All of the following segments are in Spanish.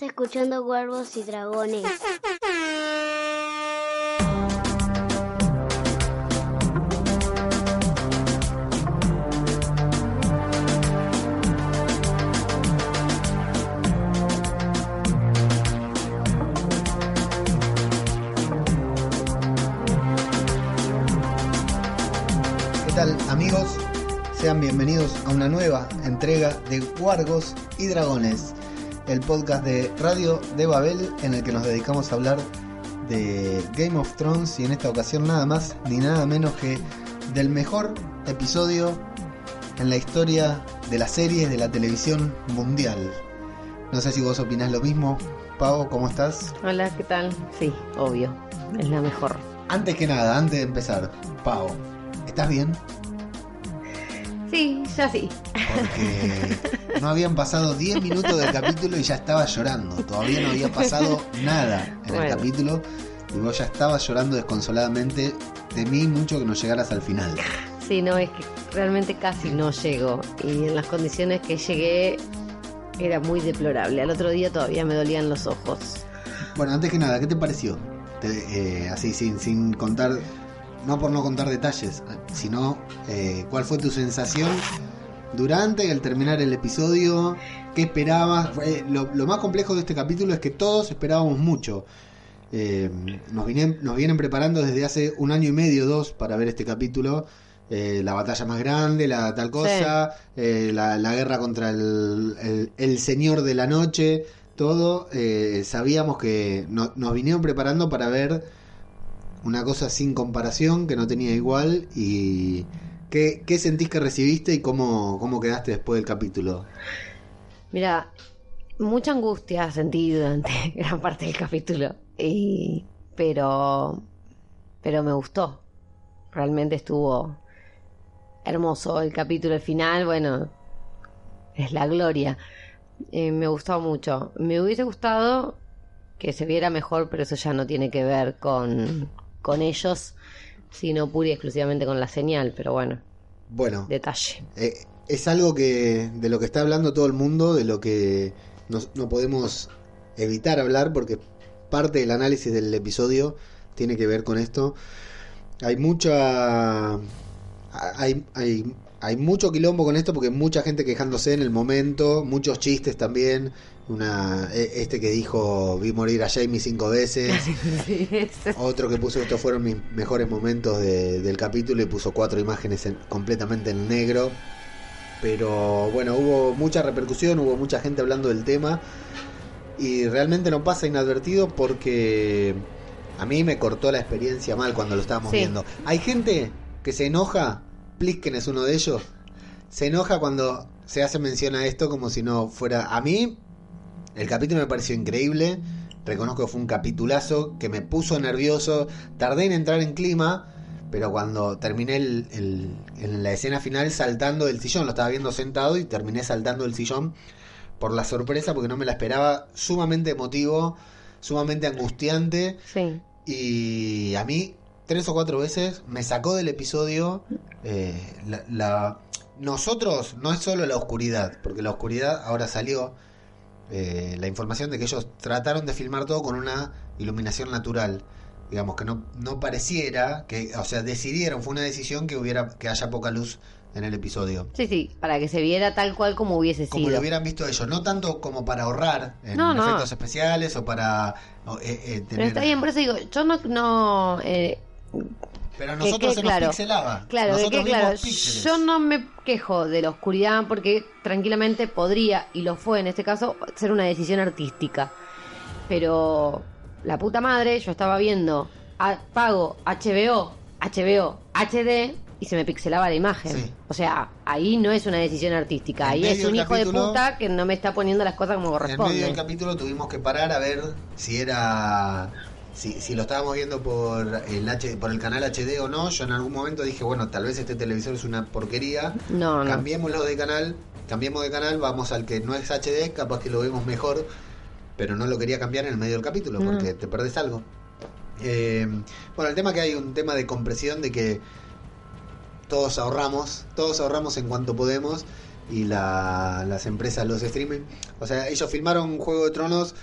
Escuchando Cuervos y Dragones. ¿Qué tal amigos? Sean bienvenidos a una nueva entrega de Guargos y Dragones, el podcast de Radio de Babel en el que nos dedicamos a hablar de Game of Thrones y en esta ocasión nada más ni nada menos que del mejor episodio en la historia de las series de la televisión mundial. No sé si vos opinás lo mismo. Pau, ¿cómo estás? Hola, ¿qué tal? Sí, obvio, es la mejor. Antes que nada, antes de empezar, Pau, ¿estás bien? Sí, ya sí. Porque no habían pasado 10 minutos del capítulo y ya estaba llorando. Todavía no había pasado nada en el capítulo y vos ya estabas llorando desconsoladamente. Temí mucho que no llegaras al final. Sí, no, es que realmente casi no llego. Y en las condiciones que llegué era muy deplorable. Al otro día todavía me dolían los ojos. Bueno, antes que nada, ¿qué te pareció? Te- eh, así, sin, sin contar, no por no contar detalles, sino eh, cuál fue tu sensación durante y al terminar el episodio, qué esperabas. Eh, lo, lo más complejo de este capítulo es que todos esperábamos mucho. Eh, nos, vienen, nos vienen preparando desde hace un año y medio, dos, para ver este capítulo. Eh, la batalla más grande, la tal cosa, eh, la, la guerra contra el, el- el señor de la noche, todo. eh, sabíamos que no- nos vinieron preparando para ver una cosa sin comparación, que no tenía igual. ¿Y qué, qué sentís que recibiste y cómo, cómo quedaste después del capítulo? Mira, mucha angustia sentí durante gran parte del capítulo. Y, pero, pero me gustó. Realmente estuvo hermoso el capítulo. El final, bueno, es la gloria. Eh, me gustó mucho. Me hubiese gustado que se viera mejor, pero eso ya no tiene que ver con, con ellos, sino pura y exclusivamente con la señal. Pero bueno, Bueno, detalle. Eh, es algo que de lo que está hablando todo el mundo, de lo que nos- no podemos evitar hablar, porque parte del análisis del episodio tiene que ver con esto. Hay mucha. Hay, hay, hay mucho quilombo con esto porque mucha gente quejándose en el momento, muchos chistes también. Una, e- este que dijo vi morir a Jamie cinco veces. Sí, Otro que puso estos fueron mis mejores momentos de- del capítulo y puso cuatro imágenes en- completamente en negro. Pero bueno, hubo mucha repercusión, hubo mucha gente hablando del tema y realmente no pasa inadvertido porque a mí me cortó la experiencia mal cuando lo estábamos Sí. viendo. Hay gente que se enoja, Plisken es uno de ellos, se enoja cuando se hace mención a esto como si no fuera... A mí el capítulo me pareció increíble. Reconozco que fue un capitulazo que me puso nervioso. Tardé en entrar en clima, pero cuando terminé el- el- en la escena final saltando del sillón, lo estaba viendo sentado y terminé saltando del sillón por la sorpresa porque no me la esperaba. Sumamente emotivo, sumamente angustiante. sí. Y a mí, tres o cuatro veces, me sacó del episodio eh, la, la- Nosotros, no es solo la oscuridad, porque la oscuridad ahora salió eh, la información de que ellos trataron de filmar todo con una iluminación natural. Digamos, que no, no pareciera, que, o sea, decidieron, fue una decisión que hubiera que haya poca luz en el episodio. Sí, sí, para que se viera tal cual como hubiese Como sido. lo hubieran visto ellos, no tanto como para ahorrar en No, no. efectos especiales o para o, eh, eh, Pero tener... está bien, por eso digo, yo no... no eh, Pero que nosotros se claro. nos pixelaba. claro, que nosotros claro, yo no me quejo de la oscuridad porque tranquilamente podría, y lo fue en este caso, ser una decisión artística. Pero la puta madre, yo estaba viendo, a- pago HBO, HBO, HD y se me pixelaba la imagen. Sí. O sea, ahí no es una decisión artística, En ahí es un hijo de puta que no me está poniendo las cosas como En medio del corresponde. capítulo tuvimos que parar a ver si era si, si lo estábamos viendo por el H, por el canal HD o no. Yo en algún momento dije, bueno, tal vez este televisor es una porquería. No, no. Cambiémoslo de canal, cambiemos de canal, vamos al que no es HD, capaz que lo vemos mejor, pero no lo quería cambiar en el medio del capítulo No. porque te perdés algo. Eh, bueno, el tema que hay un tema de compresión de que todos ahorramos, todos ahorramos en cuanto podemos y la- las empresas, los streaming. O sea, ellos filmaron Juego de Tronos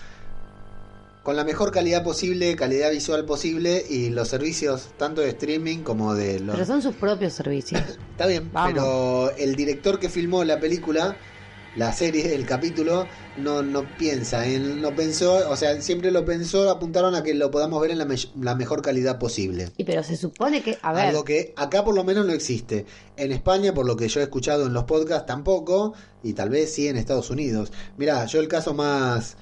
con la mejor calidad posible, calidad visual posible y los servicios tanto de streaming como de los... Pero son sus propios servicios. Está bien, Vamos. pero el director que filmó la película, la serie, el capítulo, no, no piensa, en, no pensó, o sea, siempre lo pensó, apuntaron a que lo podamos ver en la, me- la mejor calidad posible. Y pero se supone que, a ver, Algo que acá por lo menos no existe. En España, por lo que yo he escuchado en los podcasts, tampoco. Y tal vez sí en Estados Unidos. Mirá, yo el caso más.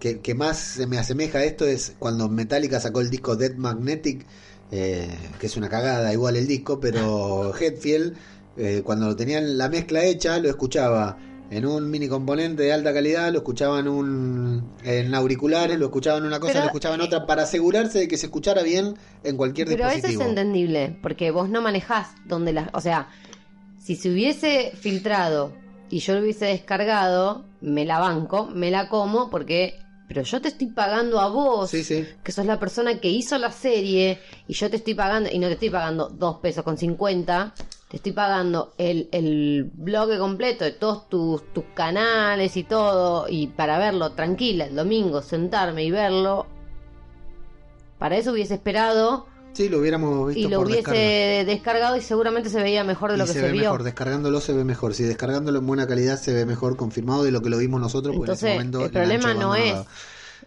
Que, que más se me asemeja a esto es cuando Metallica sacó el disco Dead Magnetic. eh, que es una cagada igual el disco, pero Headfield, eh, cuando lo tenían la mezcla hecha, lo escuchaba en un mini componente de alta calidad, lo escuchaba en un en auriculares, lo escuchaba en una cosa, Pero, lo escuchaba en otra, para asegurarse de que se escuchara bien en cualquier pero eso es dispositivo. entendible, porque vos no manejás donde las, o sea, si se hubiese filtrado y yo lo hubiese descargado, me la banco, me la como, porque, pero yo te estoy pagando a vos, Sí, sí. que sos la persona que hizo la serie, y yo te estoy pagando, y no te estoy pagando dos pesos con 50, te estoy pagando el, el bloque completo de todos tus, tus canales y todo, y para verlo tranquila el domingo, sentarme y verlo. Para eso hubiese esperado Sí, lo hubiéramos visto y lo por hubiese descarga. descargado y seguramente se veía mejor de Y lo que se, se, ve vio. mejor, descargándolo se ve mejor. Si descargándolo en buena calidad se ve mejor confirmado de lo que lo vimos nosotros. porque en ese Entonces, momento el problema no es.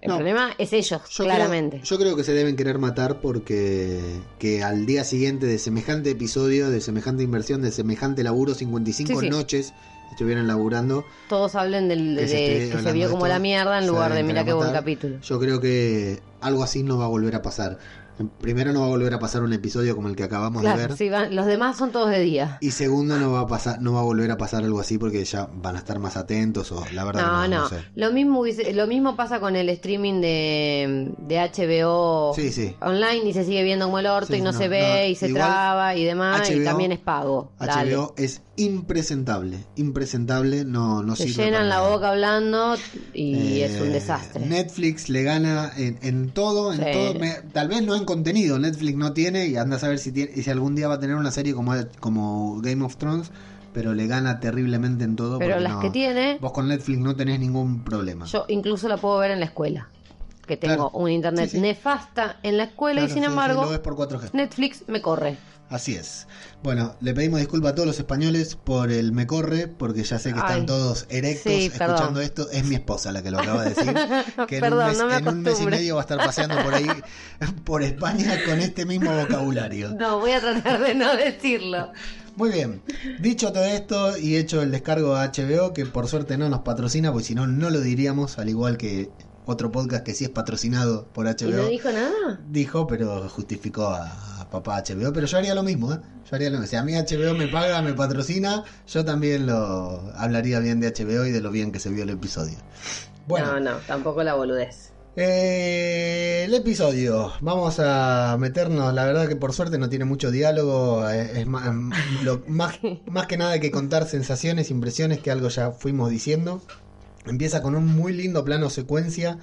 El No. problema es ellos, Yo claramente. Creo, yo creo que se deben querer matar porque que al día siguiente de semejante episodio, de semejante inversión, de semejante laburo, 55 Sí, sí. noches estuvieron laburando. Todos hablen del, de, que se de esté que se hablando vio como la mierda en lugar de mira qué buen capítulo. Yo creo que algo así no va a volver a pasar. Primero no va a volver a pasar un episodio como el que acabamos de ver. sí, van- los demás son todos de día. Y segundo, no va a pasar, no va a volver a pasar algo así porque ya van a estar más atentos o la verdad No, no. no, no sé. Lo mismo lo mismo pasa con el streaming de, de HBO Sí, sí. online y se sigue viendo como el orto y no, no, se ve y se igual traba y demás y también es pago. Dale. HBO es impresentable, impresentable, no, no Se sirve llenan la nada. boca hablando y es un Eh, desastre. Netflix le gana en, en todo, en Sí. todo. me- tal vez no en contenido, Netflix no tiene y anda a saber si tiene, si algún día va a tener una serie como, como Game of Thrones, pero le gana terriblemente en todo. Pero las no- que tiene, Vos con Netflix no tenés ningún problema. yo incluso la puedo ver en la escuela. Que tengo Claro. un internet Sí, sí. nefasta en la escuela Claro, y sin sí, embargo por 4G. Netflix me corre. Así es. Bueno, le pedimos disculpas a todos los españoles por el me corre, porque ya sé que están Ay. todos erectos Sí, escuchando esto. Es mi esposa la que lo acaba de decir. Que en, un mes, no me en un mes y medio va a estar paseando por ahí, por España, con este mismo vocabulario. No, voy a tratar de no decirlo. Muy bien. Dicho todo esto y hecho el descargo a HBO, que por suerte no nos patrocina, porque si no, no lo diríamos, al igual que otro podcast que sí es patrocinado por HBO. ¿Y no dijo nada? Dijo, pero justificó a, a papá HBO. Pero yo haría lo mismo, ¿eh? Yo haría lo mismo. Si a mí HBO me paga, me patrocina, yo también lo hablaría bien de HBO y de lo bien que se vio el episodio. Bueno, No, no, tampoco la boludez. eh, el episodio. Vamos a meternos. La verdad que por suerte no tiene mucho diálogo. eh, Es más, lo- más, más que nada que contar sensaciones, impresiones que algo ya fuimos diciendo. Empieza con un muy lindo plano secuencia.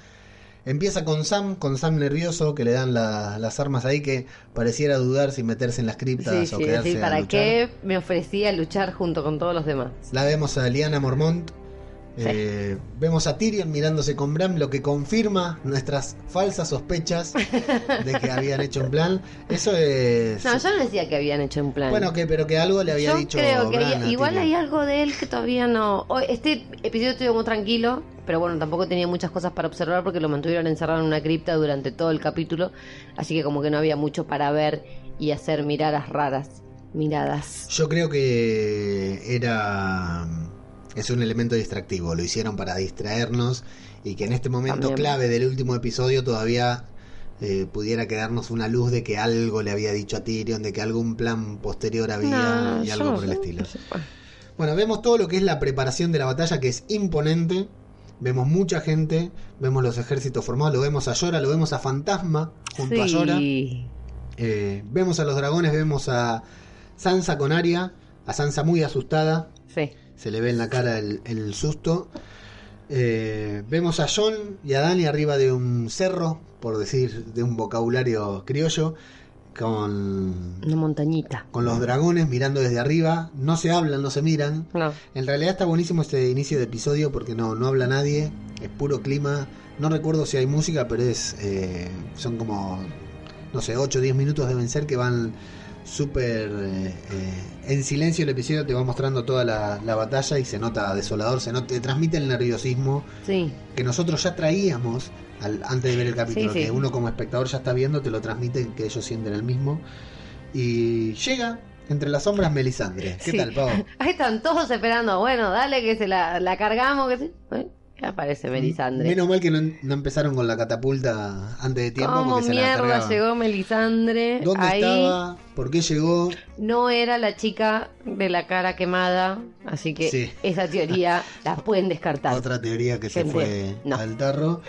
Empieza con Sam, con Sam nervioso, que le dan la- las armas ahí, que pareciera dudar si meterse en las criptas Sí, o sí, quedarse a ¿para luchar. qué me ofrecía luchar junto con todos los demás? La vemos a Liana Mormont. Sí. eh, vemos a Tyrion mirándose con Bram, lo que confirma nuestras falsas sospechas de que habían hecho un plan. Eso es. No, yo no decía que habían hecho un plan. Bueno, que, pero que algo le había yo dicho. creo que Bran hay- a igual Tyrion. hay algo de él que todavía no. Este episodio estuvo muy tranquilo, pero bueno, tampoco tenía muchas cosas para observar porque lo mantuvieron encerrado en una cripta durante todo el capítulo, así que como que no había mucho para ver y hacer miradas raras, miradas. Yo creo que era. Es un elemento distractivo. Lo hicieron para distraernos y que en este momento También. clave del último episodio todavía eh, pudiera quedarnos una luz de que algo le había dicho a Tyrion, de que algún plan posterior había No, y algo por el estilo. Bueno, vemos todo lo que es la preparación de la batalla, que es imponente. Vemos mucha gente, vemos los ejércitos formados, lo vemos a Yora, lo vemos a Fantasma junto a. Sí. Eh, vemos a los dragones, vemos a Sansa con Arya, a Sansa muy asustada, Sí. Se le ve en la cara el, el susto. Eh, vemos a John y a Dani arriba de un cerro, por decir de un vocabulario criollo, con, Una montañita. con los dragones mirando desde arriba. No se hablan, no se miran. No. En realidad está buenísimo este inicio de episodio porque no, no habla nadie, es puro clima. No recuerdo si hay música, pero es eh, son como, no sé, 8 o 10 minutos deben ser que van súper eh, eh, en silencio el episodio, te va mostrando toda la, la batalla y se nota desolador, se nota, te transmite el nerviosismo Sí. que nosotros ya traíamos al- antes de ver el capítulo, Sí, sí. que uno como espectador ya está viendo, te lo transmiten, que ellos sienten el mismo. Y llega entre las sombras Melisandre. ¿Qué tal, Pau? Ahí están todos esperando. Bueno, dale que se la, la cargamos. Que se... Bueno, ya aparece Melisandre. Menos mal que no, no empezaron con la catapulta antes de tiempo ¿Cómo porque se la mierda llegó Melisandre? ¿Dónde Ahí estaba? ¿Por qué llegó? no era la chica de la cara quemada, así que Sí. esa teoría la pueden descartar. Otra teoría que se fue no. al tarro.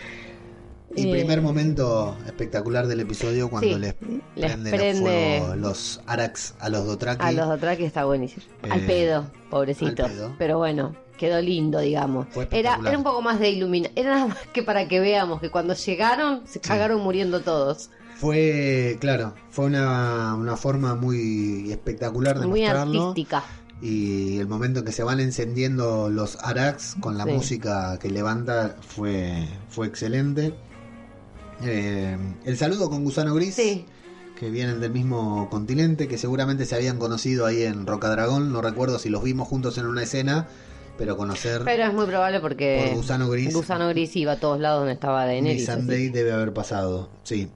Y Eh, primer momento espectacular del episodio cuando Sí, les, les prenden prende- fuego los Arax a los Dothraki. A los Dothraki está buenísimo. al Eh, pedo, pobrecito. al pedo. Pero bueno, quedó lindo, digamos. Era, era un poco más de iluminación. Era nada más que para que veamos que cuando llegaron se cagaron muriendo todos. Fue, claro, fue una, una forma muy espectacular de Muy mostrarlo. artística. Y el momento en que se van encendiendo los Arax con la Sí. música que levanta fue, fue excelente. Eh, el saludo con Gusano Gris, Sí. que vienen del mismo continente, que seguramente se habían conocido ahí en Rocadragón. No recuerdo si los vimos juntos en una escena, pero conocer Pero es muy probable porque por Gusano Gris, Gusano Gris iba a todos lados donde estaba Daenerys. así. Missandei debe haber pasado, sí.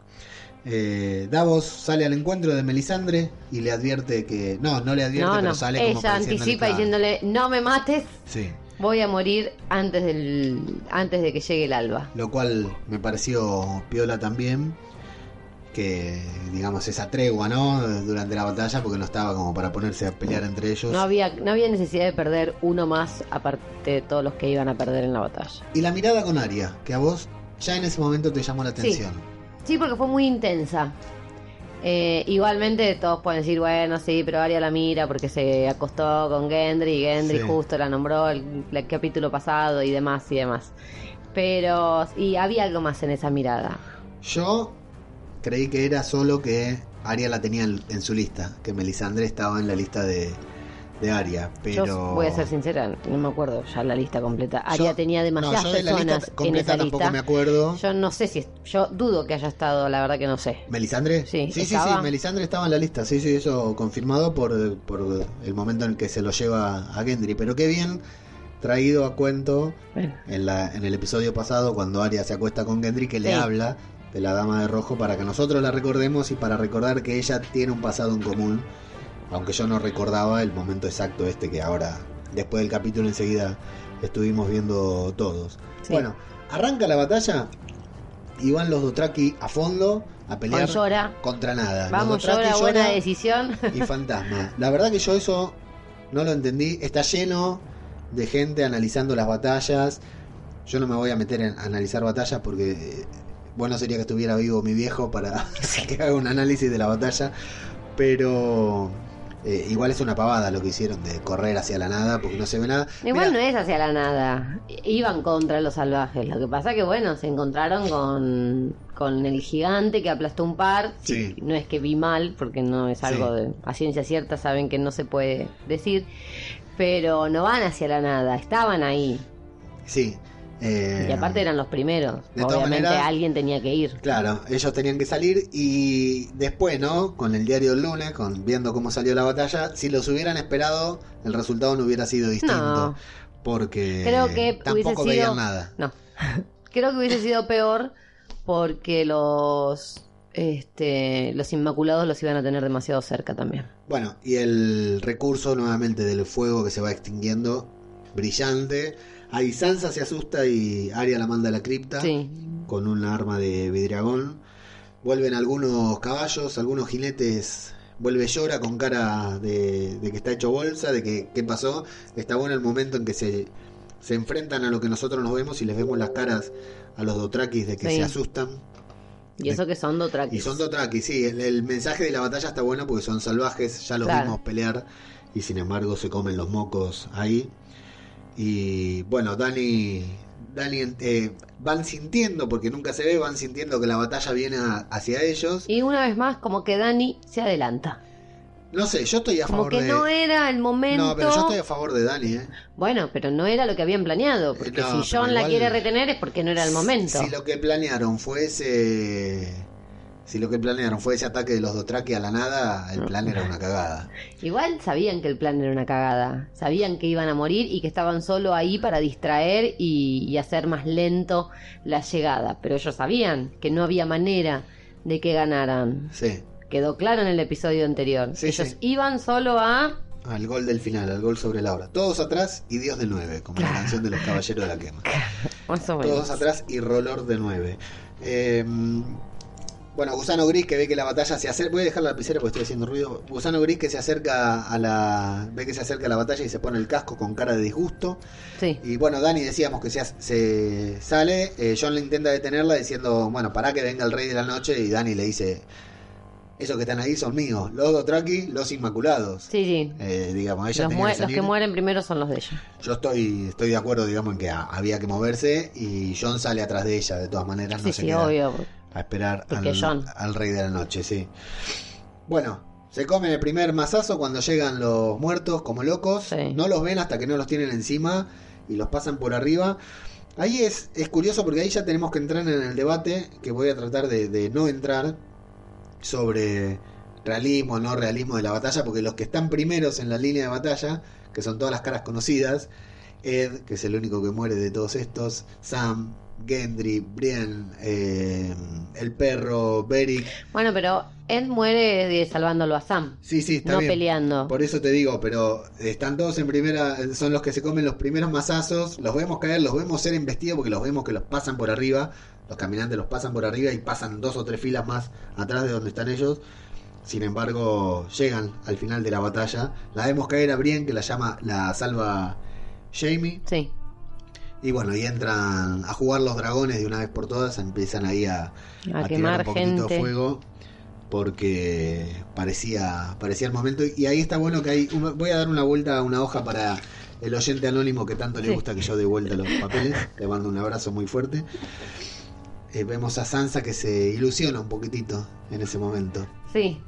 Eh, Davos sale al encuentro de Melisandre y le advierte que. No, no le advierte, No, pero no. sale como Ella diciéndole, anticipa diciéndole, no me mates, Sí. voy a morir antes del antes de que llegue el alba. Lo cual me pareció piola también. Que, digamos, esa tregua, ¿no? Durante la batalla, porque no estaba como para ponerse a pelear entre ellos. No había, no había necesidad de perder uno más aparte de todos los que iban a perder en la batalla. Y la mirada con Aria, que a vos ya en ese momento te llamó la atención. Sí, porque fue muy intensa. Eh, igualmente todos pueden decir, bueno, sí, pero Arya la mira porque se acostó con Gendry y Gendry Sí. justo la nombró el, el capítulo pasado y demás y demás. Pero, y había algo más en esa mirada. Yo creí que era solo que Aria la tenía en, en su lista, que Melisandre estaba en la lista de, de Aria, pero... Yo voy a ser sincera, no me acuerdo ya la lista completa. Arya Yo- tenía demasiadas no, yo de la personas lista en completa esa tampoco lista. me acuerdo. Yo no sé si, es- yo dudo que haya estado, la verdad que no sé. ¿Melisandre? Sí, sí, sí, Melisandre estaba en la lista, sí, sí, eso confirmado por, por el momento en el que se lo lleva a Gendry, pero qué bien traído a cuento Bueno, en, la, en el episodio pasado cuando Arya se acuesta con Gendry que le habla de la Dama de Rojo para que nosotros la recordemos y para recordar que ella tiene un pasado en común, aunque yo no recordaba el momento exacto este que ahora, después del capítulo enseguida estuvimos viendo todos. Sí. Bueno, arranca la batalla y van los Dothraki a fondo a pelear Llora. contra nada. Vamos, Dothraki, Llora, buena decisión. y Fantasma. La verdad que yo eso no lo entendí. Está lleno de gente analizando las batallas. Yo no me voy a meter en analizar batallas porque bueno sería que estuviera vivo mi viejo para que haga un análisis de la batalla. Pero eh, igual es una pavada lo que hicieron de correr hacia la nada porque no se ve nada. Igual no es hacia la nada. Iban contra los salvajes. Lo que pasa que, bueno, se encontraron con, con el gigante que aplastó un par. Sí. No es que vi mal, porque no es algo Sí. de a ciencia cierta, saben que no se puede decir. Pero no van hacia la nada, estaban ahí. Sí. Eh, Y aparte eran los primeros. Obviamente maneras- alguien tenía que ir. Claro, ellos tenían que salir y después, ¿no? Con el diario del lunes, con viendo cómo salió la batalla, si los hubieran esperado, el resultado no hubiera sido distinto. No. Porque Creo que tampoco veían sido. nada. No. Creo que hubiese sido peor porque los. Este, los Inmaculados los iban a tener demasiado cerca también. Bueno, y el recurso nuevamente del fuego que se va extinguiendo, brillante. Ahí Sansa se asusta y Arya la manda a la cripta Sí. con un arma de vidriagón. Vuelven algunos caballos, algunos jinetes. Vuelve Llora con cara de, de que está hecho bolsa, de que qué pasó. Está bueno el momento en que se, se enfrentan a lo que nosotros nos vemos y les vemos las caras a los Dothrakis de que Sí. se asustan. Y eso que son Dothrakis. Y son Dothraki, sí. El, el mensaje de la batalla está bueno porque son salvajes, ya los Claro. vimos pelear y sin embargo se comen los mocos ahí. Y bueno, Dani, Dani, eh, van sintiendo, porque nunca se ve, van sintiendo que la batalla viene a- hacia ellos. Y una vez más, como que Dani se adelanta. No sé, yo estoy a Como favor que de... no era el momento. No, pero yo estoy a favor de Dani, ¿eh? Bueno, pero no era lo que habían planeado. Porque Eh, no, si John la quiere retener es porque no era el momento. Si lo que planearon fue ese... Si lo que planearon fue ese ataque de los Dothraki a la nada, el plan era una cagada. Igual sabían que el plan era una cagada. Sabían que iban a morir y que estaban solo ahí para distraer y, y hacer más lento la llegada. Pero ellos sabían que no había manera de que ganaran. Sí, Quedó claro en el episodio anterior. Sí, ellos sí. iban solo a... al gol del final, al gol sobre la hora. Todos atrás y Dios de nueve, como la canción de los Caballeros de la Quema. Todos atrás y Rolor de 9. Bueno, Gusano Gris que ve que la batalla se acerca. Voy a dejar la lapicera porque estoy haciendo ruido. Gusano Gris que se acerca a la. ve que se acerca a la batalla y se pone el casco con cara de disgusto. Sí. Y bueno, Dani decíamos que se, se sale. eh, John le intenta detenerla diciendo, bueno, para que venga el rey de la noche. Y Dani le dice: Esos que están ahí son míos. Los Dotraki, los Inmaculados. Sí, sí. Eh, digamos, ella Los, que los que mueren primero son los de ellos. Yo estoy, estoy de acuerdo, digamos, en que ha- había que moverse y John sale atrás de ella, de todas maneras, no sí, se sí, queda obvio. A esperar al, rey de la noche, sí. Bueno, se come el primer mazazo cuando llegan los muertos como locos, Sí. no los ven hasta que no los tienen encima y los pasan por arriba. Ahí es, es curioso porque ahí ya tenemos que entrar en el debate, que voy a tratar de, de no entrar, sobre realismo o no realismo de la batalla, porque los que están primeros en la línea de batalla, que son todas las caras conocidas, Ed, que es el único que muere de todos estos, Sam, Gendry, Brienne, eh, el perro, Beric. Bueno, pero Ed muere de- salvándolo a Sam. Sí, sí, está no bien. peleando. Por eso te digo, pero están todos en primera, son los que se comen los primeros mazazos, los vemos caer, los vemos ser embestidos porque los vemos que los pasan por arriba, los caminantes los pasan por arriba y pasan dos o tres filas más atrás de donde están ellos. Sin embargo, llegan al final de la batalla. La vemos caer a Brienne, que la llama, la salva Jamie. Sí. Y bueno, y entran a jugar los dragones de una vez por todas, empiezan ahí a, A a tirar quemar un poquitito gente. de fuego porque parecía parecía el momento y ahí está bueno que hay voy a dar una vuelta a una hoja para el oyente anónimo que tanto le Sí. gusta que yo dé vuelta los papeles le mando un abrazo muy fuerte Eh, vemos a Sansa que se ilusiona un poquitito en ese momento Sí.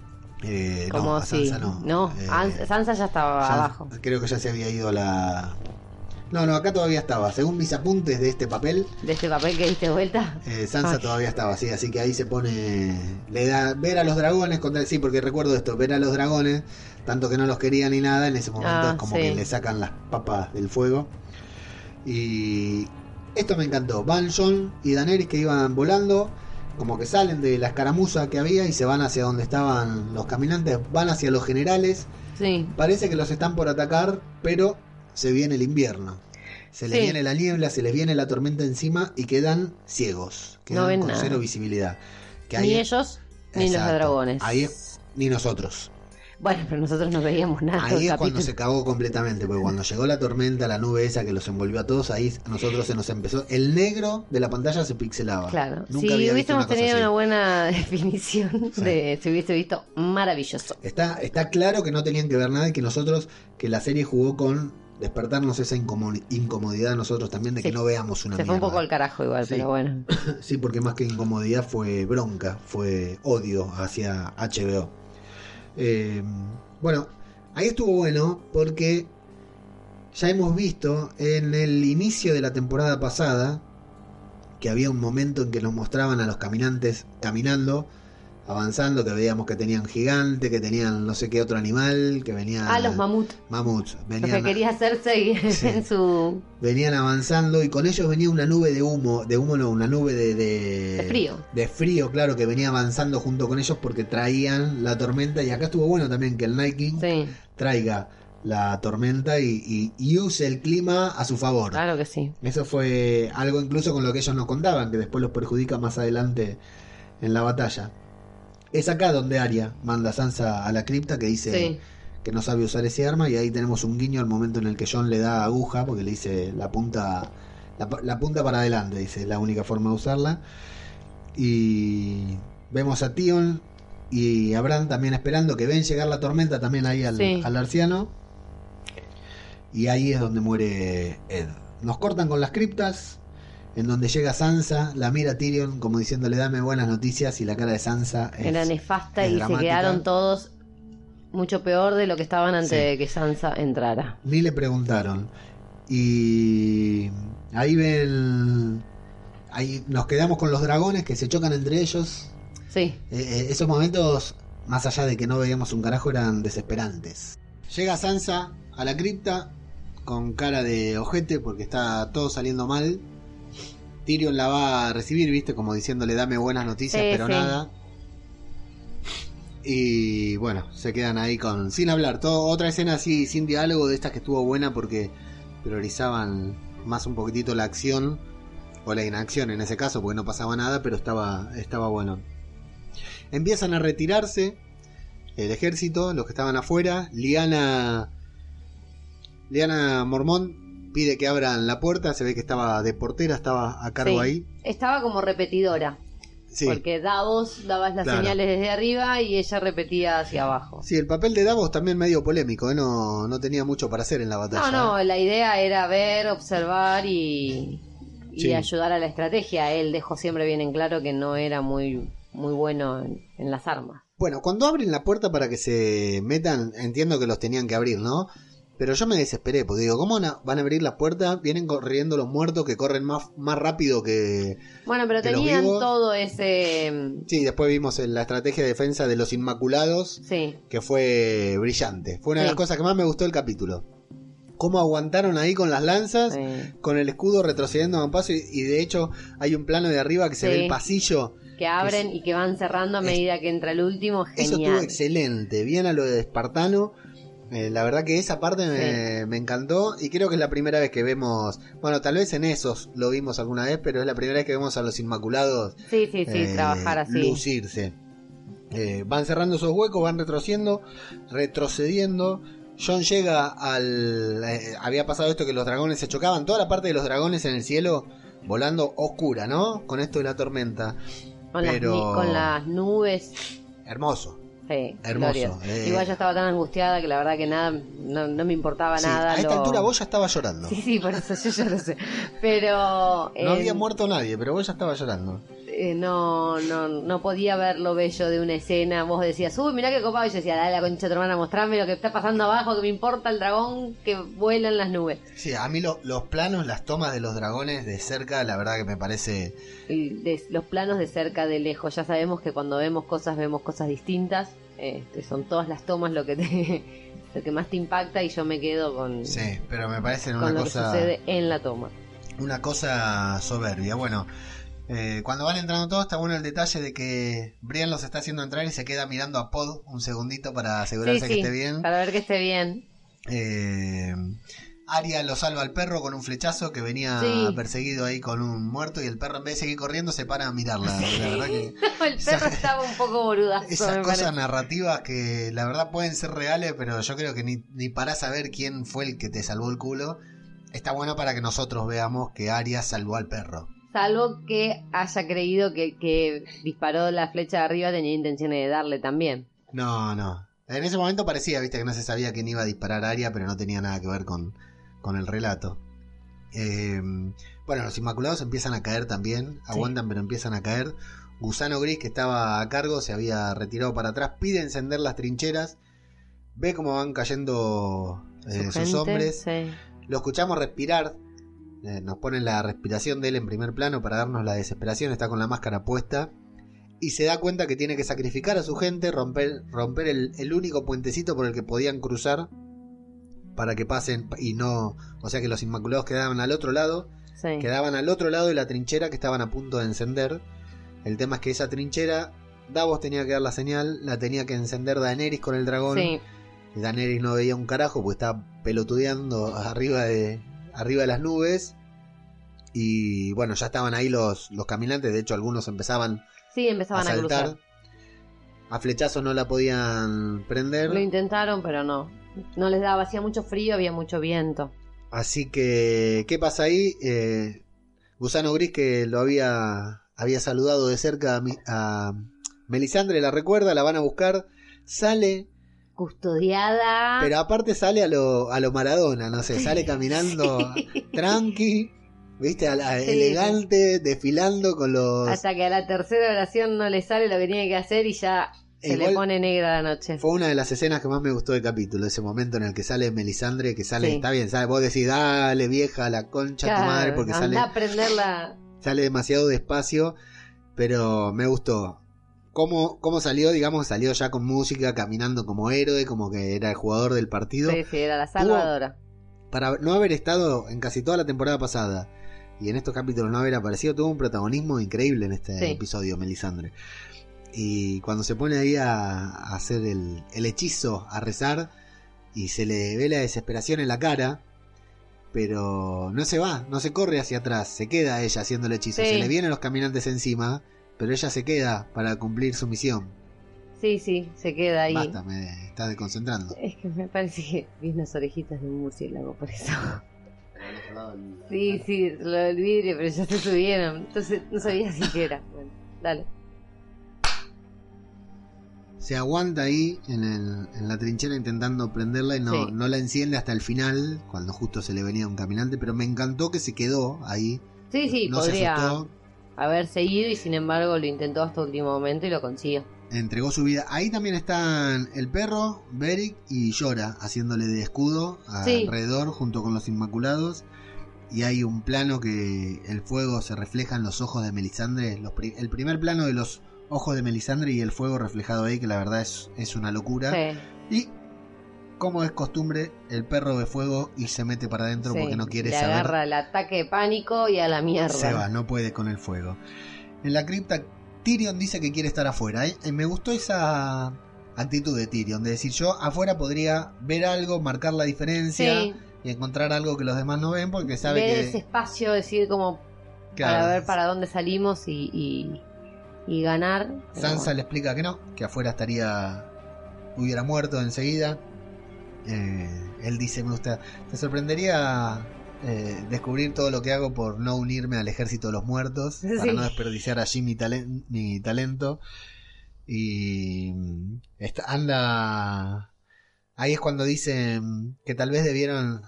Eh, no, Como a si. Sansa no, No, Eh, Ans- Sansa ya estaba ya- abajo. creo que ya se había ido a la no, no, acá todavía estaba. Según mis apuntes de este papel, De este papel que diste vuelta. eh, Sansa Ay. todavía estaba así, así que ahí se pone. Le da ver a los dragones contra sí, porque recuerdo esto, ver a los dragones, tanto que no los quería ni nada, en ese momento Ah, es como sí. que le sacan las papas del fuego. Y esto me encantó. Van John y Daenerys que iban volando, como que salen de la escaramuza que había y se van hacia donde estaban los caminantes, van hacia los generales. Sí. Parece que los están por atacar, pero se viene el invierno. Se les Sí. viene la niebla, se les viene la tormenta encima y quedan ciegos. Quedan No ven con nada. cero visibilidad. Que Ni ahí- ellos ni los dragones. Ahí es- ni nosotros. Bueno, pero nosotros no veíamos nada. Ahí es cuando se cagó completamente, porque cuando llegó la tormenta, la nube esa que los envolvió a todos, ahí a nosotros se nos empezó. El negro de la pantalla se pixelaba. Claro. Nunca si había hubiésemos tenido así. una buena definición, Sí. de, se hubiese visto maravilloso. Está, está claro que no tenían que ver nada y que nosotros, que la serie jugó con despertarnos esa incomo- incomodidad nosotros también de que no veamos una Se fue un poco al carajo igual, Sí. pero bueno. Sí, porque más que incomodidad fue bronca, fue odio hacia HBO. Eh, bueno, ahí estuvo bueno porque ya hemos visto en el inicio de la temporada pasada que había un momento en que nos mostraban a los caminantes caminando, avanzando, que veíamos que tenían gigante, que tenían no sé qué otro animal, que venían Ah, los mamut. mamuts, Lo que venían quería hacerse Sí. en su. venían avanzando y con ellos venía una nube de humo, de humo no, una nube de, de, De frío. de frío, claro, que venía avanzando junto con ellos porque traían la tormenta y acá estuvo bueno también que el Sí, traiga la tormenta y, y- y use el clima a su favor. claro que sí. Eso fue algo incluso con lo que ellos nos contaban, que después los perjudica más adelante en la batalla. Es acá donde Arya manda a Sansa a la cripta que dice Sí. que no sabe usar ese arma y ahí tenemos un guiño al momento en el que John le da aguja porque le dice la punta la, la punta para adelante, dice, es la única forma de usarla. Y vemos a Tion y a Bran también esperando que ven llegar la tormenta también ahí al, Sí. al arciano. Y ahí es donde muere Ed. Nos cortan con las criptas en donde llega Sansa, la mira a Tyrion como diciéndole dame buenas noticias y la cara de Sansa es, Era nefasta es y dramática. se quedaron todos mucho peor de lo que estaban antes Sí. de que Sansa entrara. Ni le preguntaron. Y ahí ven... Ahí nos quedamos con los dragones que se chocan entre ellos. Sí, Eh, eh, esos momentos, más allá de que no veíamos un carajo, eran desesperantes. Llega Sansa a la cripta con cara de ojete porque está todo saliendo mal. Tyrion la va a recibir, viste, como diciéndole dame buenas noticias, Sí, pero sí. nada. Y bueno, se quedan ahí con sin hablar. Todo, otra escena así, sin diálogo, de estas que estuvo buena porque priorizaban más un poquitito la acción o la inacción en ese caso, porque no pasaba nada, pero estaba, estaba bueno. Empiezan a retirarse el ejército, los que estaban afuera. Liana, Liana Mormón pide que abran la puerta. Se ve que estaba de portera, estaba a cargo Sí. ahí. estaba como repetidora. Sí. Porque Davos daba las Claro. señales desde arriba y ella repetía hacia abajo. Sí, el papel de Davos también medio polémico, ¿eh? no, no tenía mucho para hacer en la batalla. No, no, ¿eh? la idea era ver, observar y, y Sí. ayudar a la estrategia. Él dejó siempre bien en claro que no era muy, muy bueno en, en las armas. Bueno, cuando abren la puerta para que se metan, entiendo que los tenían que abrir, ¿no? Pero yo me desesperé, porque digo, ¿cómo van a abrir la puerta? Vienen corriendo los muertos que corren más, más rápido que... Bueno, pero Que los tenían vivos- todo ese... Sí, después vimos la estrategia de defensa de los Inmaculados, Sí, que fue brillante. Fue una de las cosas que más me gustó del capítulo. Cómo aguantaron ahí con las lanzas, sí. con el escudo retrocediendo a un paso, y, y de hecho hay un plano de arriba que se ve el pasillo. Que abren y que van cerrando a es- medida que entra el último. Eso estuvo Genial. excelente, bien a lo de Espartano. Eh, la verdad que esa parte me, me encantó y creo que es la primera vez que vemos, bueno, tal vez en esos lo vimos alguna vez, pero es la primera vez que vemos a los Inmaculados Sí, sí, sí, eh, trabajar así. lucirse. Eh, van cerrando esos huecos, van retrocediendo, retrocediendo. John llega al... había pasado esto que los dragones se chocaban, toda la parte de los dragones en el cielo volando oscura, ¿no? Con esto de la tormenta. Con, las, pero- ni- con las nubes. Hermoso. Sí, Hermoso, eh. Igual yo estaba tan angustiada que la verdad que nada, no, no me importaba Sí, nada. a esta lo- altura vos ya estabas llorando. Sí, sí, por eso yo ya lo sé. Pero No eh, había muerto nadie, pero vos ya estabas llorando. Eh, no, no, no podía ver lo bello de una escena. Vos decías, uy, mirá qué copado. Y yo decía, dale la concha de tu hermana, mostrame lo que está pasando abajo, que me importa el dragón que vuela en las nubes. Sí, a mí lo- los planos, las tomas de los dragones de cerca, la verdad que me parece... Y de- los planos de cerca, de lejos. Ya sabemos que cuando vemos cosas, vemos cosas distintas. Este, son todas las tomas lo que te, lo que más te impacta y yo me quedo con, Sí, pero me parece con una lo cosa... que sucede en la toma. una cosa soberbia. Bueno, eh, cuando van entrando todos, está bueno el detalle de que Brian los está haciendo entrar y se queda mirando a Pod un segundito para asegurarse Sí, que esté bien. Para ver que esté bien. Eh, Arya lo salva al perro con un flechazo que venía Sí. perseguido ahí con un muerto y el perro en vez de seguir corriendo se para a mirarla. La verdad que el Esa- perro estaba un poco boludazo. esas cosas parece. narrativas que la verdad pueden ser reales, pero yo creo que ni, ni para saber quién fue el que te salvó el culo. Está bueno para que nosotros veamos que Arya salvó al perro. Salvo que haya creído que disparó la flecha de arriba tenía intenciones de darle también. No, no. En ese momento parecía, viste, que no se sabía quién iba a disparar a Aria, pero no tenía nada que ver con, con el relato. Eh, bueno, los Inmaculados empiezan a caer también, aguantan pero empiezan a caer. Gusano Gris, que estaba a cargo, se había retirado para atrás, pide encender las trincheras, ve cómo van cayendo eh, Su sus hombres, sí. lo escuchamos respirar, eh, nos ponen la respiración de él en primer plano para darnos la desesperación, está con la máscara puesta y se da cuenta que tiene que sacrificar a su gente, romper, romper el, el único puentecito por el que podían cruzar para que pasen y no, o sea que los Inmaculados quedaban al otro lado, sí. quedaban al otro lado de la trinchera que estaban a punto de encender. El tema es que esa trinchera, Davos tenía que dar la señal, la tenía que encender Daenerys con el dragón. Sí. Y Daenerys no veía un carajo porque estaba pelotudeando arriba de, arriba de las nubes. Y bueno, ya estaban ahí los, los caminantes, de hecho algunos empezaban Sí, a empezaban a, saltar. cruzar. A flechazos no la podían prender. Lo intentaron, pero no. No les daba, hacía mucho frío, había mucho viento. Así que, ¿qué pasa ahí? Eh, Gusano Gris que lo había, había saludado de cerca a, mi- a Melisandre, la recuerda, la van a buscar, sale, Custodiada. pero aparte sale a lo, a lo Maradona, no sé, sale caminando tranqui, Viste, a la Sí, elegante, desfilando con los... Hasta que a la tercera oración no le sale lo que tiene que hacer y ya se Igual- le pone negra la noche. Fue una de las escenas que más me gustó del capítulo, ese momento en el que sale Melisandre, que sale, Sí. está bien, ¿sabes? Vos decís, dale vieja, la concha de tu madre, porque sale, a prenderla. sale demasiado despacio, pero me gustó. ¿Cómo, ¿Cómo salió? Digamos, salió ya con música, caminando como héroe, como que era el jugador del partido. Sí, sí, era la salvadora. Para no haber estado en casi toda la temporada pasada y en estos capítulos no haber aparecido, tuvo un protagonismo increíble en este Sí. episodio, Melisandre. Y cuando se pone ahí a, a hacer el, el hechizo, a rezar, y se le ve la desesperación en la cara, pero no se va, no se corre hacia atrás, se queda ella haciendo el hechizo. Sí. Se le vienen los caminantes encima, pero ella se queda para cumplir su misión. Sí, sí, se queda ahí. Basta, me está desconcentrando. Es que me parece que vi unas orejitas de un murciélago por eso. Sí, sí, lo del vidrio, pero ya se subieron. Entonces no sabía si era. Bueno, dale. se aguanta ahí en, el- en la trinchera intentando prenderla y no, Sí. no la enciende hasta el final, cuando justo se le venía un caminante, pero me encantó que se quedó ahí. Sí, sí, no se asustó, haber seguido y sin embargo lo intentó hasta el último momento y lo consiguió. entregó su vida. Ahí también están el perro, Beric y Llora haciéndole de escudo Sí. alrededor junto con los Inmaculados. Y hay un plano que el fuego se refleja en los ojos de Melisandre. los pri- el primer plano de los ojos de Melisandre y el fuego reflejado ahí, que la verdad es, es una locura. Sí, Y como es costumbre, el perro ve fuego y se mete para adentro sí. porque no quiere Le saber. agarra el ataque de pánico y a la mierda. Se va, no puede con el fuego. En la cripta, Tyrion dice que quiere estar afuera. ¿eh? Me gustó esa actitud de Tyrion, de decir yo afuera podría ver algo, marcar la diferencia Sí, y encontrar algo que los demás no ven porque sabe ver que... ese espacio, decir como claro, para ver para dónde salimos y, y, y ganar. Sansa bueno. le explica que no, que afuera estaría hubiera muerto enseguida. Eh, él dice, me gusta, te sorprendería eh, descubrir todo lo que hago por no unirme al ejército de los muertos, para no desperdiciar allí mi, talen- mi talento. Y mm, está- anda... Ahí es cuando dicen que tal vez debieron...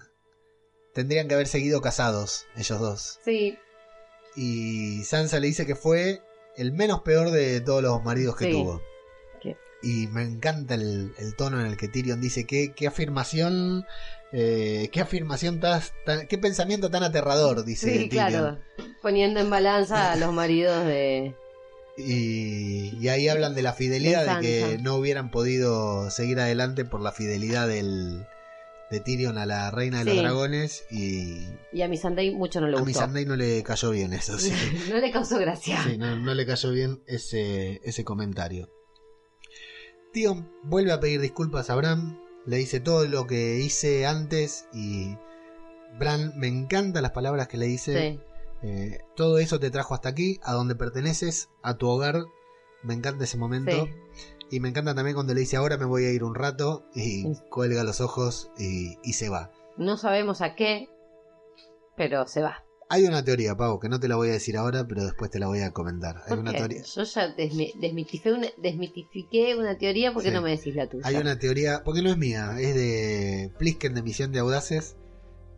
Tendrían que haber seguido casados, ellos dos. Sí, Y Sansa le dice que fue el menos peor de todos los maridos que Sí. tuvo. Y me encanta el, el tono en el que Tyrion dice que qué afirmación, eh, qué afirmación tan- qué pensamiento tan aterrador, dice sí, Tyrion. claro. Poniendo en balanza a los maridos de. Y, y ahí hablan de la fidelidad, de, que no hubieran podido seguir adelante por la fidelidad del, de Tyrion a la reina de los dragones y Y a mi Sunday mucho no le a gustó. Missandei no le cayó bien eso, sí. no le causó gracia. Sí, no, no le cayó bien ese, ese comentario. Vuelve a pedir disculpas a Bran, le dice todo lo que hice antes y Bran me encantan las palabras que le dice. Sí. Eh, todo eso te trajo hasta aquí, a donde perteneces, a tu hogar. Me encanta ese momento. Sí. Y me encanta también cuando le dice ahora me voy a ir un rato y Sí. cuelga los ojos y, y se va. No sabemos a qué, pero se va. Hay una teoría, Pau, que no te la voy a decir ahora, pero después te la voy a comentar. Hay ¿Por una teoría. Yo ya desmi- desmitifiqué una, desmitifiqué una teoría, ¿por qué Sí. no me decís la tuya? Hay una teoría, porque no es mía, es de Plisken de Misión de Audaces.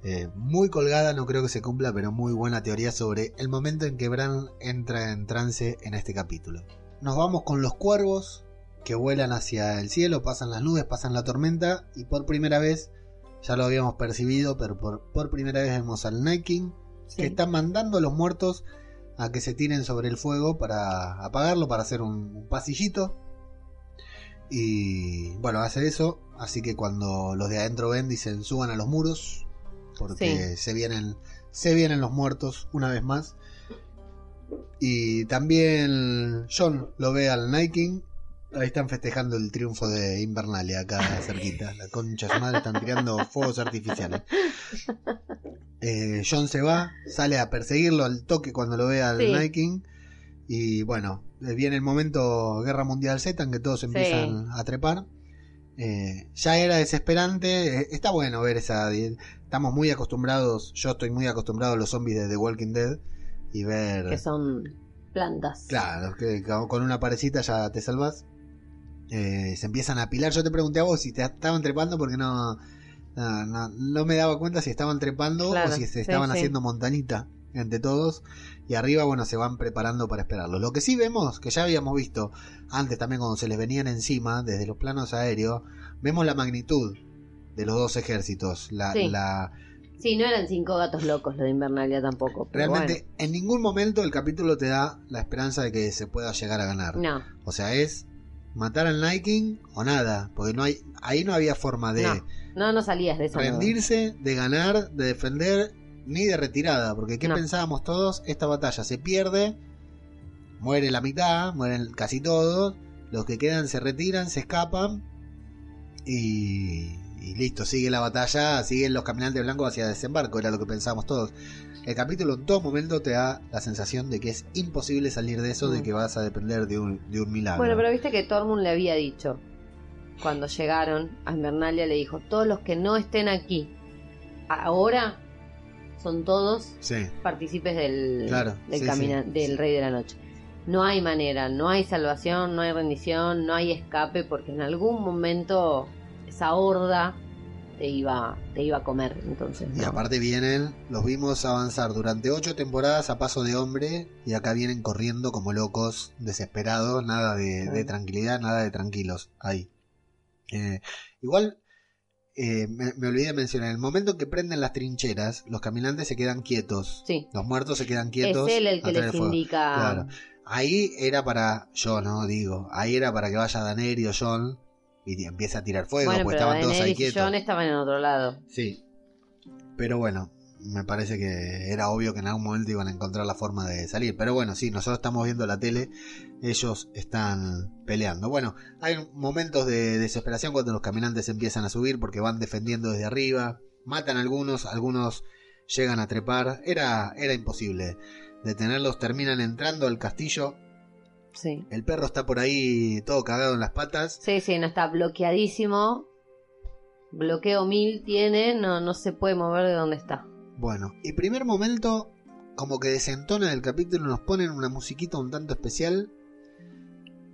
eh, muy colgada, no creo que se cumpla, pero muy buena teoría sobre el momento en que Bran entra en trance en este capítulo. Nos vamos con los cuervos que vuelan hacia el cielo, pasan las nubes, pasan la tormenta y por primera vez, ya lo habíamos percibido, pero por, por primera vez vemos al Night King Sí. que está mandando a los muertos a que se tiren sobre el fuego para apagarlo, para hacer un, un pasillito. Y bueno, hace eso. Así que cuando los de adentro ven, dicen suban a los muros. Porque se vienen. Se vienen los muertos una vez más. Y también John lo ve al Night King. Ahí están festejando el triunfo de Invernalia acá cerquita. La concha de su madre están tirando fuegos artificiales. Eh, John se va, sale a perseguirlo al toque cuando lo ve al Sí. Night King. Y bueno, eh, viene el momento Guerra Mundial Z en que todos empiezan a trepar. Eh, ya era desesperante. eh, está bueno ver esa. Estamos muy acostumbrados. Yo estoy muy acostumbrado a los zombies de The Walking Dead. Y ver. Que son plantas. Claro, que con una parecita ya te salvas. Eh, se empiezan a apilar. Yo te pregunté a vos si te estaban trepando porque no. No, no, no me daba cuenta si estaban trepando Claro, o si se sí, estaban sí. haciendo montanita. entre todos. Y arriba, bueno, se van preparando para esperarlo. Lo que sí vemos, que ya habíamos visto antes también cuando se les venían encima, desde los planos aéreos, vemos la magnitud de los dos ejércitos. La, Sí. la, Sí, no eran cinco gatos locos lo de Invernalia tampoco. pero realmente, en ningún momento el capítulo te da la esperanza de que se pueda llegar a ganar. bueno. O sea, es matar al Night King o nada. Porque no hay, ahí no había forma de No, no, no, salías de eso. rendirse, de ganar, de defender, ni de retirada. Porque ¿qué No. pensábamos todos? Esta batalla se pierde, muere la mitad, mueren casi todos, los que quedan se retiran, se escapan y, y listo, sigue la batalla, siguen los caminantes blancos hacia desembarco, era lo que pensábamos todos. El capítulo en todo momento te da la sensación de que es imposible salir de eso, de Mm. que vas a depender de un, de un milagro. Bueno, pero viste que Tormund le había dicho, cuando llegaron a Invernalia, le dijo, todos los que no estén aquí ahora son todos Sí, partícipes del, Claro, del, sí, camina- sí, del. Rey de la Noche. No hay manera, no hay salvación, no hay rendición, no hay escape, porque en algún momento esa horda te iba, te iba a comer. Entonces, Y aparte vienen, los vimos avanzar durante ocho temporadas a paso de hombre y acá vienen corriendo como locos, desesperados, nada de, de tranquilidad, nada de tranquilos ahí. Eh, igual, eh, me, me olvidé de mencionar, en el momento que prenden las trincheras, los caminantes se quedan quietos, Sí, los muertos se quedan es quietos. él el que les indica. Claro. Ahí era para, yo no digo, ahí era para que vaya Daenerys o John y empiece a tirar fuego, bueno, pero estaban todos ahí y quietos. Jon estaban en otro lado. Sí. Pero bueno, me parece que era obvio que en algún momento iban a encontrar la forma de salir. Pero bueno, sí, nosotros estamos viendo la tele, ellos están peleando. Bueno, hay momentos de desesperación cuando los caminantes empiezan a subir porque van defendiendo desde arriba, matan a algunos, algunos llegan a trepar. Era, era imposible detenerlos, terminan entrando al castillo. Sí. El perro está por ahí todo cagado en las patas. Sí, sí, no está bloqueadísimo. Bloqueo mil tiene, no, no se puede mover de donde está. Bueno, y primer momento, como que desentona del capítulo, nos ponen una musiquita un tanto especial.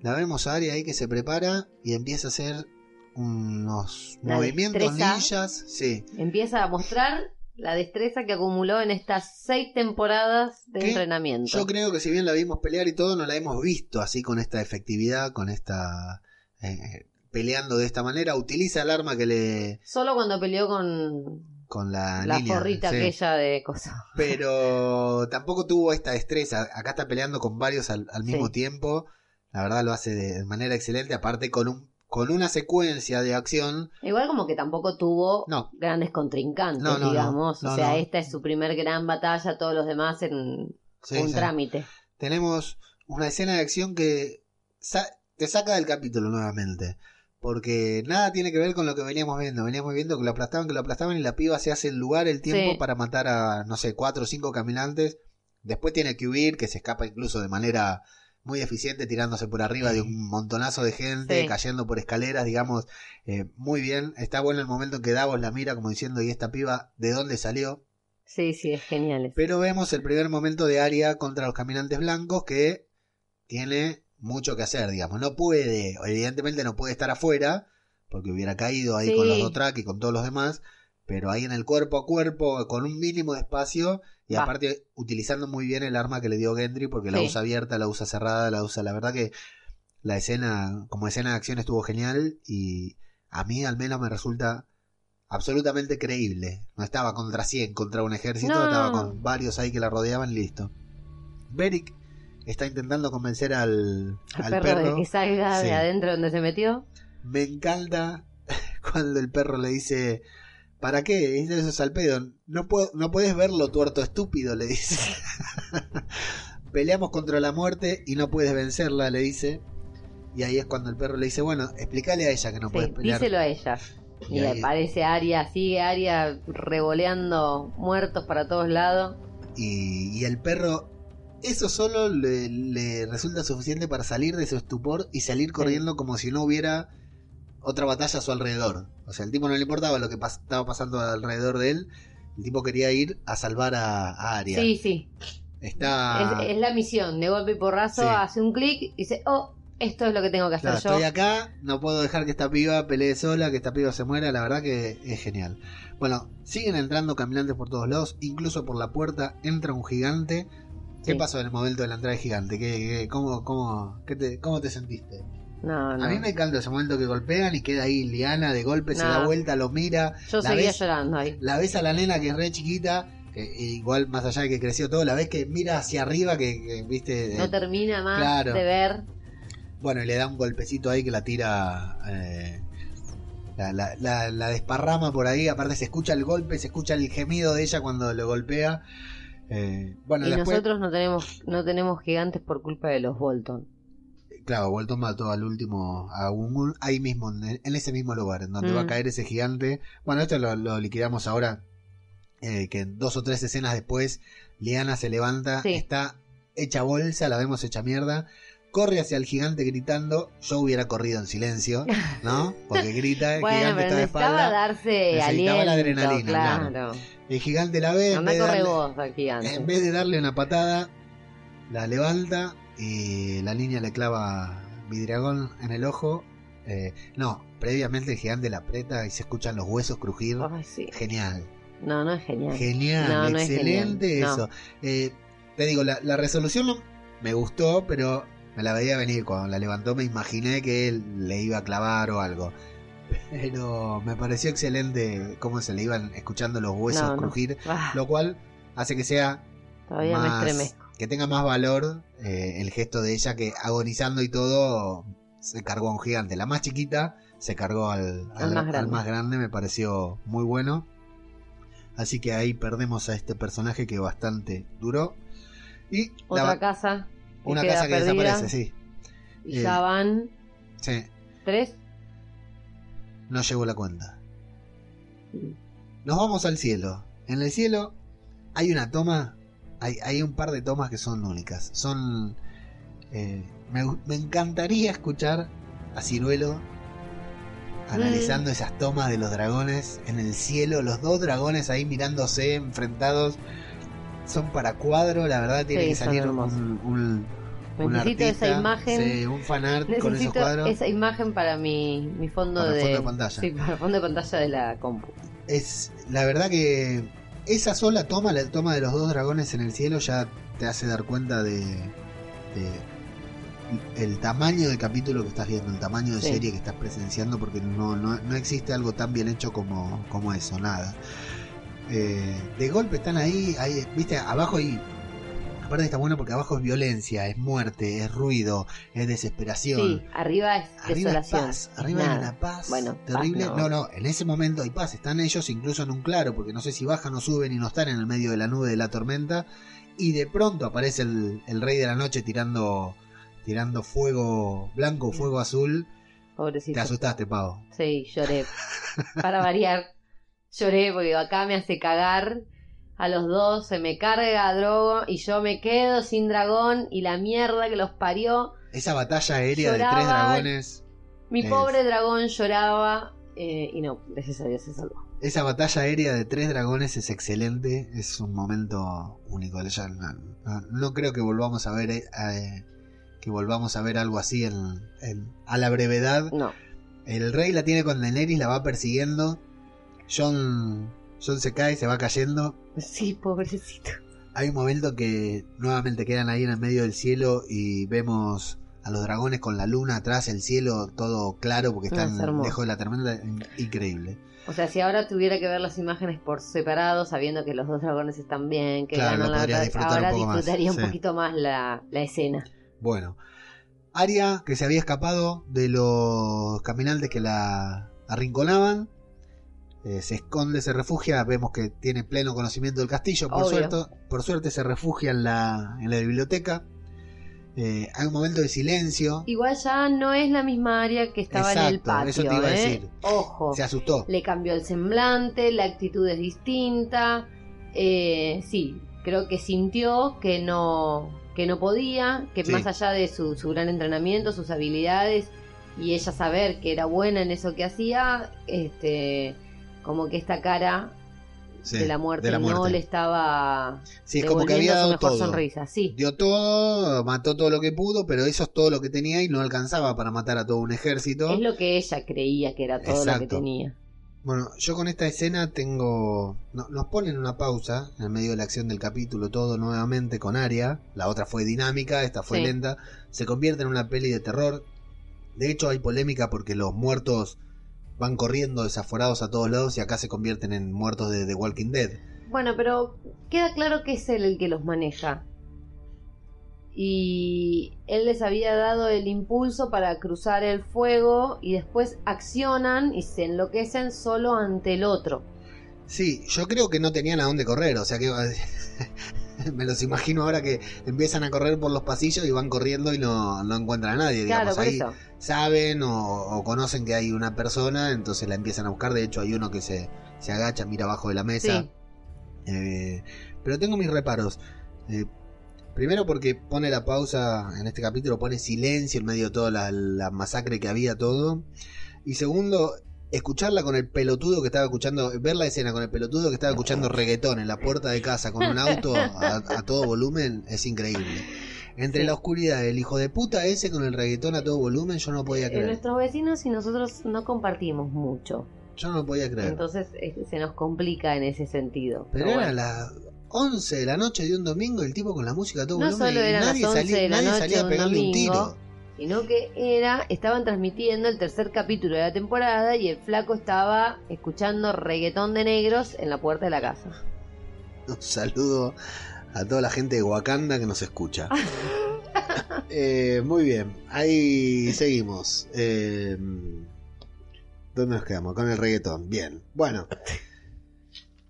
La vemos a Aria ahí que se prepara y empieza a hacer unos La movimientos destreza. ninjas. Sí, Empieza a mostrar la destreza que acumuló en estas seis temporadas de ¿Qué? entrenamiento. yo creo que si bien la vimos pelear y todo, no la hemos visto así con esta efectividad, con esta... eh, peleando de esta manera. Utiliza el arma que le... Solo cuando peleó con con la, la niña, sí. aquella de cosas. pero tampoco tuvo esta destreza. Acá está peleando con varios al, al mismo Sí. tiempo. La verdad lo hace de manera excelente. Aparte con un con una secuencia de acción. Igual como que tampoco tuvo No, grandes contrincantes, No, no, no. digamos. O sea, esta es su primer gran batalla, todos los demás en sí, un sí. trámite. tenemos una escena de acción que sa- te saca del capítulo nuevamente. Porque nada tiene que ver con lo que veníamos viendo. Veníamos viendo que lo aplastaban, que lo aplastaban y la piba se hace el lugar, el tiempo Sí. para matar a, no sé, cuatro o cinco caminantes. Después tiene que huir, que se escapa incluso de manera muy eficiente, tirándose por arriba de un montonazo de gente, Sí. cayendo por escaleras, digamos, eh, muy bien. Está bueno el momento en que Davos la mira como diciendo, ¿y esta piba de dónde salió? Sí, sí, es genial. Pero vemos el primer momento de Aria contra los caminantes blancos que tiene mucho que hacer, digamos. No puede, evidentemente no puede estar afuera, porque hubiera caído ahí Sí. con los Dothraki y con todos los demás, pero ahí en el cuerpo a cuerpo, con un mínimo de espacio, y aparte utilizando muy bien el arma que le dio Gendry, porque la usa abierta, la usa cerrada, la usa, la verdad que la escena, como escena de acción estuvo genial, y a mí al menos me resulta absolutamente creíble. No estaba contra 100, contra un ejército, No. estaba con varios ahí que la rodeaban, listo. Beric está intentando convencer al, El al perro, de que salga Sí. de adentro donde se metió. Me encanta cuando el perro le dice, ¿para qué? Dice eso es al pedo. No, puedo, no puedes verlo tuerto estúpido, le dice. Peleamos contra la muerte y no puedes vencerla, le dice. Y ahí es cuando el perro le dice, bueno, explícale a ella que no Sí, puedes pelear. díselo a ella. Y Y, ahí- aparece Aria, sigue Aria revoleando muertos para todos lados. Y, y el perro, eso solo le, le resulta suficiente para salir de su estupor y salir corriendo como si no hubiera otra batalla a su alrededor. O sea, el tipo no le importaba lo que pas- estaba pasando alrededor de él. El tipo quería ir a salvar a, a Arya. Sí, sí. Está. Es, es la misión. De golpe y porrazo Sí. hace un clic y dice, oh, esto es lo que tengo que hacer Claro, yo. estoy acá, no puedo dejar que esta piba pelee sola, que esta piba se muera, la verdad que es genial. Bueno, siguen entrando caminantes por todos lados, incluso por la puerta entra un gigante. ¿Qué Sí. pasó en el momento de la entrada del gigante? ¿Qué, qué- cómo, cómo, qué te, ¿Cómo te sentiste? No, no. A mí me encanta ese momento que golpean y queda ahí Liana de golpe, se da vuelta, lo mira. Yo la seguía ves- llorando ahí. La ves a la nena que es re chiquita, que igual más allá de que creció todo, la ves que mira hacia arriba, que, que, viste. No eh, termina más claro. de ver. Bueno, y le da un golpecito ahí que la tira. eh, la, la- la- la desparrama por ahí. Aparte, se escucha el golpe, se escucha el gemido de ella cuando lo golpea. Eh, bueno, y después. nosotros no tenemos no tenemos gigantes por culpa de los Bolton. Claro, Bolton mató al último. A ahí mismo, en, en ese mismo lugar, en donde Mm. va a caer ese gigante. Bueno, esto lo, lo liquidamos ahora. eh, que dos o tres escenas después, Liana se levanta, Sí. está hecha bolsa, la vemos hecha mierda. Corre hacia el gigante gritando. Yo hubiera corrido en silencio, ¿no? Porque grita, el Bueno, gigante pero está de espalda. darse Necesitaba aliento, la adrenalina, claro. claro. El gigante la ve. En vez, darle, vos gigante. en vez de darle una patada, la levanta y la niña le clava vidriagón en el ojo. Eh, no, previamente el gigante la aprieta y se escuchan los huesos crujir. Sí. Genial, No, no es genial. genial, No, no es excelente no. eso. Eh, te digo, la, la resolución me gustó, pero me la veía venir. Cuando la levantó me imaginé que él le iba a clavar o algo. Pero me pareció excelente cómo se le iban escuchando los huesos crujir, Ah, lo cual hace que sea todavía me estremezco. Que tenga más valor eh, el gesto de ella que agonizando y todo se cargó a un gigante. La más chiquita se cargó al, Al más grande. más grande, me pareció muy bueno. Así que ahí perdemos a este personaje que bastante duró. Y la- Otra casa una casa que perdida, desaparece, sí. Y Eh, ya van Sí, tres. no llegó la cuenta. Nos vamos al cielo. En el cielo hay una toma, hay, hay un par de tomas que son únicas. Son. eh, me, me encantaría escuchar a Ciruelo analizando esas tomas de los dragones en el cielo, los dos dragones ahí mirándose, enfrentados. Son para cuadro, la verdad tiene Sí, que salir un, un, un Necesito esa artista, imagen. sí, un fanart con esos Necesito cuadros. esa imagen para mi, mi fondo Para de fondo de pantalla. Sí, para el fondo de pantalla de la compu. es la verdad que esa sola toma, la toma de los dos dragones en el cielo ya te hace dar cuenta de, de el tamaño de capítulo que estás viendo, el tamaño de Sí. serie que estás presenciando, porque no, no, no existe algo tan bien hecho como, como eso, nada. Eh, de golpe están ahí, ahí, viste, abajo hay aparte está bueno porque abajo es violencia, es muerte, es ruido, es desesperación. Sí, arriba es Arriba es desolación. paz, arriba hay nada. una paz Bueno, terrible. paz no. no. no, en ese momento hay paz. Están ellos incluso en un claro, porque no sé si bajan o suben y no están en el medio de la nube de la tormenta. Y de pronto aparece el, el rey de la noche tirando, tirando fuego blanco, fuego azul. Pobrecito. Te asustaste, Pavo. Sí, lloré. Para variar, lloré porque acá me hace cagar. A los dos se me carga Drogo y yo me quedo sin dragón y la mierda que los parió. Esa batalla aérea de tres dragones. Mi Es. pobre dragón lloraba eh, y no, gracias a Dios se salvó. Esa batalla aérea de tres dragones es excelente. Es un momento único. No, no- creo que volvamos a ver eh, eh, que volvamos a ver algo así en- en- a la brevedad. No, El rey la tiene con Daenerys, la va persiguiendo. John, John se cae, se va cayendo. sí, pobrecito. Hay un momento que nuevamente quedan ahí en el medio del cielo y vemos a los dragones con la luna atrás, el cielo todo claro porque están es lejos de la tormenta. Increíble. O sea, si ahora tuviera que ver las imágenes por separado, sabiendo que los dos dragones están bien, que Claro, ganan la batalla, disfrutar un ahora poco más, disfrutaría un sí. poquito más la, la escena. Bueno, Aria, que se había escapado de los caminantes que la arrinconaban, eh, se esconde, se refugia. Vemos que tiene pleno conocimiento del castillo. Por, suerte, por suerte se refugia en la, en la biblioteca. Eh, hay un momento de silencio. Igual ya no es la misma área que estaba en el patio. eso te iba a ¿eh? decir. Ojo, Se asustó. le cambió el semblante, la actitud es distinta. Sí, creo que sintió que no, que no podía, que Sí. más allá de su, su gran entrenamiento, sus habilidades y ella saber que era buena en eso que hacía, este, como que esta cara Sí, de la muerte, de la y no le estaba Sí, es como que había dado todo. sonrisa. Sí, Dio todo, mató todo lo que pudo, pero eso es todo lo que tenía y no alcanzaba para matar a todo un ejército. es lo que ella creía que era todo lo que tenía. Bueno, yo con esta escena tengo... no- nos ponen una pausa en el medio de la acción del capítulo, todo nuevamente con Aria. La otra fue dinámica, esta fue Sí. lenta. Se convierte en una peli de terror. De hecho hay polémica porque los muertos van corriendo desaforados a todos lados y acá se convierten en muertos de The Walking Dead. Bueno, pero queda claro que es él el que los maneja. Y él les había dado el impulso para cruzar el fuego y después accionan y se enloquecen solo ante el otro. Sí, yo creo que no tenían a dónde correr, o sea que me los imagino ahora que empiezan a correr por los pasillos y van corriendo y no, no encuentran a nadie, Claro, digamos, por ahí eso. saben o, o conocen que hay una persona, entonces la empiezan a buscar, de hecho hay uno que se, se agacha, mira abajo de la mesa, Sí. Eh, pero tengo mis reparos. Eh, primero porque pone la pausa en este capítulo, pone silencio en medio de toda la, la masacre que había todo. Y segundo, escucharla con el pelotudo que estaba escuchando, ver la escena con el pelotudo que estaba escuchando reggaetón en la puerta de casa con un auto a, a todo volumen es increíble. Entre Sí. la oscuridad del hijo de puta ese con el reggaetón a todo volumen, yo no podía Eh, creer. nuestros vecinos y nosotros no compartimos mucho. Yo no podía creer. Entonces eh, se nos complica en ese sentido. Pero Pero era bueno. las 11 de la noche de un domingo el tipo con la música a todo No volumen solo las nadie 11 salía, de la nadie noche salía a pegarle un domingo. tiro. Sino que era, estaban transmitiendo el tercer capítulo de la temporada y el flaco estaba escuchando reggaetón de negros en la puerta de la casa. Un saludo a toda la gente de Wakanda que nos escucha. Eh, muy bien, ahí seguimos. Eh, ¿Dónde nos quedamos? Con el reggaetón. Bien, bueno.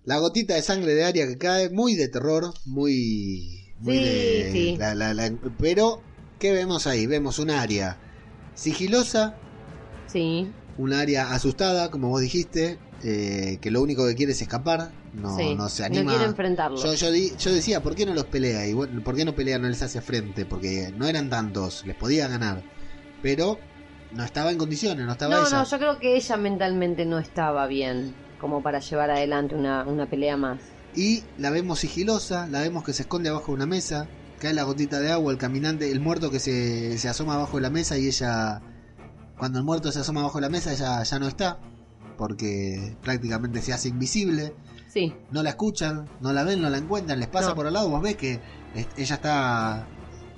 La gotita de sangre de Aria que cae, muy de terror, muy... muy Sí, de- sí. la- la- la- pero, ¿qué vemos ahí? Vemos un Aria sigilosa, Sí, un área asustada, como vos dijiste, eh, que lo único que quiere es escapar, no, sí. no se anima. No quiere enfrentarlo. yo, yo, di- yo decía, ¿por qué no los pelea? Y bueno, ¿por qué no pelea, no les hace frente? Porque no eran tantos, les podía ganar. Pero no estaba en condiciones, no estaba no, ella. no, yo creo que ella mentalmente no estaba bien como para llevar adelante una, una pelea más. Y la vemos sigilosa, la vemos que se esconde abajo de una mesa, cae la gotita de agua, el caminante, el muerto que se, se asoma abajo de la mesa y ella, cuando el muerto se asoma abajo de la mesa, ella ya no está, porque prácticamente se hace invisible. Sí, no la escuchan, no la ven, no la encuentran, les pasa No. por al lado, vos ves que ella está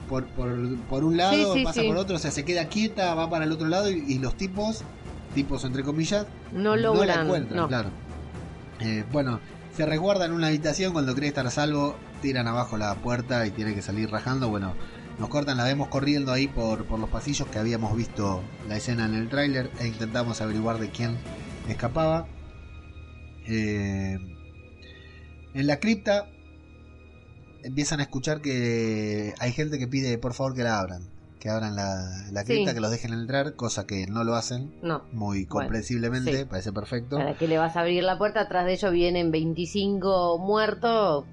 por, por, por un lado, Sí, sí, pasa por otro, o sea, se queda quieta, va para el otro lado y, y los tipos, tipos entre comillas, no la logran. encuentran, no. claro. Eh, bueno, se resguardan en una habitación cuando cree estar a salvo, tiran abajo la puerta y tiene que salir rajando, bueno, nos cortan, la vemos corriendo ahí por, por los pasillos que habíamos visto la escena en el tráiler e intentamos averiguar de quién escapaba. Eh, en la cripta empiezan a escuchar que hay gente que pide por favor que la abran, que abran la, la cripta, Sí. que los dejen entrar, cosa que no lo hacen No. muy Bueno, comprensiblemente, sí. parece perfecto. ¿Para qué le vas a abrir la puerta? Atrás de ellos vienen 25 muertos.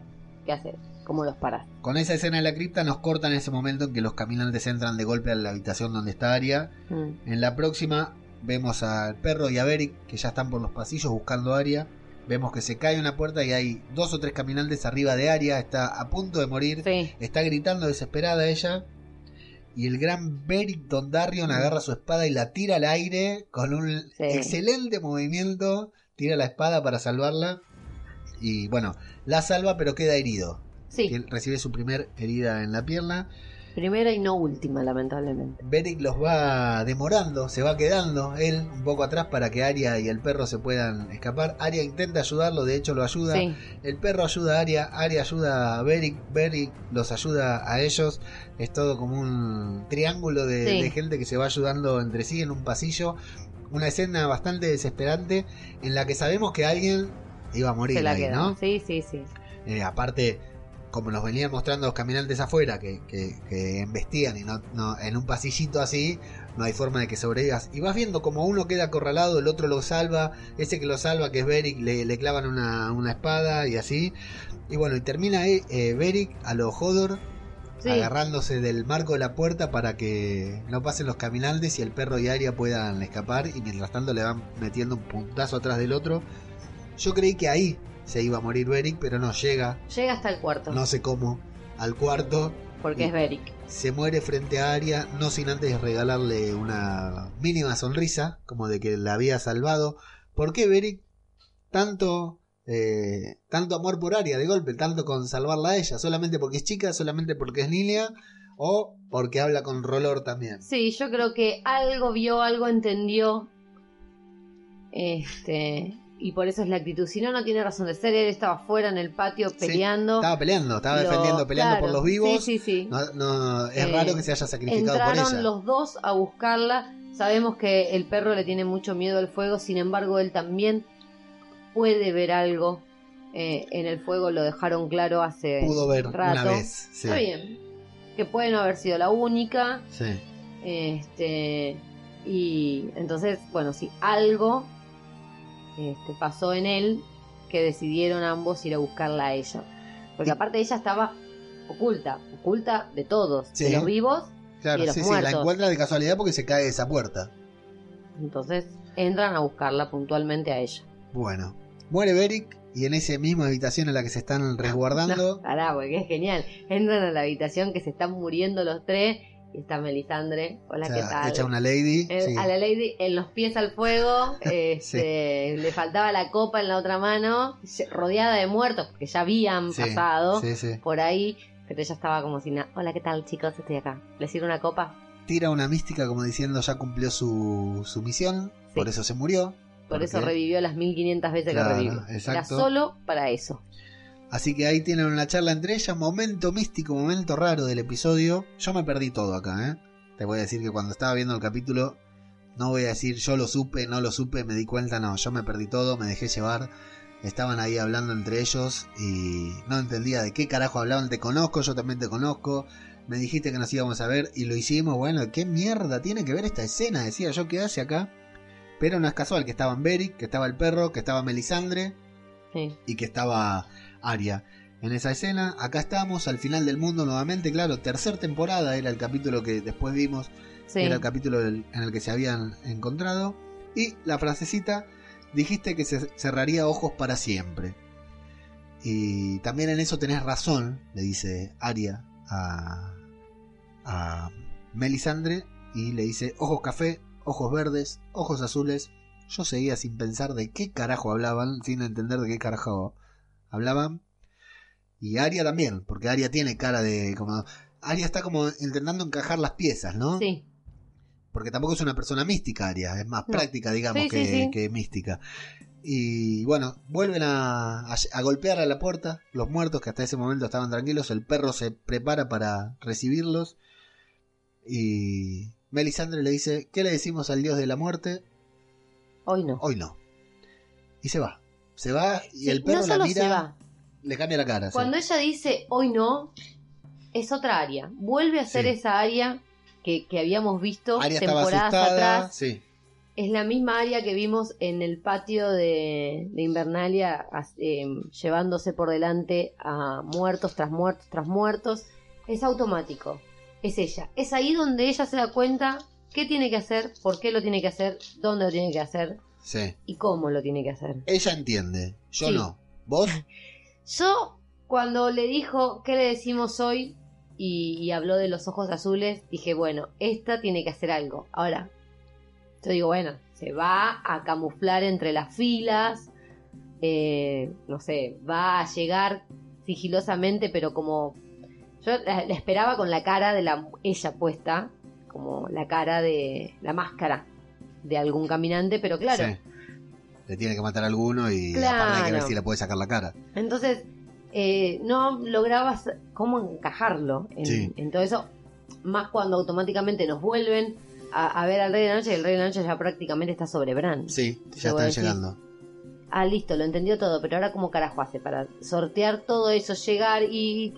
¿Qué haces? ¿Cómo los paras? Con esa escena de la cripta nos cortan ese momento en que los caminantes entran de golpe a la habitación donde está Aria. Mm. En la próxima vemos al perro y a Beric que ya están por los pasillos buscando a Aria. Vemos que se cae una puerta y hay dos o tres caminantes arriba de Aria. Está a punto de morir. Sí, Está gritando desesperada ella. Y el gran Beric Dondarrion agarra su espada y la tira al aire con un Sí. excelente movimiento. Tira la espada para salvarla. Y bueno, la salva pero queda herido. sí. que recibe su primer herida en la pierna. Primera y no última, lamentablemente. Beric los va demorando, se va quedando él un poco atrás para que Aria y el perro se puedan escapar. Aria intenta ayudarlo, de hecho lo ayuda. Sí, El perro ayuda a Aria, Aria ayuda a Beric, Beric los ayuda a ellos. Es todo como un triángulo de, Sí. de gente que se va ayudando entre sí en un pasillo. Una escena bastante desesperante en la que sabemos que alguien iba a morir se la ahí, queda. ¿no? Sí, sí, sí. Eh, aparte, como nos venían mostrando los caminantes afuera, que, que, que embestían y no, no, en un pasillito así, no hay forma de que sobrevivas. Y vas viendo como uno queda acorralado, el otro lo salva, ese que lo salva, que es Beric, le, le clavan una, una espada y así. Y bueno, y termina eh, eh, Beric a lo Hodor. Sí. Agarrándose del marco de la puerta para que no pasen los caminantes y el perro y Aria puedan escapar. Y mientras tanto le van metiendo un puntazo atrás del otro. Yo creí que ahí se iba a morir Beric, pero no llega, Llega hasta el cuarto, no sé cómo, al cuarto. porque es Beric. Se muere frente a Arya, no sin antes regalarle una mínima sonrisa, como de que la había salvado. ¿Por qué Beric tanto, eh, tanto amor por Arya de golpe, tanto con salvarla a ella? ¿Solamente porque es chica, solamente porque es niña? ¿O porque habla con Rolor también? Sí, yo creo que algo vio, algo entendió. Este. Y por eso es la actitud. Si no, no tiene razón de ser. Él estaba fuera en el patio Sí, peleando. estaba peleando, estaba Lo- defendiendo, peleando claro, por los vivos. Sí, sí, sí. No, no, es Eh, raro que se haya sacrificado por Entraron ella. los dos a buscarla. Sabemos que el perro le tiene mucho miedo al fuego. Sin embargo, él también puede ver algo eh, en el fuego. Lo dejaron claro hace Pudo ver rato. una vez. Sí, Está bien. Que puede no haber sido la única. sí. Este, y entonces, bueno, si algo este, pasó en él, que decidieron ambos ir a buscarla a ella. Porque aparte ella estaba oculta, oculta de todos, Sí. de los vivos. Claro, Y los sí, sí, la muertos. encuentra de casualidad porque se cae de esa puerta. Entonces entran a buscarla puntualmente a ella. Bueno, muere Beric y en esa misma habitación en la que se están resguardando. Pará, porque es genial. Entran a la habitación que se están muriendo los tres y está Melisandre. Hola, o sea, ¿qué tal? echa una lady. El- sí. A la lady en los pies al fuego, este, le faltaba la copa en la otra mano, rodeada de muertos, porque ya habían Sí, pasado sí, sí. por ahí, pero ella estaba como si nada. Hola, ¿qué tal chicos? Estoy acá. ¿Les sirve una copa? Tira una mística como diciendo ya cumplió su, su misión, Sí. por eso se murió. Por ¿Por eso revivió las 1500 veces Claro, que revivió. Era exacto. solo para eso. Así que ahí tienen una charla entre ellas, momento místico, momento raro del episodio. Yo me perdí todo acá, ¿eh? Te voy a decir que cuando estaba viendo el capítulo, no voy a decir yo lo supe, no lo supe, me di cuenta, no, yo me perdí todo, me dejé llevar. Estaban ahí hablando entre ellos y no entendía de qué carajo hablaban. Te conozco, yo también te conozco. Me dijiste que nos íbamos a ver y lo hicimos. Bueno, ¿qué mierda tiene que ver esta escena? Decía yo, ¿qué hace acá? Pero no es casual que estaban Beric, que estaba el perro, que estaba Melisandre Sí. y que estaba Aria. En esa escena, acá estamos, al final del mundo nuevamente, claro, tercer temporada era el capítulo que después vimos, Sí. era el capítulo del- en el que se habían encontrado. Y la frasecita, dijiste que se cerraría ojos para siempre. Y también en eso tenés razón, le dice Aria a, a Melisandre, y le dice, ojos café, ojos verdes, ojos azules. Yo seguía sin pensar de qué carajo hablaban, sin entender de qué carajo hablaban. Y Aria también, porque Aria tiene cara de como... Aria está como intentando encajar las piezas, ¿no? Sí. Porque tampoco es una persona mística, Aria, es más No. práctica, digamos, Sí, que, sí, sí. que mística. Y bueno, vuelven a, a- a golpear a la puerta, los muertos que hasta ese momento estaban tranquilos, el perro se prepara para recibirlos. Y Melisandre le dice, ¿qué le decimos al dios de la muerte? Hoy no. Hoy no. Y se va. Se va y el perro no la solo mira, se va. le cambia la cara. Cuando ella dice hoy no, es otra área. Vuelve a ser Sí. esa área que, que habíamos visto Aria estaba temporadas asustada. atrás. Sí, Es la misma área que vimos en el patio de, de Invernalia, as- eh, llevándose por delante a muertos tras muertos tras muertos. Es automático. Es ella. Es ahí donde ella se da cuenta qué tiene que hacer, por qué lo tiene que hacer, dónde lo tiene que hacer sí. y cómo lo tiene que hacer. Ella entiende, yo Sí. no. ¿Vos? Yo, cuando le dijo qué le decimos hoy y, y habló de los ojos azules, dije, bueno, esta tiene que hacer algo. Ahora, yo digo, bueno, se va a camuflar entre las filas, eh, no sé, va a llegar sigilosamente, pero como yo la, la esperaba con la cara de la ella puesta, como la cara de la máscara de algún caminante, pero claro, Sí. Le tiene que matar a alguno y Claro. aparte hay que ver si le puede sacar la cara. Entonces, eh, no lograbas cómo encajarlo en, Sí. en todo eso, más cuando automáticamente nos vuelven a, a ver al Rey de la Noche y el Rey de la Noche ya prácticamente está sobre Bran. Sí, ya están decir. llegando. Ah, listo, lo entendió todo, pero ahora cómo carajo hace para sortear todo eso, llegar y...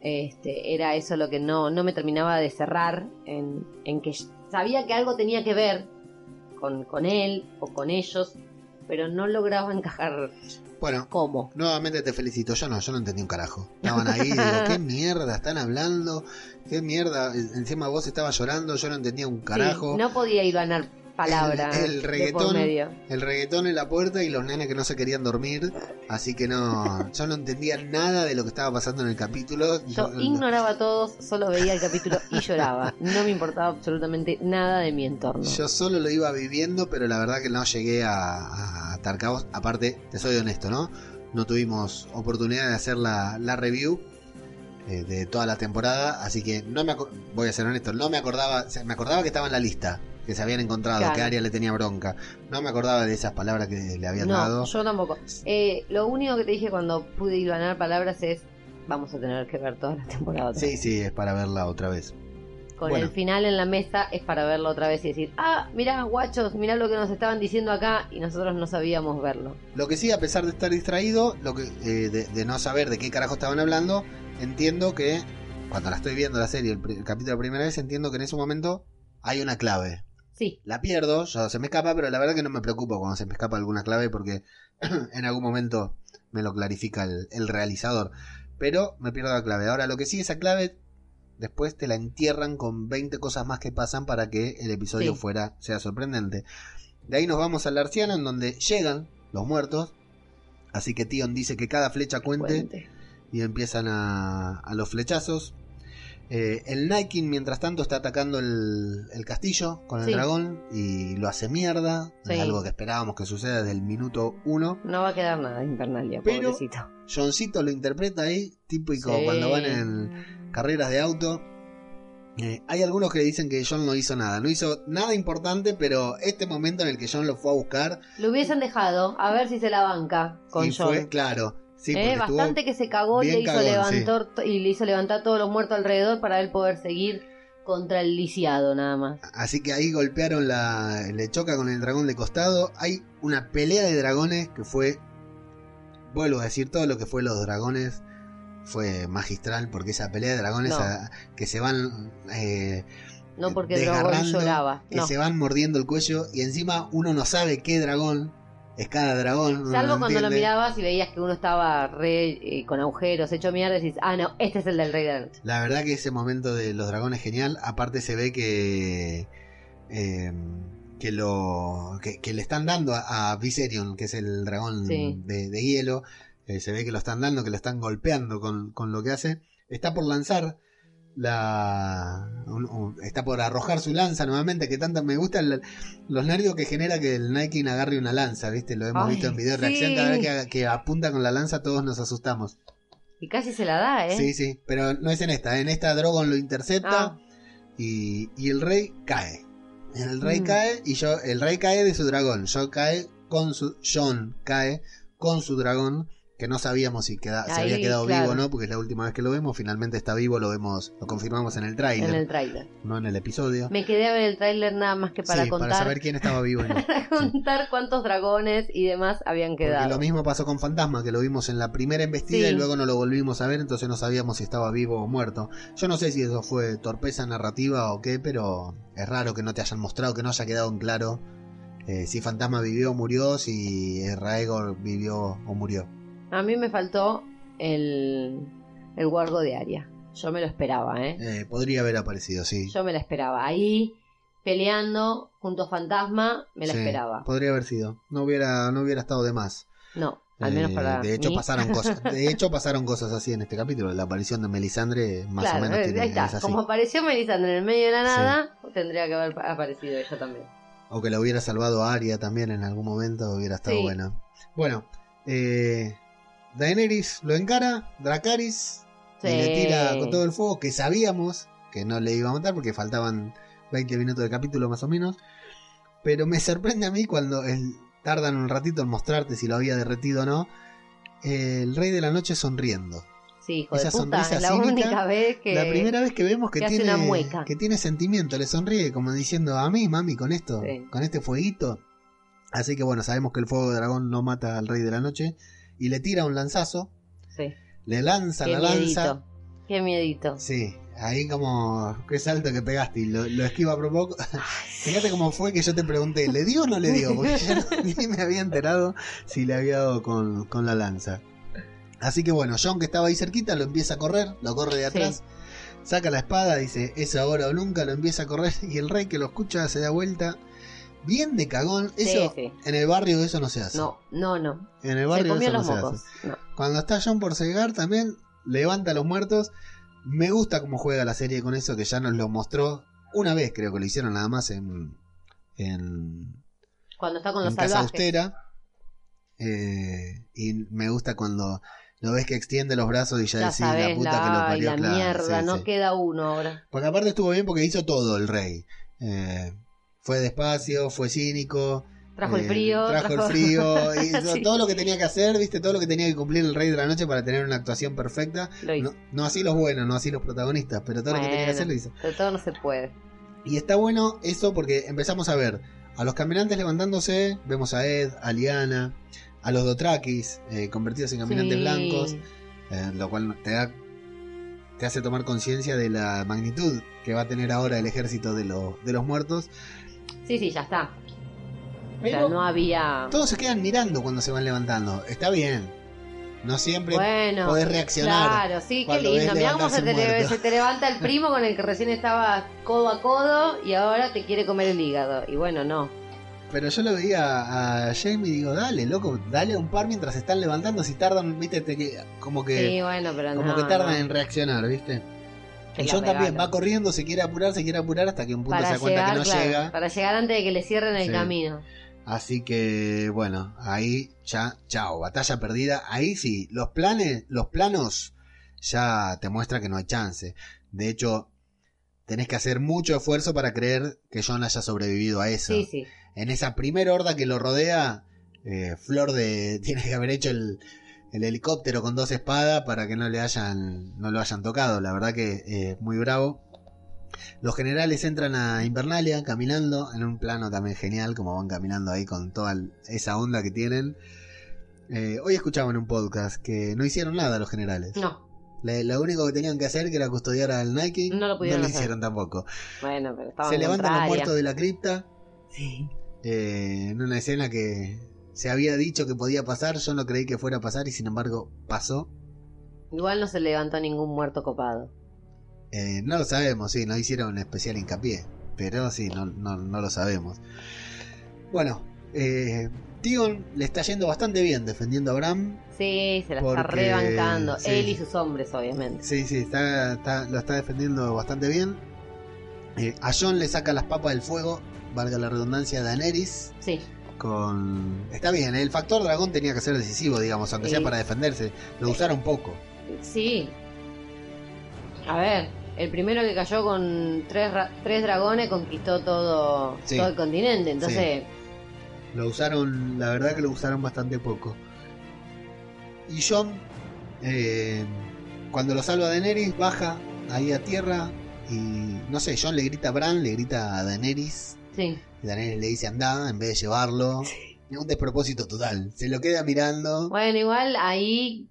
Este, era eso lo que no, no me terminaba de cerrar en, en que sabía que algo tenía que ver con, con él o con ellos, pero no lograba encajar Bueno, cómo. nuevamente te felicito. Yo no, yo no entendí un carajo. Estaban ahí digo, ¿qué mierda están hablando? ¿Qué mierda? Encima vos estabas llorando, yo no entendía un carajo. Sí, no podía ir ganar palabra el, el reggaetón, el reggaetón en la puerta y los nenes que no se querían dormir, así que no, yo no entendía nada de lo que estaba pasando en el capítulo. Yo ignoraba a todos, solo veía el capítulo y lloraba. No me importaba absolutamente nada de mi entorno. Yo solo lo iba viviendo, pero la verdad que no llegué a, a atar cabos. Aparte, te soy honesto, ¿no? No tuvimos oportunidad de hacer la, la review eh, de toda la temporada, así que no me voy a ser honesto, no me acordaba, o sea, me acordaba que estaba en la lista, que se habían encontrado, Claro. que Aria le tenía bronca. No me acordaba de esas palabras que le habían No, dado. yo tampoco. Eh, lo único que te dije cuando pude hilvanar palabras es vamos a tener que ver toda la temporada otra Sí, vez. sí, es para verla otra vez. Con bueno. el final en la mesa es para verlo otra vez y decir, ah, mirá, guachos, mirá lo que nos estaban diciendo acá y nosotros no sabíamos verlo. Lo que sí, a pesar de estar distraído, lo que, eh, de, de no saber de qué carajo estaban hablando, entiendo que cuando la estoy viendo la serie, el, el capítulo la primera vez, entiendo que en ese momento hay una clave. Sí, La pierdo, ya se me escapa, pero la verdad que no me preocupo cuando se me escapa alguna clave porque en algún momento me lo clarifica el, el realizador. Pero me pierdo la clave. Ahora, lo que sí, esa clave después te la entierran con 20 cosas más que pasan para que el episodio Sí. fuera sea sorprendente. De ahí nos vamos al Arciano, en donde llegan los muertos. Así que Tion dice que cada flecha cuente cuente. y empiezan a, a los flechazos. Eh, el Nike, mientras tanto, está atacando el, el castillo con el Sí. dragón y lo hace mierda. Sí. Es algo que esperábamos que suceda desde el minuto uno. No va a quedar nada de Invernalia, Pero- pobrecito. Johncito lo interpreta ahí, típico Sí. cuando van en carreras de auto. Eh, hay algunos que dicen que John no hizo nada, no hizo nada importante, pero este momento en el que John lo fue a buscar Lo hubiesen dejado, a ver si se la banca con y John. fue, claro, sí, Eh, bastante que se cagó y le, hizo cagón, levantar, y le hizo levantar todos los muertos alrededor para él poder seguir contra el lisiado nada más. Así que ahí golpearon la. Le choca con el dragón de costado. Hay una pelea de dragones que fue. Vuelvo a decir, todo lo que fue los dragones fue magistral. Porque esa pelea de dragones No. a- que se van. eh, No porque Drogon desgarrando, lloraba. Que se van mordiendo el cuello. Y encima uno no sabe qué dragón es cada dragón. Salvo cuando lo mirabas y veías que uno estaba re eh, con agujeros, hecho mierda, y dices, ah, no, este es el del Rey de la Noche. La verdad que ese momento de los dragones es genial. Aparte se ve que eh, que lo que, que le están dando a, a Viserion, que es el dragón Sí. de, de hielo. eh, se ve que lo están dando, que lo están golpeando con, con lo que hace. Está por lanzar la está por arrojar su lanza nuevamente que tanto me gusta el- los nervios que genera que el Nike agarre una lanza viste lo hemos Ay, visto en video de reacción cada vez que, que apunta con la lanza todos nos asustamos Y casi se la da, ¿eh? Sí, sí, pero no es en esta. En esta Drogon lo intercepta Ah. y, y el rey cae. El rey Mm. cae y yo, el rey cae de su dragón. Yo cae con su, John cae con su dragón que no sabíamos si queda, se había quedado claro. vivo o no, porque es la última vez que lo vemos. Finalmente está vivo, lo vemos, lo confirmamos en el tráiler, En el tráiler. no en el episodio. Me quedé a ver el tráiler nada más que para sí, contar, para saber quién estaba vivo y no. para contar cuántos dragones y demás habían Porque quedado. lo mismo pasó con Fantasma, que lo vimos en la primera embestida Sí. y luego no lo volvimos a ver, entonces no sabíamos si estaba vivo o muerto. Yo no sé si eso fue torpeza narrativa o qué, pero es raro que no te hayan mostrado, que no haya quedado en claro eh, si Fantasma vivió o murió, si Raegor vivió o murió. A mí me faltó el, el guardo de Aria. Yo me lo esperaba, ¿eh? Eh, podría haber aparecido, sí. Yo me la esperaba. Ahí, peleando junto a Fantasma, me la Sí, esperaba. Podría haber sido. No hubiera, no hubiera estado de más. No, al menos Eh, para de hecho mí. pasaron cosas de hecho pasaron cosas así en este capítulo la aparición de Melisandre más claro, o menos eh, tiene- ahí está. es así. Como apareció Melisandre en el medio de la Sí. nada, tendría que haber aparecido ella también. O que la hubiera salvado a Arya también en algún momento, hubiera estado Sí. bueno. Bueno, eh, Daenerys lo encara, Dracaris, y le tira con todo el fuego, que sabíamos que no le iba a matar porque faltaban 20 minutos de capítulo más o menos. Pero me sorprende a mí cuando el- tardan un ratito en mostrarte si lo había derretido o no. El Rey de la Noche sonriendo. Sí, hijo Esa de puta, sonrisa es la cínica, única vez que... La primera vez que vemos que, tiene, una que tiene sentimiento, le sonríe como diciendo a mí, mami, con esto, Sí. con este fueguito. Así que bueno, sabemos que el fuego de dragón no mata al rey de la noche. Y le tira un lanzazo, Sí. le lanza Qué la lanza. miedito. Qué miedito. Sí, ahí como qué salto que pegaste y lo, lo esquiva por poco. Fíjate cómo fue que yo te pregunté, ¿le dio o no le dio? Porque yo ni me había enterado si le había dado con, con la lanza. Así que bueno, John que estaba ahí cerquita lo empieza a correr, lo corre de atrás, saca la espada, dice, es ahora o nunca, lo empieza a correr y el rey que lo escucha se da vuelta bien de cagón. Eso, sí. en el barrio eso no se hace. No, no, no. En el Se barrio eso los no se mocos. hace. No. Cuando está John por cegar también levanta a los muertos. Me gusta cómo juega la serie con eso, que ya nos lo mostró una vez, creo que lo hicieron nada más en, en, Cuando está con los en Casa. Austera. Eh, y me gusta cuando lo ves que extiende los brazos y ya, Ya decís sabes, la puta la, que lo parió. la claro, mierda, sí, no queda uno ahora. Porque aparte estuvo bien porque hizo todo el rey. Eh, fue despacio, fue cínico. Trajo el eh, frío. Trajo el frío. Hizo Sí. todo lo que tenía que hacer, viste, todo lo que tenía que cumplir el rey de la noche para tener una actuación perfecta. Lo hizo. No, no así los buenos, no así los protagonistas, pero todo lo que tenía que hacer lo hizo. Pero todo no se puede. Y está bueno eso porque empezamos a ver a los caminantes levantándose, vemos a Ed, a Liana, a los Dothrakis eh, convertidos en caminantes Sí. blancos, eh, lo cual te da te hace tomar conciencia de la magnitud que va a tener ahora el ejército de, los de los muertos. Sí, sí, ya está. O sea, Pero no había. todos se quedan mirando cuando se van levantando. Está bien. No siempre Bueno, podés reaccionar Claro, sí, qué lindo. Mirá cómo se te, se te levanta el primo con el que recién estaba codo a codo y ahora te quiere comer el hígado. Y bueno, no. Pero yo lo veía a Jamie y digo, dale, loco, dale un par mientras se están levantando. Si tardan, viste, te que- como que, Sí, bueno, pero como no. que tardan no. en reaccionar, viste. La John también va corriendo, se quiere apurar, se quiere apurar hasta que un punto se da cuenta llegar, que no claro, llega. para llegar antes de que le cierren el Sí. camino. Así que, bueno, ahí ya, chao, batalla perdida. Ahí sí, los planes, los planos ya te muestra que no hay chance. De hecho, tenés que hacer mucho esfuerzo para creer que John haya sobrevivido a eso. Sí, sí. En esa primera horda que lo rodea, eh, Flor de tiene que haber hecho el, el helicóptero con dos espadas para que no le hayan, no lo hayan tocado. La verdad que eh, muy bravo. Los generales entran a Invernalia caminando en un plano también genial, como van caminando ahí con toda esa onda que tienen. Eh, hoy escuchaba en un podcast que no hicieron nada los generales. No, Le- lo único que tenían que hacer, que era custodiar al Nike, No lo pudieron hacer. hicieron tampoco. bueno, pero estaba Se levantan los muertos de la cripta, Sí. eh, en una escena que se había dicho que podía pasar, yo no creí que fuera a pasar y sin embargo pasó. Igual no se levantó ningún muerto copado. Eh, no lo sabemos, sí, no hicieron especial hincapié, pero sí, no, no, no lo sabemos. Bueno, eh, Tion le está yendo bastante bien defendiendo a Bram. Sí, se la está rebancando. sí. Él y sus hombres, obviamente. Sí, sí, está, está- lo está defendiendo bastante bien. Eh, a John le saca las papas del fuego, valga la redundancia, a Daenerys. Sí. Con... Está bien, el factor dragón tenía que ser decisivo, digamos, aunque sea para defenderse. Lo usaron poco. Sí. A ver, el primero que cayó con tres, ra- tres dragones conquistó todo, Sí. todo el continente. Entonces, Lo usaron, la verdad que lo usaron bastante poco. Y John, eh, cuando lo salva a Daenerys, baja ahí a tierra y no sé, John le grita a Bran, le grita a Daenerys. Sí. Y Daenerys le dice anda en vez de llevarlo. Un despropósito total. Se lo queda mirando. Bueno, igual ahí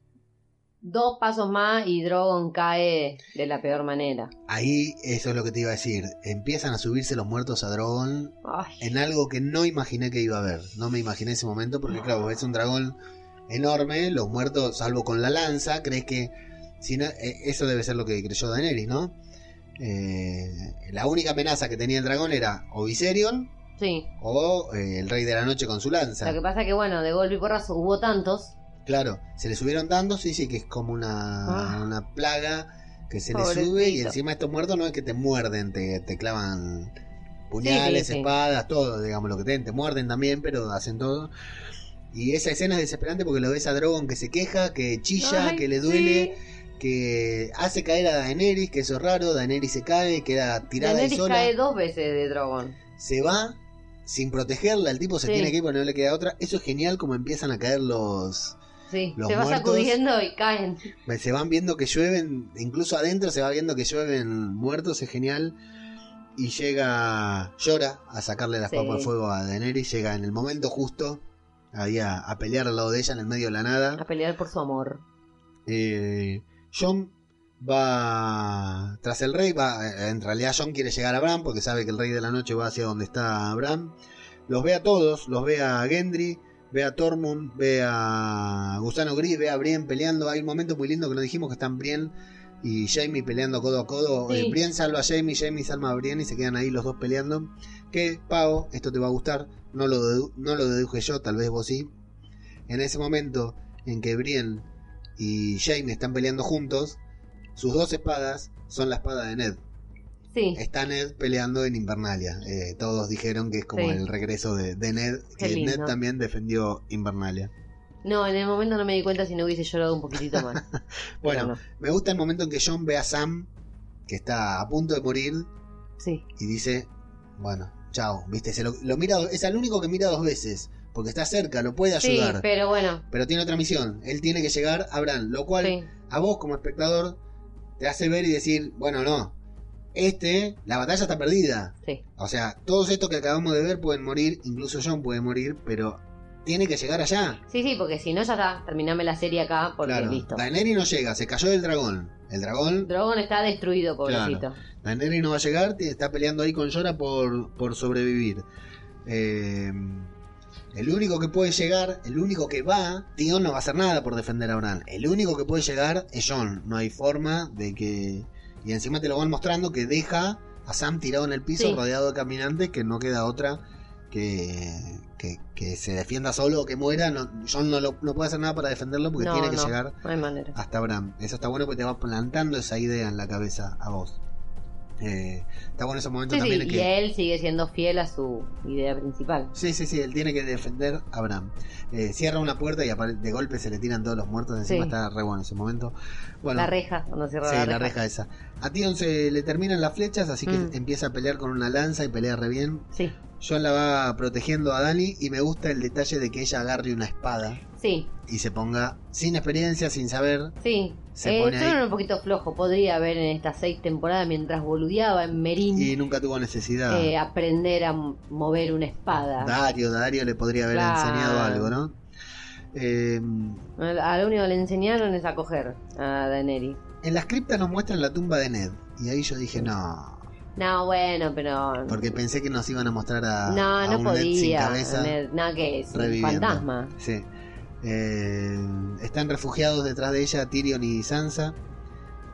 dos pasos más y Drogon cae de la peor manera. Ahí eso es lo que te iba a decir. Empiezan a subirse los muertos a Drogon Ay, en algo que no imaginé que iba a haber. No me imaginé ese momento porque claro, es un dragón enorme, los muertos, salvo con la lanza, crees que si no, eh, eso debe ser lo que creyó Daenerys, ¿no? Eh, la única amenaza que tenía el dragón era o Viserion sí. o eh, el Rey de la Noche con su lanza. Lo que pasa que, bueno, de golpe y porrazo hubo tantos. Claro, se le subieron dando, sí, sí, que es como una, Ah. una plaga que se le sube y encima estos muertos no es que te muerden, te, te clavan puñales, Sí, sí, sí. espadas, todo, digamos, lo que te te muerden también, pero hacen todo. Y esa escena es desesperante porque lo ves a Drogon que se queja, que chilla, Ay, que le duele, que hace caer a Daenerys, que eso es raro, Daenerys se cae, queda tirada ahí Daenerys sola, cae dos veces de Drogon. se va sin protegerla, el tipo se Sí. tiene que ir porque no le queda otra. Eso es genial como empiezan a caer los... Sí, Los se va muertos- sacudiendo y caen. Se van viendo que llueven, incluso adentro se va viendo que llueven muertos, es genial. Y llega, llora a sacarle las Sí. papas al fuego a Daenerys, llega en el momento justo, ahí a, a pelear al lado de ella en el medio de la A nada. pelear por su amor. Eh, John va tras el rey, va, eh, en realidad John quiere llegar a Bran porque sabe que el rey de la noche va hacia donde está Bran. Los ve a todos, los ve a Gendry, ve a Tormund, ve a Gusano Gris, ve a Brienne peleando. Hay un momento muy lindo que nos dijimos que están Brienne y Jamie peleando codo a codo. Sí. Eh, Brienne salva a Jamie, Jamie salva a Brienne y se quedan ahí los dos peleando. Que, Pau, esto te va a gustar, no lo, no lo deduje yo, tal vez vos sí. En ese momento en que Brienne y Jaime están peleando juntos, sus dos espadas son la espada de Ned. Sí, Está Ned peleando en Invernalia. Eh, todos dijeron que es como Sí. el regreso de, de Ned, que. Ned también defendió Invernalia. no, en el momento no me di cuenta si no hubiese llorado un poquitito más. Bueno, no. me gusta el momento en que John ve a Sam, que está a punto de morir, Sí, y dice, bueno, chao, viste, se lo, lo mira, es el único que mira dos veces, porque está cerca, lo puede sí, ayudar, pero bueno, pero tiene otra misión, él tiene que llegar a Bran, lo cual sí, a vos como espectador te hace ver y decir, bueno, no, este, la batalla está perdida, sí. o sea, todos estos que acabamos de ver pueden morir, incluso John puede morir, pero tiene que llegar allá. Sí, sí, porque si no ya está, terminame la serie acá porque Claro, listo. Daenerys no llega, se cayó del dragón. El dragón Drogon está destruido, pobrecito. Daenerys no va a llegar, está peleando ahí con Jorah por, por sobrevivir. Eh, el único que puede llegar, el único que va, Tion no va a hacer nada por defender a Bran. El único que puede llegar es Jon. No hay forma de que. Y encima te lo van mostrando que deja a Sam tirado en el piso, Sí. rodeado de caminantes, que no queda otra que, que, que se defienda solo o que muera. No, Jon no, lo- no puede hacer nada para defenderlo porque No, tiene que no, llegar hasta Bram. Eso está bueno porque te va plantando esa idea en la cabeza a vos. Eh, está bueno ese momento Sí, sí, también en y que. él sigue siendo fiel a su idea principal. Sí, sí, sí, él tiene que defender a Bram. Eh, cierra una puerta y de golpe se le tiran todos los muertos. Encima Sí. está re bueno ese momento. Bueno, la reja, cuando cierra sí, la reja esa. A Tion se le terminan las flechas, así que Mm. empieza a pelear con una lanza y pelea re bien. Sí, John la va protegiendo a Dani y me gusta el detalle de que ella agarre una espada sí, y se ponga sin experiencia, sin saber. sí. Se Eh, pone ahí. era un poquito flojo. Podría haber en estas seis temporadas, mientras boludeaba en Merín, Y nunca tuvo necesidad. eh, aprender a mover una espada. Dario, Dario le podría haber Claro. enseñado algo, ¿no? Eh, A lo único que le enseñaron es a coger a Daenerys. en las criptas nos muestran la tumba de Ned. Y ahí yo dije, no. No, bueno, pero. Porque pensé que nos iban a mostrar a, no, a no un Ned sin podía. cabeza Ned- Nada que es. un. Fantasma. Sí. Eh, están refugiados detrás de ella Tyrion y Sansa.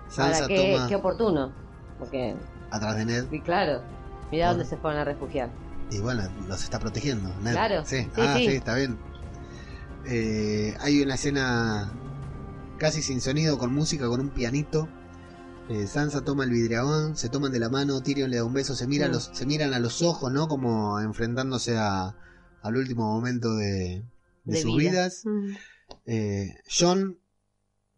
Sansa Ahora, qué, toma qué oportuno. Porque, atrás de Ned. y claro, mira Bueno. dónde se fueron a refugiar. Y bueno, los está protegiendo. Ned. Claro, Sí, sí, ah, sí. sí, está bien. Eh, hay una escena casi sin sonido, con música, con un pianito. Eh, Sansa toma el vidriagón, se toman de la mano, Tyrion le da un beso, se, mira Mm. los, se miran a los ojos, ¿no? Como enfrentándose a, al último momento de, de De sus vida. vidas. Mm. Eh, John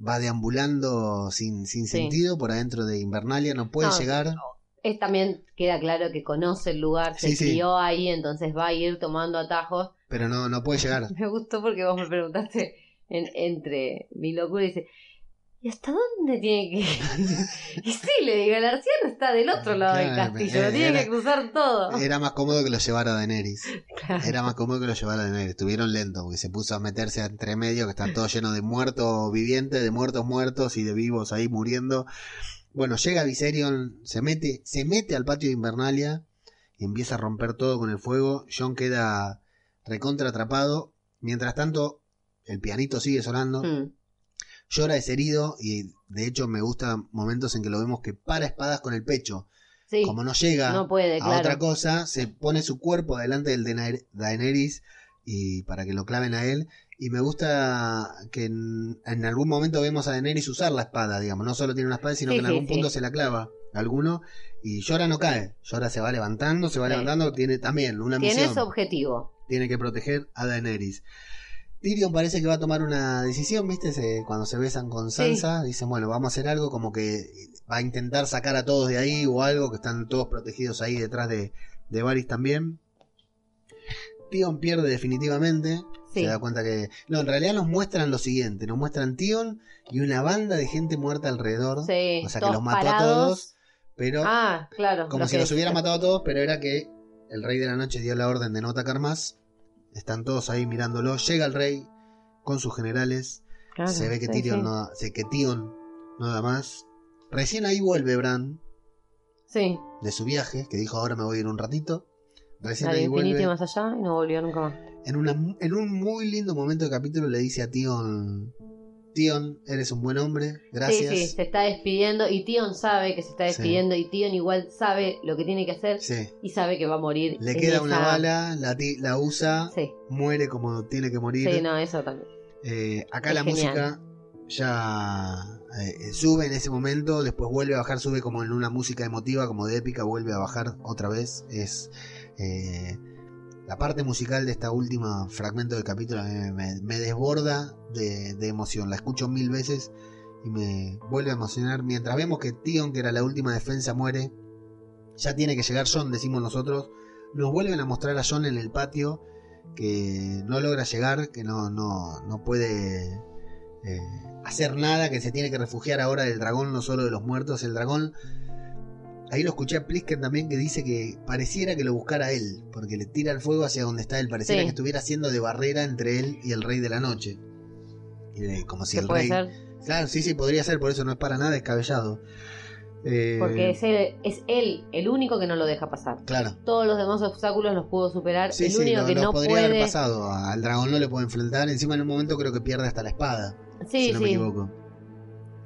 va deambulando sin, sin Sí. sentido por adentro de Invernalia, no puede No, llegar. Es también queda claro que conoce el lugar, se sí. crió ahí, entonces va a ir tomando atajos. Pero no, no puede llegar. Me gustó porque vos me preguntaste en- entre mi locura y dice, ¿y hasta dónde tiene que ir? y sí, le digo, el arciano está del otro lado del castillo, eh, tiene era- que cruzar todo. Era más cómodo que lo llevara Daenerys. Claro. Era más cómodo que lo llevara Daenerys. Estuvieron lentos porque se puso a meterse entre medio, que está todo lleno de muertos vivientes, de muertos muertos y de vivos ahí muriendo. Bueno, llega Viserion, se mete, se mete al patio de Invernalia y empieza a romper todo con el fuego. John queda recontra atrapado. Mientras tanto, el pianito sigue sonando. Mm, Llora es herido y de hecho me gustan momentos en que lo vemos que para espadas con el pecho. Sí, Como no llega no puede, a claro. otra cosa, se pone su cuerpo delante del de Daenerys y para que lo claven a él. Y me gusta que en, en algún momento vemos a Daenerys usar la espada, digamos. No solo tiene una espada, sino Sí, que en algún sí. punto se la clava alguno. Y Llora no cae. Llora se va levantando, se va levantando. Tiene también una Tiene misión. su objetivo. Tiene que proteger a Daenerys. Tyrion parece que va a tomar una decisión, ¿viste? Se- cuando se besan con Sí. Sansa, dicen, bueno, vamos a hacer algo como que va a intentar sacar a todos de ahí o algo, que están todos protegidos ahí detrás de, de Varys también. Tion pierde definitivamente. Sí. Se da cuenta que... No, en realidad nos muestran lo siguiente. Nos muestran Tion y una banda de gente muerta alrededor. Sí, O sea, que los mató a todos, pero Ah, claro. como si que- los hubiera matado a todos, pero era que el rey de la noche dio la orden de no atacar más. Están todos ahí mirándolo. Llega el rey con sus generales. Claro, se ve que sí, Tyrion sí. no da, se- que Tion no da más. Recién ahí vuelve Bran Sí, de su viaje, que dijo ahora me voy a ir un ratito. Recién al ahí vuelve. más allá y no volvió nunca más. En, una, en un muy lindo momento del capítulo le dice a Tion, Tion, eres un buen hombre, gracias. Sí, sí, se está despidiendo y Tion sabe que se está despidiendo y Tion igual sabe lo que tiene que hacer Sí. y sabe que va a morir. Le queda una bala, la, usa, Sí, muere como tiene que morir. sí, no, eso también. Eh, acá Es la genial. música ya eh, sube en ese momento, después vuelve a bajar, sube como en una música emotiva, como de épica, vuelve a bajar otra vez. Es eh, la parte musical de esta última fragmento del capítulo me, desborda de, de emoción. La escucho mil veces y me vuelve a emocionar. Mientras vemos que Tion, que era la última defensa, muere, ya tiene que llegar John, decimos nosotros. Nos vuelven a mostrar a John en el patio que no logra llegar, que no, no, no puede eh, hacer nada, que se tiene que refugiar ahora del dragón, no solo de los muertos. El dragón, ahí lo escuché a Plisken también que dice que pareciera que lo buscara él, porque le tira el fuego hacia donde está él, pareciera Sí. que estuviera haciendo de barrera entre él y el rey de la noche. Como si ¿Qué el puede rey... ser? Claro, sí, sí, podría ser, por eso no es para nada descabellado. Eh, Porque es él, es él el único que no lo deja pasar. Claro. Todos los demás obstáculos los pudo superar. Sí, el sí, único lo, que lo no podría puede. haber pasado. Al dragón no le puede enfrentar. Encima en un momento creo que pierde hasta la espada. Sí, si no me equivoco.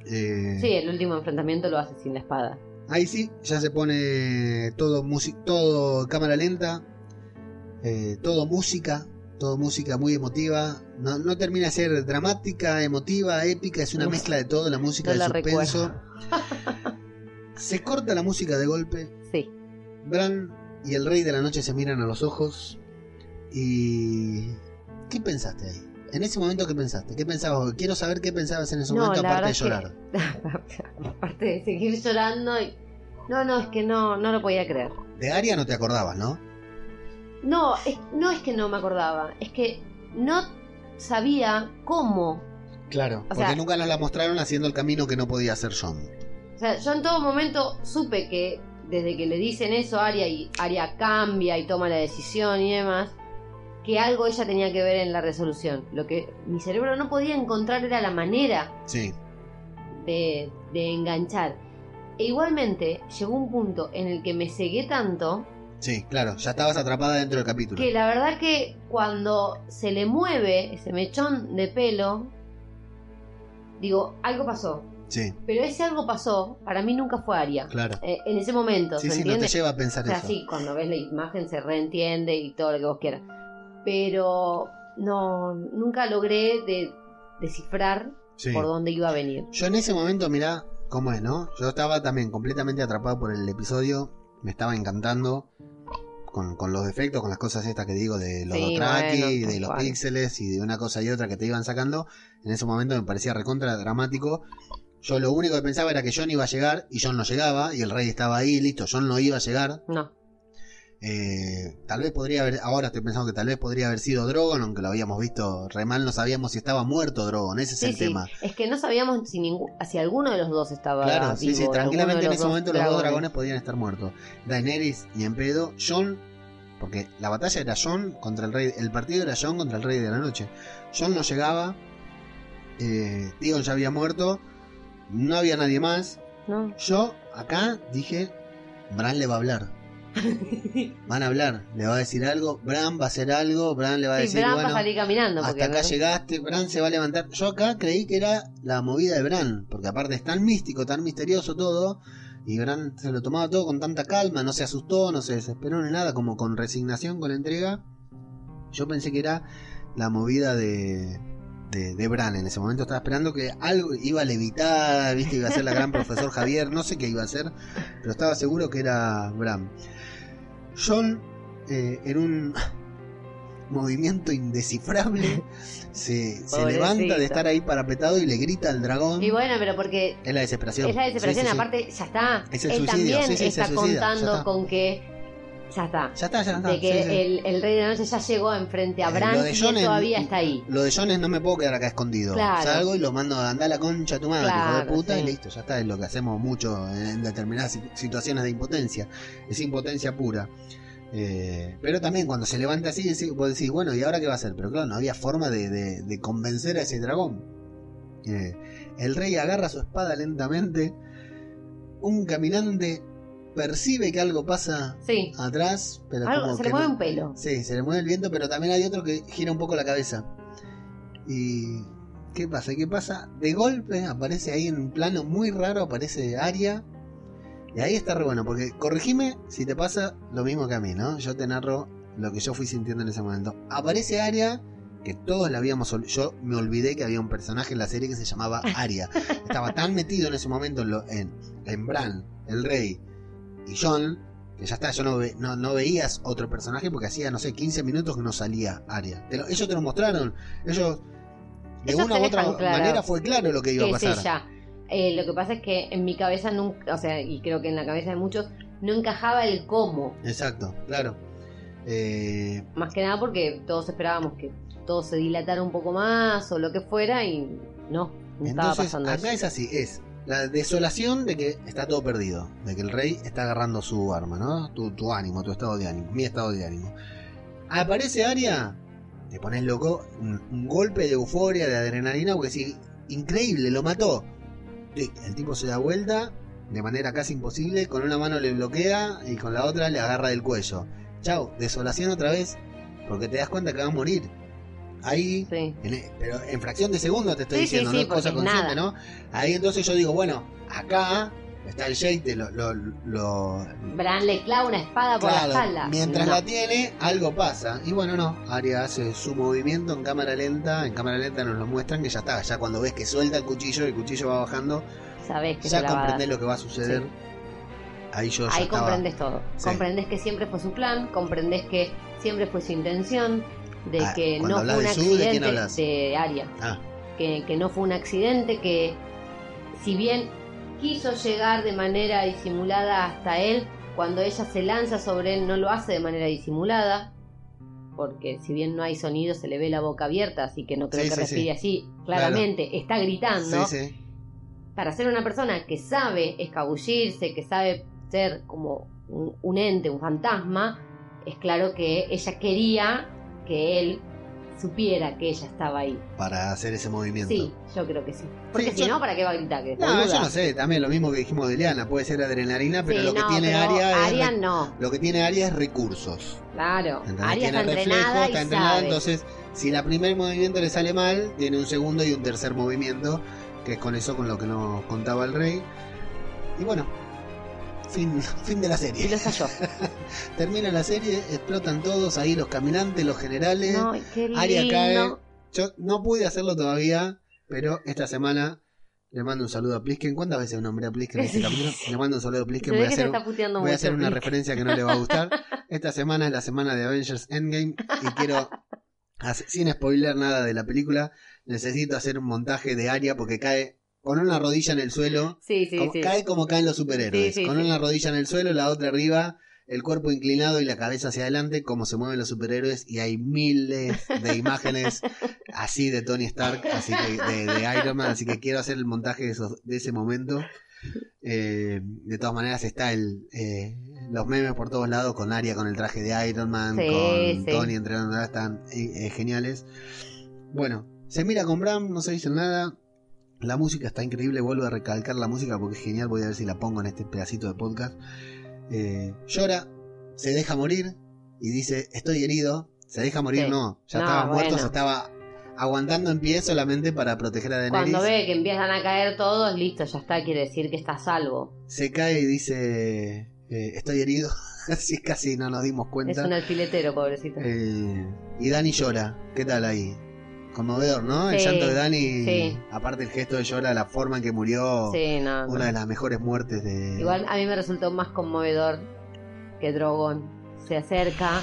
Eh, Sí, el último enfrentamiento lo hace sin la espada. Ahí sí, ya se pone todo, todo cámara lenta, eh, todo música, todo música muy emotiva. No, no termina de ser dramática, emotiva, épica, es una Uf, mezcla de todo, la música no de la suspenso. se corta la música de golpe, Sí. Bran y el Rey de la Noche se miran a los ojos y... ¿Qué pensaste ahí? En ese momento, ¿qué pensaste? ¿Qué pensabas? Quiero saber qué pensabas en ese No, momento, aparte de llorar. Aparte de seguir llorando. y- No, no, es que no, no lo podía creer. De Aria no te acordabas, ¿no? No, es, no es que no me acordaba, es que no sabía cómo. Claro, O porque sea- nunca nos la mostraron haciendo el camino que no podía hacer John. O sea, yo en todo momento supe que desde que le dicen eso a Aria y Aria cambia y toma la decisión y demás, que algo ella tenía que ver en la resolución. Lo que mi cerebro no podía encontrar era la manera Sí, de, de enganchar. E igualmente llegó un punto en el que me cegué tanto sí, claro, ya estabas atrapada dentro del capítulo. que la verdad que cuando se le mueve ese mechón de pelo, digo, algo pasó. Sí, Pero ese algo pasó, para mí nunca fue Aria. claro. Eh, en ese momento, Sí, ¿se sí, no te lleva a pensar O sea, eso. sí, cuando ves la imagen se reentiende y todo lo que vos quieras. Pero no, nunca logré de, descifrar Sí. por dónde iba a venir. Yo en ese momento, mirá cómo es, ¿no? Yo estaba también completamente atrapado por el episodio, me estaba encantando con, con los defectos, con las cosas estas que digo de los Sí, bueno, y de los cual. píxeles y de una cosa y otra que te iban sacando. En ese momento me parecía recontra dramático. Yo lo único que pensaba era que John iba a llegar y John no llegaba y el rey estaba ahí, listo, John no iba a llegar. No, Eh, tal vez podría haber, ahora estoy pensando que tal vez podría haber sido Drogon, aunque lo habíamos visto re mal, no sabíamos si estaba muerto Drogon, ese es sí, el sí. tema. Es que no sabíamos si, ningún, si alguno de los dos estaba Claro, sí, vivo, sí, tranquilamente en ese momento los dos dragones podían estar muertos. Daenerys y en pedo, Jon, porque la batalla era Jon contra el rey, el partido era Jon contra el rey de la noche. Jon no llegaba, eh, ya había muerto, no había nadie más. ¿no? Yo acá dije, Bran le va a hablar. Van a hablar, le va a decir algo, Bran va a hacer algo, Bran le va a Sí, decir, Bran bueno, va a salir caminando. Porque, hasta acá llegaste, Bran se va a levantar. Yo acá creí que era la movida de Bran, porque aparte es tan místico, tan misterioso todo, y Bran se lo tomaba todo con tanta calma, no se asustó, no se desesperó ni nada, como con resignación, con entrega. Yo pensé que era la movida de, de, de Bran en ese momento. Estaba esperando que algo iba a levitar, viste, iba a ser la gran profesor Javier, no sé qué iba a hacer, pero estaba seguro que era Bran. John, eh, en un movimiento indescifrable, se, se levanta de estar ahí parapetado y le grita al dragón. Y bueno, pero porque es la desesperación. es la desesperación, Sí, sí, sí. aparte ya está. Es el Él suicidio, también sí, sí, se está suicida, contando con que ya está. Ya está, ya está. de que sí, sí. El, el rey de la noche ya llegó enfrente a Eh, Bran de y él todavía está ahí. Lo de John es no me puedo quedar acá escondido. Claro. Salgo y lo mando a andar a la concha a tu madre, hijo de Claro, puta, sí. y listo, ya está. Es lo que hacemos mucho en determinadas si- situaciones de impotencia. Es impotencia pura. Eh, pero también cuando se levanta así, vos decís, bueno, ¿y ahora qué va a hacer? Pero claro, no había forma de, de- de convencer a ese dragón. Eh, el rey agarra su espada lentamente. Un caminante percibe que algo pasa Sí. atrás, pero Algo- como se que le mueve no- un pelo. Sí, se le mueve el viento, pero también hay otro que gira un poco la cabeza. Y ¿Qué pasa? ¿Qué pasa? De golpe aparece ahí en un plano muy raro, aparece Aria. Y ahí está re bueno, porque corregime si te pasa lo mismo que a mí, ¿no? Yo te narro lo que yo fui sintiendo en ese momento. Aparece Aria, que todos la habíamos... Yo me olvidé que había un personaje en la serie que se llamaba Aria. Estaba tan metido en ese momento en, lo- en, en Bran, el rey, y John, que ya está, yo no, ve- no, no veías otro personaje porque hacía, no sé, 15 minutos que no salía Aria. Te lo- ellos te lo mostraron. Ellos, de Ellos una u otra claro manera, fue claro lo que iba a pasar. ella. Eh, lo que pasa es que en mi cabeza nunca, o sea, y creo que en la cabeza de muchos, no encajaba el cómo. Exacto, claro. Eh, Más que nada porque todos esperábamos que todo se dilatara un poco más o lo que fuera y no, no estaba entonces, pasando acá es así, es la desolación de que está todo perdido, de que el rey está agarrando su arma, ¿no? Tu, tu ánimo, tu estado de ánimo, mi estado de ánimo. Aparece Aria, te pones loco, un, golpe de euforia, de adrenalina, porque sí, increíble, lo mató. El tipo se da vuelta de manera casi imposible, con una mano le bloquea y con la otra le agarra del cuello. Chau, desolación otra vez, porque te das cuenta que va a morir. Ahí Sí. en- e, pero en fracción de segundo te estoy Sí, diciendo, sí, no cosa consciente, nada. ¿no? Ahí entonces yo digo, bueno, acá está el Jade, lo, lo, lo- Bran le clava una espada por la espalda. mientras No. la tiene, algo pasa. Y bueno, no, Arya hace su movimiento en cámara lenta, en cámara lenta nos lo muestran que ya está, ya cuando ves que suelta el cuchillo, el cuchillo va bajando, Sabés que ya comprendés lo que va a suceder. Sí. Ahí yo ya Ahí estaba- comprendes todo. Sí. Comprendes que siempre fue su plan, comprendes que siempre fue su intención, de Ah, que no fue un de su, ¿de quién accidente de Aria. Ah, que, que no fue un accidente, que si bien quiso llegar de manera disimulada hasta él, cuando ella se lanza sobre él no lo hace de manera disimulada, porque si bien no hay sonido se le ve la boca abierta, así que no creo Sí, que sí, respire sí. así, claramente está gritando. Para ser una persona que sabe escabullirse, que sabe ser como un, un ente, un fantasma, es claro que ella quería que él supiera que ella estaba ahí. Para hacer ese movimiento. Sí, yo creo que sí. Porque Sí, si yo- no, ¿para qué va a gritar? Que No, yo no sé, también lo mismo que dijimos de Liana, puede ser adrenalina, pero Sí, lo que no, tiene Aria es Aria no, lo que tiene Aria es recursos. claro. ¿entendés? Aria tiene está reflejo, entrenada está entrenada, sabe. entonces si la primer movimiento le sale mal, tiene un segundo y un tercer movimiento, que es con eso con lo que nos contaba el rey. Y bueno, fin, fin de la Y serie. halló. Termina la serie, explotan todos ahí los caminantes, los generales. No, qué Aria cae. Yo no pude hacerlo todavía, pero esta semana le mando un saludo a Plisken. ¿Cuántas veces nombré a Plisken en este capítulo? Le mando un saludo a Plisken. Voy a hacer, voy a una referencia que no le va a gustar. Esta semana es la semana de Avengers Endgame y quiero, sin spoiler nada de la película, necesito hacer un montaje de Aria porque cae con una rodilla en el suelo. Sí, sí, como- sí. Cae como caen los superhéroes. Con una rodilla en el suelo, la otra arriba, el cuerpo inclinado y la cabeza hacia adelante, como se mueven los superhéroes. Y hay miles de imágenes así de Tony Stark, así que de, de Iron Man. Así que quiero hacer el montaje de, esos- de ese momento. Eh, de todas maneras está el eh, los memes por todos lados con Aria con el traje de Iron Man, con. Tony entrenando, están eh, eh, geniales. Bueno, se mira con Bram, no se dice nada. La música está increíble, vuelvo a recalcar la música porque es genial, voy a ver si la pongo en este pedacito de podcast. Eh, llora, se deja morir y dice, estoy herido. Se deja morir, Sí. no, ya No, estaba muerto, se estaba aguantando en pie solamente para proteger a Daenerys. Cuando ve que empiezan a caer todos, listo, ya está, quiere decir que está a salvo. Se cae y dice, eh, estoy herido. Así casi no nos dimos Es cuenta. un alfiletero, pobrecito. Eh, y Dani llora, ¿qué tal ahí? Conmovedor, ¿no? El llanto de Dani, sí. aparte el gesto de llora, la forma en que murió, sí, no, no. una de las mejores muertes de... Igual a mí me resultó más conmovedor que Drogon. Se acerca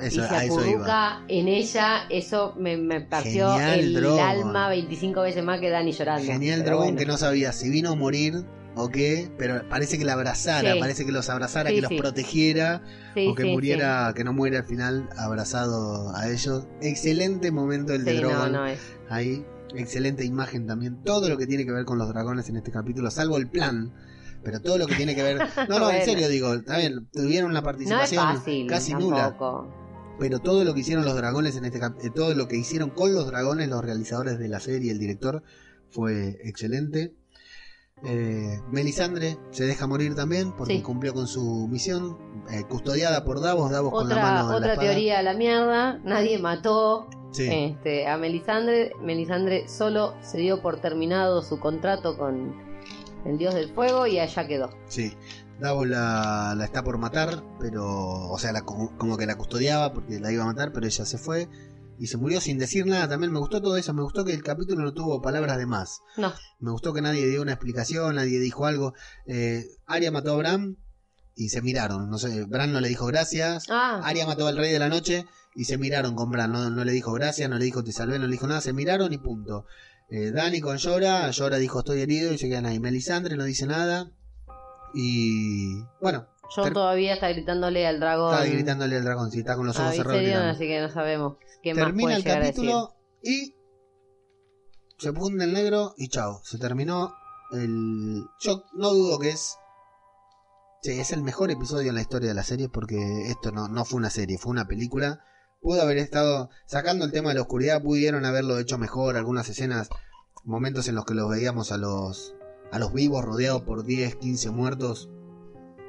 Eso, y se acurruca en ella. Eso me, me partió Genial, el Drogon. alma 25 veces más que Dani llorando. Genial Drogon bueno. que no sabía si vino a morir o qué, pero parece que la abrazara, Sí. parece que los abrazara, Sí, que los protegiera, Sí, o que muriera, que no muera al final abrazado a ellos. Excelente momento el de no, Drogon no ahí. Excelente imagen también. Todo lo que tiene que ver con los dragones en este capítulo, salvo el plan. Pero todo lo que tiene que ver. No, no, en serio digo, está bien, tuvieron una No es participación fácil. casi nula. tampoco. Pero todo lo que hicieron los dragones en este eh, todo lo que hicieron con los dragones, los realizadores de la serie, el director, fue excelente. Eh, Melisandre se deja morir también porque Sí. cumplió con su misión, eh, custodiada por Davos, Davos con la mano Otra, la otra teoría a la mierda. Nadie mató Sí. Este, a Melisandre, Melisandre solo se dio por terminado su contrato con el dios del fuego y allá quedó. Sí. Davos la, la está por matar, pero. O sea, la, como que la custodiaba porque la iba a matar, pero ella se fue y se murió sin decir nada. También me gustó todo eso. Me gustó que el capítulo no tuvo palabras de más. No, Me gustó que nadie dio una explicación, nadie dijo algo. Eh, Arya mató a Bran y se miraron. No sé, Bran no le dijo gracias. ah, Arya mató al rey de la noche y se miraron con Bran. No, no le dijo gracias, no le dijo te salvé, no le dijo nada. Se miraron y punto. Eh, Dani con Llora, Llora dijo estoy herido y se quedan ahí. Melisandre no dice nada. Y bueno, John ter- todavía está gritándole al dragón. está gritándole al dragón, si está con los ojos cerrados. Viserion, gritando. así que no sabemos qué más Termina puede el llegar a decir. capítulo y se funde el negro y chao. Se terminó el. Yo no dudo que es. Sí, es el mejor episodio en la historia de la serie porque esto no, no fue una serie, fue una película. Pudo haber estado sacando el tema de la oscuridad, pudieron haberlo hecho mejor. Algunas escenas, momentos en los que los veíamos a los a los vivos rodeados por 10, 15 muertos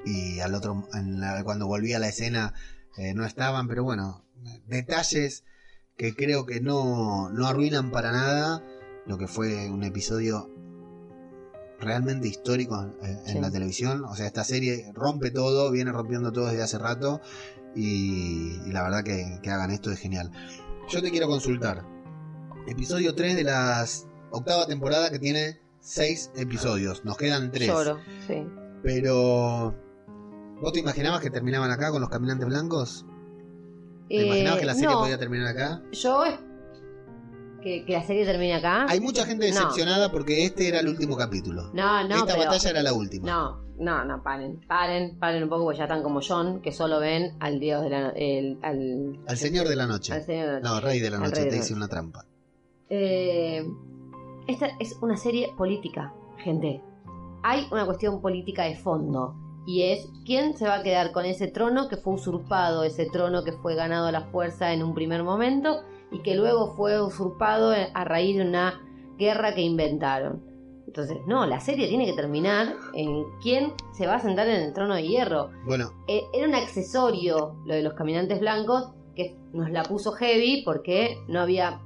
y al otro en la- cuando volvía a la escena eh, no estaban, pero bueno, detalles que creo que no, no arruinan para nada lo que fue un episodio realmente histórico en, en Sí. la televisión. O sea, esta serie rompe todo, viene rompiendo todo desde hace rato y, y la verdad que, que hagan esto es genial. Yo te quiero consultar. Episodio 3 de la octava temporada que tiene 6 episodios. Nos quedan 3. Lloro, sí. Pero... ¿Vos te imaginabas que terminaban acá con los caminantes blancos? ¿Te Eh, imaginabas que la serie no, podía terminar acá? Yo que, que la serie termine acá. Hay mucha gente No. decepcionada porque este era el último capítulo. No, no, Esta pero- batalla era la última. No, no, no, paren, paren, paren un poco porque ya están como John, que solo ven al dios de la el, al, Al señor de la noche. al señor de la No, rey de la noche, te hice noche. una trampa. Eh, esta es una serie política, gente. Hay una cuestión política de fondo. Y es quién se va a quedar con ese trono que fue usurpado, ese trono que fue ganado a la fuerza en un primer momento y que luego fue usurpado a raíz de una guerra que inventaron. Entonces, no, la serie tiene que terminar en quién se va a sentar en el trono de hierro. Bueno, Eh, era un accesorio lo de los caminantes blancos que nos la puso heavy porque no había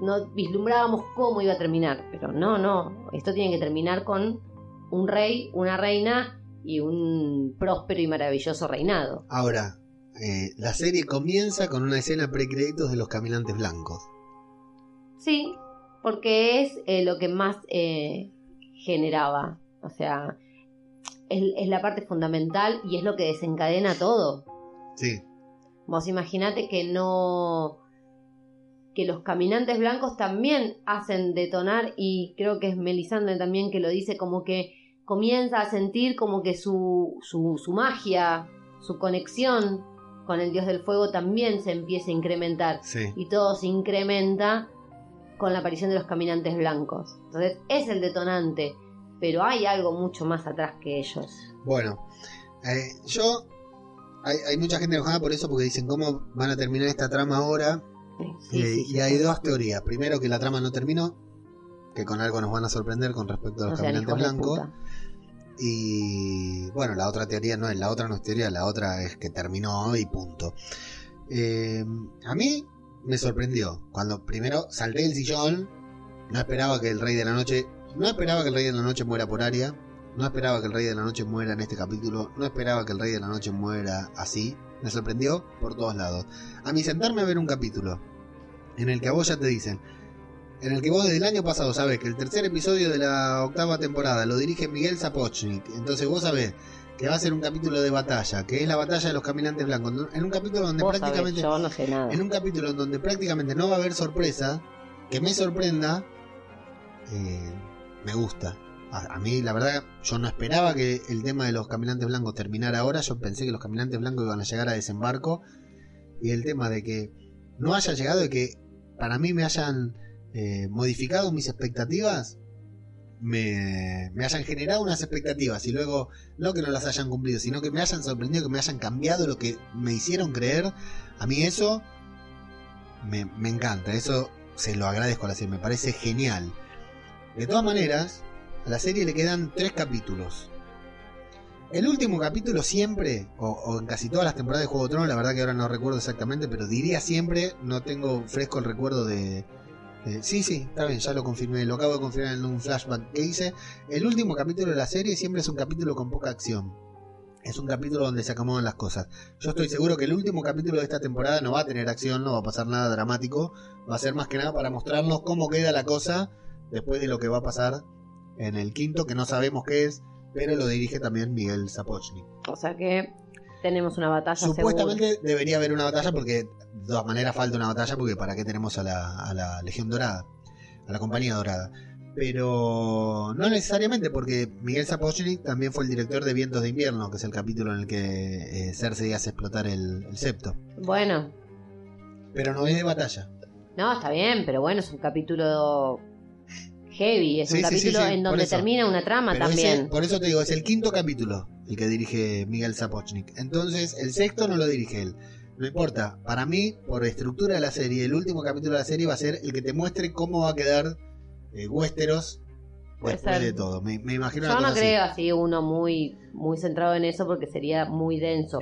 no vislumbrábamos cómo iba a terminar pero no no esto tiene que terminar con un rey una reina y un próspero y maravilloso reinado ahora, eh, la serie comienza con una escena precréditos de los caminantes blancos. sí porque es eh, lo que más eh, generaba o sea es, es la parte fundamental y es lo que desencadena todo Sí, Vos imaginate que no. que los caminantes blancos también hacen detonar, y creo que es Melisandre también que lo dice, como que comienza a sentir como que su, su, su magia, su conexión con el dios del fuego también se empieza a incrementar. sí. Y todo se incrementa con la aparición de los caminantes blancos. Entonces es el detonante, pero hay algo mucho más atrás que ellos. Bueno, eh, yo. Hay, hay mucha gente enojada por eso porque dicen cómo van a terminar esta trama ahora. Sí, Eh, sí, y hay dos teorías. Primero, que la trama no terminó, que con algo nos van a sorprender con respecto a los caminantes blancos. Y bueno, la otra teoría no es, la otra no es teoría, la otra es que terminó y punto. Eh, a mí me sorprendió. Cuando primero salté del sillón, no esperaba que el Rey de la Noche, no esperaba que el Rey de la Noche muera por Aria, no esperaba que el Rey de la Noche muera en este capítulo, no esperaba que el Rey de la Noche muera así. Me sorprendió por todos lados. A mí sentarme a ver un capítulo en el que a vos ya te dicen, en el que vos desde el año pasado sabés que el tercer episodio de la octava temporada lo dirige Miguel Zapochnik, entonces vos sabés que va a ser un capítulo de batalla, que es la batalla de los caminantes blancos, en un capítulo donde Vos prácticamente no sé nada. en un capítulo en donde prácticamente no va a haber sorpresa, que me sorprenda, eh, me gusta. A, a mí, la verdad, yo no esperaba que el tema de los caminantes blancos terminara ahora. Yo pensé que los caminantes blancos iban a llegar a desembarco. Y el tema de que no haya llegado y que para mí me hayan eh, modificado mis expectativas, me, me hayan generado unas expectativas y luego no que no las hayan cumplido, sino que me hayan sorprendido, que me hayan cambiado lo que me hicieron creer. A mí eso me, me encanta, eso se lo agradezco a la serie, me parece genial. De todas maneras, a la serie le quedan tres capítulos. El último capítulo siempre, o, o en casi todas las temporadas de Juego de Tronos, la verdad que ahora no recuerdo exactamente, pero diría siempre, no tengo fresco el recuerdo de, de- sí, sí, está bien, ya lo confirmé, lo acabo de confirmar en un flashback que hice. El último capítulo de la serie siempre es un capítulo con poca acción. Es un capítulo donde se acomodan las cosas. Yo estoy seguro que el último capítulo de esta temporada no va a tener acción, no va a pasar nada dramático. Va a ser más que nada para mostrarnos cómo queda la cosa después de lo que va a pasar en el quinto, que no sabemos qué es, pero lo dirige también Miguel Zapochnik. O sea que tenemos una batalla. Supuestamente debería haber una batalla porque de todas maneras falta una batalla porque para qué tenemos a la, a la Legión Dorada, a la Compañía Dorada. Pero no necesariamente porque Miguel Zapochnik también fue el director de Vientos de Invierno, que es el capítulo en el que eh, Cersei hace explotar el, el septo. Bueno, Pero no es de batalla. no, está bien, pero bueno, es un capítulo heavy, es Sí, un sí, capítulo sí, en donde termina una trama Pero también. ese- por eso te digo, es el quinto capítulo el que dirige Miguel Zapochnik. Entonces, el sexto no lo dirige él. No importa. Para mí, por estructura de la serie, el último capítulo de la serie va a ser el que te muestre cómo va a quedar eh, Westeros después ser. de todo. Me, me imagino Yo no creo así. uno muy, muy centrado en eso porque sería muy denso.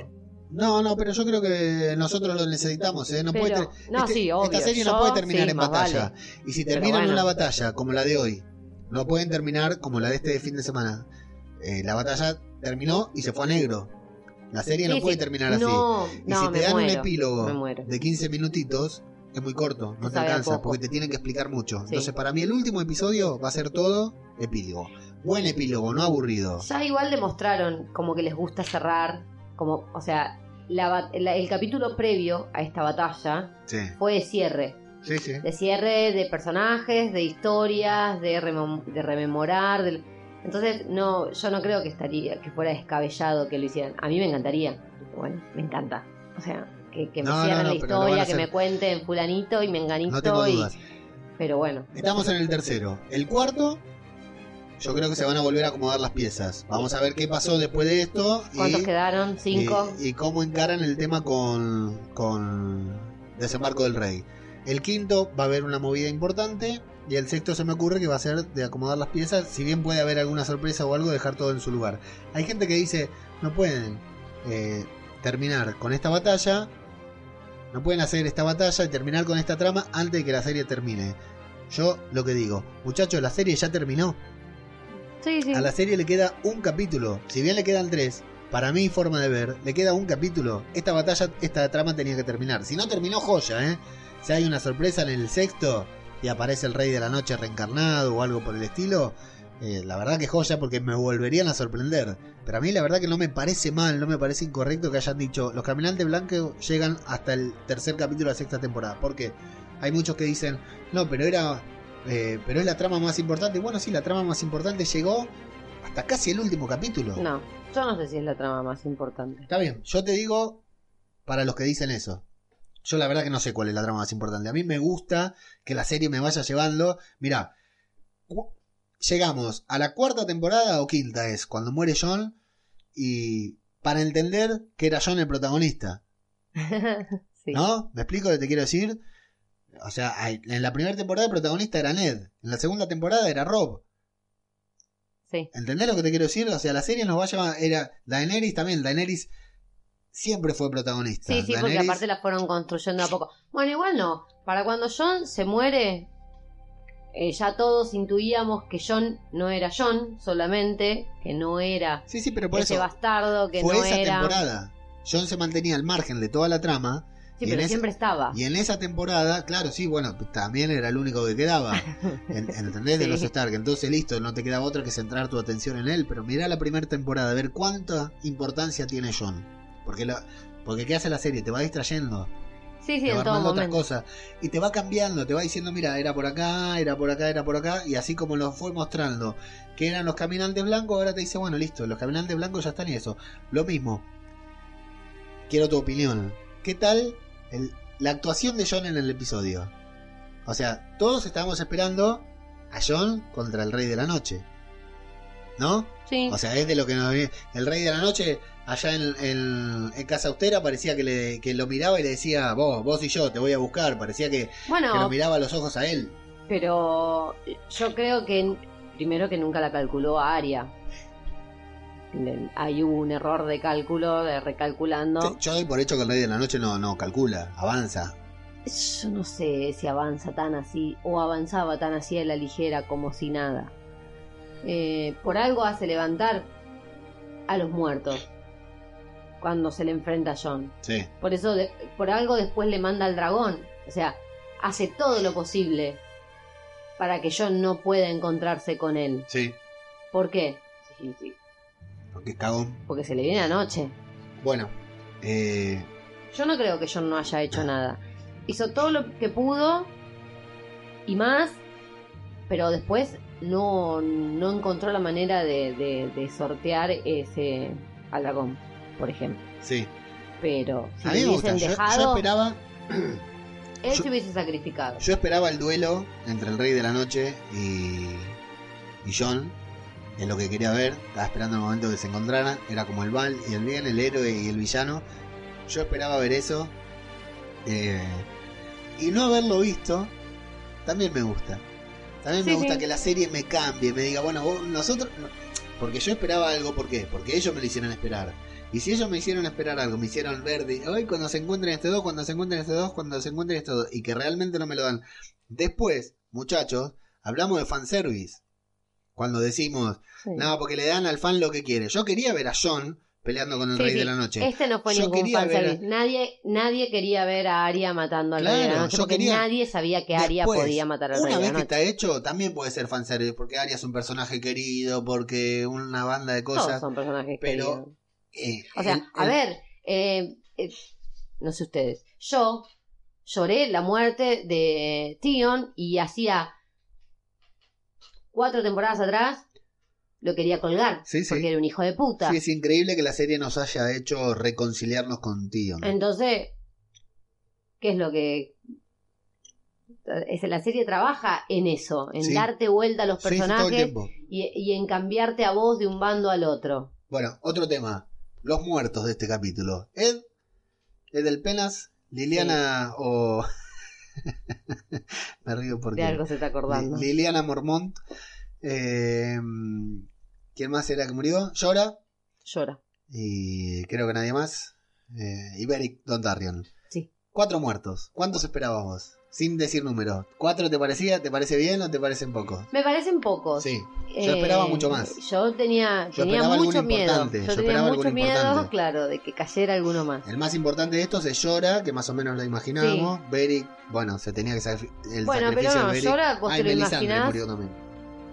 No, no, pero yo creo que nosotros lo necesitamos. ¿eh? No Pero- puede no, sí, obvio, Esta serie no puede terminar sí, en batalla. vale. Y si Pero termina en una batalla como la de hoy, no pueden terminar como la de este fin de semana. Eh, la batalla terminó y se fue a negro. La serie no puede terminar así. No, Y no, si te dan muero, un epílogo de 15 minutitos, es muy corto, no te alcanza, porque te tienen que explicar mucho. Sí. Entonces, para mí, el último episodio va a ser todo epílogo. Buen epílogo, no aburrido. Ya igual demostraron como que les gusta cerrar, como, o sea, la la- el capítulo previo a esta batalla Sí, fue de cierre. sí, sí. De cierre de personajes, de historias, de, remem- de rememorar. del- Entonces, no, yo no creo que estaría, que fuera descabellado que lo hicieran. A mí me encantaría. Bueno, me encanta. O sea, que, que me No, cierren no, la historia, que me cuenten fulanito y menganito. No tengo y... dudas. Pero bueno. Estamos en el tercero. El cuarto, yo creo que se van a volver a acomodar las piezas. Vamos a ver qué pasó después de esto. y- ¿Cuántos quedaron? ¿Cinco? Y, y cómo encaran el tema con, con Desembarco del Rey. El quinto va a haber una movida importante. Y el sexto se me ocurre que va a ser de acomodar las piezas. Si bien puede haber alguna sorpresa o algo, dejar todo en su lugar. Hay gente que dice, no pueden eh, terminar con esta batalla. No pueden hacer esta batalla y terminar con esta trama antes de que la serie termine. Yo lo que digo, muchachos, la serie ya terminó. Sí, sí. A la serie le queda un capítulo. Si bien le quedan tres, para mi forma de ver, le queda un capítulo. Esta batalla, esta trama tenía que terminar. Si no terminó, joya, ¿eh? Si hay una sorpresa en el sexto y aparece el Rey de la Noche reencarnado o algo por el estilo, eh, la verdad que joya porque me volverían a sorprender. Pero a mí la verdad que no me parece mal, no me parece incorrecto que hayan dicho los caminantes blancos llegan hasta el tercer capítulo de la sexta temporada. Porque hay muchos que dicen, no, pero era eh, pero es la trama más importante. Bueno, sí, la trama más importante llegó hasta casi el último capítulo. No, yo no sé si es la trama más importante. Está bien, yo te digo para los que dicen eso. Yo la verdad que no sé cuál es la trama más importante. A mí me gusta que la serie me vaya llevando. Mira, llegamos a la cuarta temporada o quinta es, cuando muere John. Y para entender que era John el protagonista. sí. ¿No? ¿Me explico lo que te quiero decir? O sea, en la primera temporada el protagonista era Ned. En la segunda temporada era Rob. sí. ¿Entendés lo que te quiero decir? O sea, la serie nos va a llevar. Era Daenerys también. Daenerys siempre fue protagonista. Sí, sí, porque aparte la fueron construyendo a poco. Bueno, igual no. Para cuando John se muere, eh, ya todos intuíamos que John no era John solamente, que no era Sí, sí, pero por ese eso. bastardo, que Fue no esa era. temporada. John se mantenía al margen de toda la trama. Sí, y pero en esa- siempre estaba. Y en esa temporada, claro, sí, bueno, también era el único que quedaba. En- ¿Entendés? De Sí. los Stark. Entonces, listo, no te queda otra que centrar tu atención en él. Pero mirá la primera temporada, a ver cuánta importancia tiene John. Porque, la, porque ¿qué hace la serie? Te va distrayendo. Sí, sí, te va en todo otras cosas. Y te va cambiando, te va diciendo, mira, era por acá, era por acá, era por acá. Y así como lo fue mostrando que eran los caminantes blancos, ahora te dice, bueno, listo, los caminantes blancos ya están y eso. Lo mismo. Quiero tu opinión. ¿Qué tal el- la actuación de John en el episodio? O sea, todos estábamos esperando a John contra el Rey de la Noche. ¿No? Sí. O sea, es de lo que nos El Rey de la Noche, allá en, en- en Casa Austera, parecía que, le, que lo miraba y le decía, vos, vos y yo, te voy a buscar. Parecía que, que lo bueno, miraba a los ojos a él. pero yo creo que primero que nunca la calculó a Aria. hay un error de cálculo, de recalculando. Yo doy por hecho que el Rey de la Noche no, no calcula, avanza. Yo no sé si avanza tan así o avanzaba tan así a la ligera como si nada. Eh, por algo hace levantar a los muertos cuando se le enfrenta a John. Sí, Por eso, de- por algo después le manda al dragón. O sea, hace todo lo posible para que John no pueda encontrarse con él. sí, ¿Por qué? Sí, sí, porque es cagón. porque se le viene anoche. Bueno, eh, Yo no creo que John no haya hecho nada. Hizo todo lo que pudo y más, pero después no, no encontró la manera de, de- de sortear ese al dragón, por ejemplo. sí. Pero si le me gusta. hubiesen Yo, yo dejado, esperaba, él yo- se hubiese sacrificado. yo esperaba el duelo entre el Rey de la Noche y, y John. Es lo que quería ver. Estaba esperando el momento que se encontraran. Era como el mal y el bien, el héroe y el villano. Yo esperaba ver eso. Eh, y no haberlo visto también me gusta. También me gusta sí. que la serie me cambie, me diga, bueno, vos- nosotros... no- Porque yo esperaba algo, ¿por qué? Porque ellos me lo hicieron esperar. Y si ellos me hicieron esperar algo, me hicieron ver, de, hoy cuando se encuentren este dos, cuando se encuentren este dos, cuando se encuentren este dos, y que realmente no me lo dan. Después, muchachos, hablamos de fanservice. Cuando decimos, Sí. no, porque le dan al fan lo que quiere. Yo quería ver a John peleando con el Sí, Rey sí. de la Noche. Este no fue Yo ningún fanservice. Nadie, nadie quería ver a Arya matando al Rey de la Claro, Noche porque quería- nadie sabía que Después, podía matar al Rey Una de vez la que Noche. está hecho, también puede ser fanservice, porque Arya es un personaje querido, porque una banda de Todos cosas. son personajes pero, queridos. eh, O sea, el- a ver, eh, eh, no sé ustedes, yo lloré la muerte de Tion y hacía cuatro temporadas atrás lo quería colgar Sí, sí. porque era un hijo de puta. Sí, es increíble que la serie nos haya hecho reconciliarnos con Tion. Entonces, ¿qué es lo que la serie trabaja en eso, en Sí. darte vuelta a los personajes y, y en cambiarte a vos de un bando al otro. Bueno, otro tema. Los muertos de este capítulo. Ed, Ed del Penas, Liliana o... Me río porque... De algo se está acordando. Li- Liliana Mormont. Eh, ¿Quién más era que murió? Llora. Llora. Y creo que nadie más. Eh, y Beric Dondarrion. Sí. Cuatro muertos. ¿Cuántos esperábamos? Sin decir números. ¿Cuatro te parecía? ¿Te parece bien o te parecen pocos? Me parecen pocos. Sí. Yo esperaba mucho más. Yo tenía, Yo tenía esperaba mucho miedo. importante, Yo, yo tenía esperaba mucho miedo, importante. claro, de que cayera alguno más. El más importante de estos es Llora, que más o menos lo imaginábamos. Beric, bueno, se tenía que sacri- el Bueno, pero no. Llora, vos Ay, te lo Melisandre imaginás. murió también.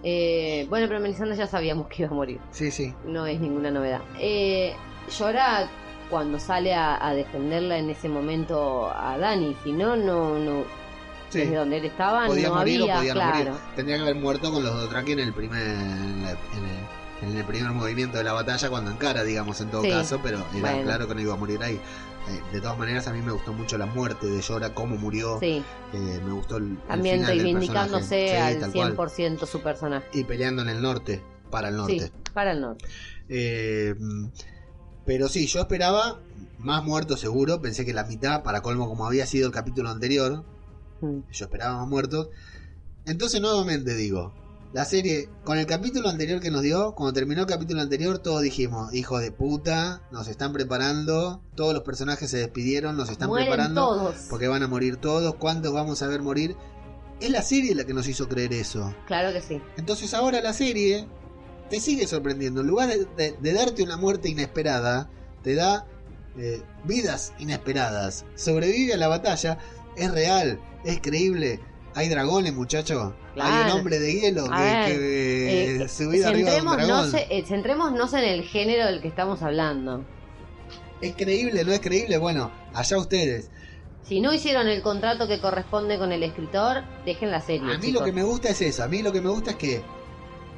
Eh, bueno, pero Melisandre ya sabíamos que iba a morir. Sí, sí. No es ninguna novedad. Eh, Llora cuando sale a, a defenderla en ese momento a Dani. Si no, no, no. sí. Desde donde él estaba Podía no morir había, o podía no claro. morir. Tendría que haber muerto con los Dothraki en el primer en, el, en el primer movimiento de la batalla cuando encara, digamos, en todo Sí. caso, pero era Bueno. claro que no iba a morir ahí. Eh, de todas maneras, a mí me gustó mucho la muerte de Llora, cómo murió. Sí, Eh, me gustó el, el también final reivindicándose. Sí, al tal cual. 100% su personaje. Y peleando en el norte, para el norte. Sí, para el norte. Eh, pero sí, yo esperaba más muertos seguro. Pensé que la mitad, para colmo, como había sido el capítulo anterior, Mm. yo esperaba más muertos. Entonces, nuevamente digo, la serie, con el capítulo anterior que nos dio, cuando terminó el capítulo anterior, todos dijimos, hijo de puta, nos están preparando, todos los personajes se despidieron, nos están Mueren preparando, todos. porque van a morir todos, ¿cuántos vamos a ver morir? Es la serie la que nos hizo creer eso. Claro que sí. Entonces ahora la serie te sigue sorprendiendo. En lugar de, de- de darte una muerte inesperada, te da eh, vidas inesperadas. Sobrevive a la batalla. Es real, es creíble. Hay dragones, muchachos. Hay un hombre de hielo que, ver, que Eh, arriba de un centrémonos, dragón. se- centrémonos en el género del que estamos hablando. ¿Es creíble? ¿No es creíble? Bueno, allá ustedes. Si no hicieron el contrato que corresponde con el escritor, dejen la serie. A mí chicos. lo que me gusta es eso. A mí lo que me gusta es que.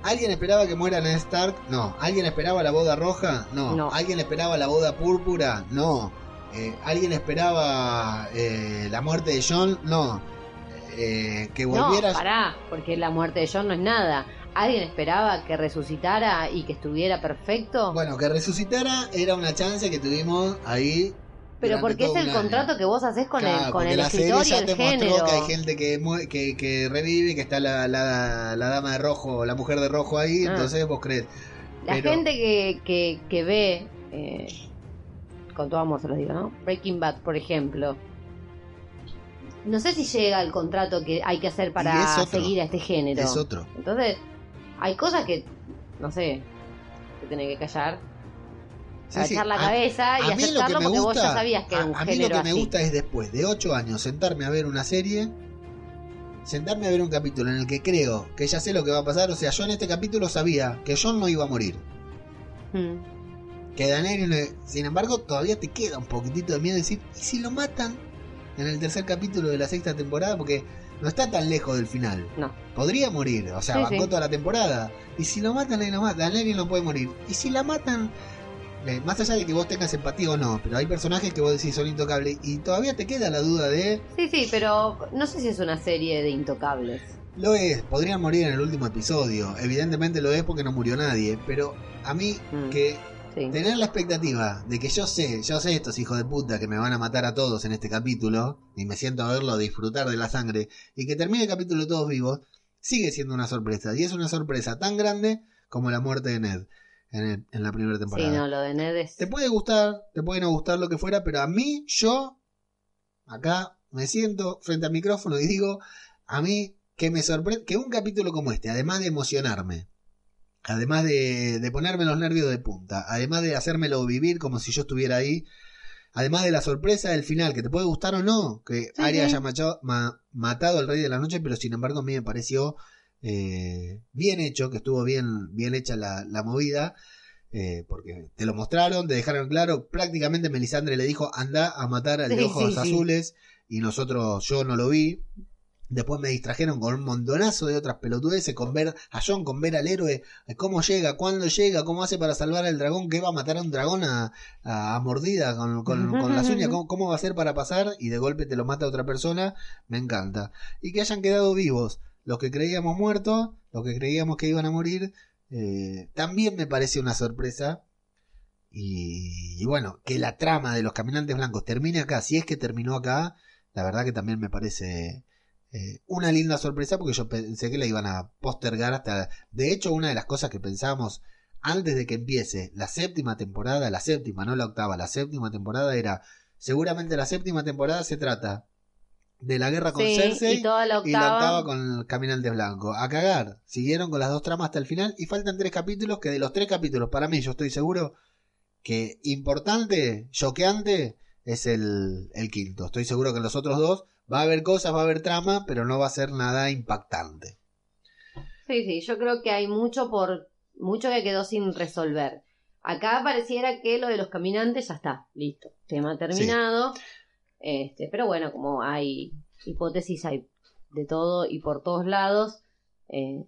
¿Alguien esperaba que muera Ned Stark? No. ¿Alguien esperaba la boda roja? No. No. ¿Alguien esperaba la boda púrpura? No. Eh, ¿Alguien esperaba eh, la muerte de John? No. Eh, que volviera. No, pará, porque la muerte de John no es nada. ¿Alguien esperaba que resucitara y que estuviera perfecto? Bueno, que resucitara era una chance que tuvimos ahí. Pero porque es el año. contrato que vos haces con Claro, el, con el la serie escritor y ya el te género. que hay gente que, que, que revive, que está la, la, la dama de rojo, la mujer de rojo ahí, Ah. entonces vos crees. La Pero- gente que, que, que ve, eh, con todo amor se los digo, ¿no? Breaking Bad, por ejemplo. No sé si llega al contrato que hay que hacer para otro. seguir a este género. Es otro. Entonces, hay cosas que, no sé, que tiene que callar. Sí, la A- cabeza y a mí lo que aceptarlo me porque vos gusta, ya sabías que era a- un a, mí lo que me gusta es después de ocho años sentarme a ver una serie, sentarme a ver un capítulo en el que creo que ya sé lo que va a pasar. O sea, yo en este capítulo sabía que John no iba a morir. Mm. Que Daenerys, sin embargo, todavía te queda un poquitito de miedo de decir, ¿y si lo matan en el tercer capítulo de la sexta temporada? Porque no está tan lejos del final. No. Podría morir, o sea, Sí, bancó sí. toda la temporada. Y si lo matan, ahí lo. Daenerys no puede morir. Y si la matan, eh, más allá de que vos tengas empatía o no, pero hay personajes que vos decís son intocables y todavía te queda la duda de, Sí, sí, pero no sé si es una serie de intocables. lo es, podrían morir en el último episodio. Evidentemente lo es porque no murió nadie, pero a mí Mm. que Sí. tener la expectativa de que yo sé, yo sé estos hijos de puta que me van a matar a todos en este capítulo, y me siento a verlo disfrutar de la sangre, y que termine el capítulo todos vivos, sigue siendo una sorpresa. Y es una sorpresa tan grande como la muerte de Ned en, el- en la primera Sí, temporada. no, lo de Ned es... Te puede gustar, te puede no gustar lo que fuera, pero a mí, yo, acá me siento frente al micrófono y digo, a mí que me sorprende, que un capítulo como este, además de emocionarme, además de, de ponerme los nervios de punta, además de hacérmelo vivir como si yo estuviera ahí, además de la sorpresa del final, que te puede gustar o no, que Sí, Arya sí. haya machado- ma- matado al Rey de la Noche, pero sin embargo a mí me pareció eh, bien hecho, que estuvo bien, bien hecha la, la movida, eh, porque te lo mostraron, te dejaron claro, prácticamente Melisandre le dijo, anda a matar al de Sí, ojos azules, y nosotros, yo no lo vi. Después me distrajeron con un montonazo de otras pelotudeces, con ver a John, con ver al héroe, eh, cómo llega, cuándo llega, cómo hace para salvar al dragón, que va a matar a un dragón a, a- a mordida con, con- con las uñas, ¿Cómo, cómo va a hacer para pasar y de golpe te lo mata otra persona, me encanta. Y que hayan quedado vivos los que creíamos muertos, los que creíamos que iban a morir, eh, también me parece una sorpresa. Y, y bueno, que la trama de los caminantes blancos termine acá, si es que terminó acá, la verdad que también me parece eh, una linda sorpresa porque yo pensé que la iban a postergar hasta... De hecho, una de las cosas que pensábamos antes de que empiece la séptima temporada, la séptima, no la octava, la séptima temporada era, seguramente la séptima temporada se trata de la guerra con Sí, Cersei y toda la y la octava... octava con el Caminante Blanco. A cagar. Siguieron con las dos tramas hasta el final y faltan tres capítulos que de los tres capítulos, para mí, yo estoy seguro que importante, choqueante, es el, el quinto. Estoy seguro que en los otros dos va a haber cosas, va a haber trama, pero no va a ser nada impactante. Sí, sí, yo creo que hay mucho por mucho que quedó sin resolver. Acá pareciera que lo de los caminantes ya está, listo, tema terminado. Este, pero bueno, como hay hipótesis, hay de todo y por todos lados, eh,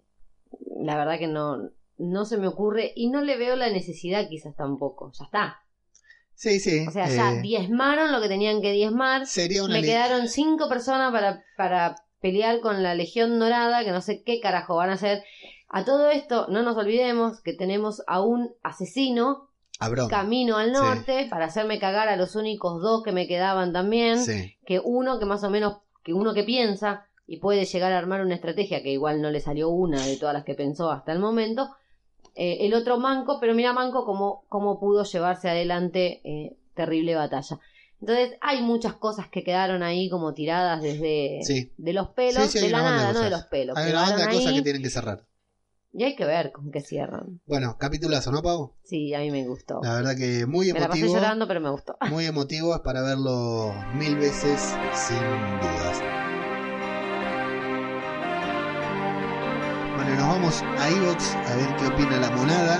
la verdad que no, no se me ocurre y no le veo la necesidad quizás tampoco. Ya está. Sí, sí. O sea, ya eh, diezmaron lo que tenían que diezmar. sería una Me quedaron cinco personas para, para pelear con la Legión Dorada, que no sé qué carajo van a hacer. A todo esto, no nos olvidemos que tenemos a un asesino camino al Sí. norte para hacerme cagar a los únicos dos que me quedaban también. Sí. Que uno que más o menos, que uno que piensa y puede llegar a armar una estrategia que igual no le salió una de todas las que pensó hasta el momento. Eh, el otro Manco, pero mira Manco cómo, cómo pudo llevarse adelante eh, terrible batalla. Entonces hay muchas cosas que quedaron ahí como tiradas desde Sí. de los pelos, Sí, sí, hay de la nada, de no de los pelos. Hay una banda de cosas que tienen que cerrar. y hay que ver con qué cierran. Bueno, capitulazo, ¿no, Pau? Sí, a mí me gustó. La verdad que muy me la pasé emotivo. llorando, pero me gustó. Muy emotivo, es para verlo mil veces sin dudas. Nos vamos a Evox a ver qué opina la monada.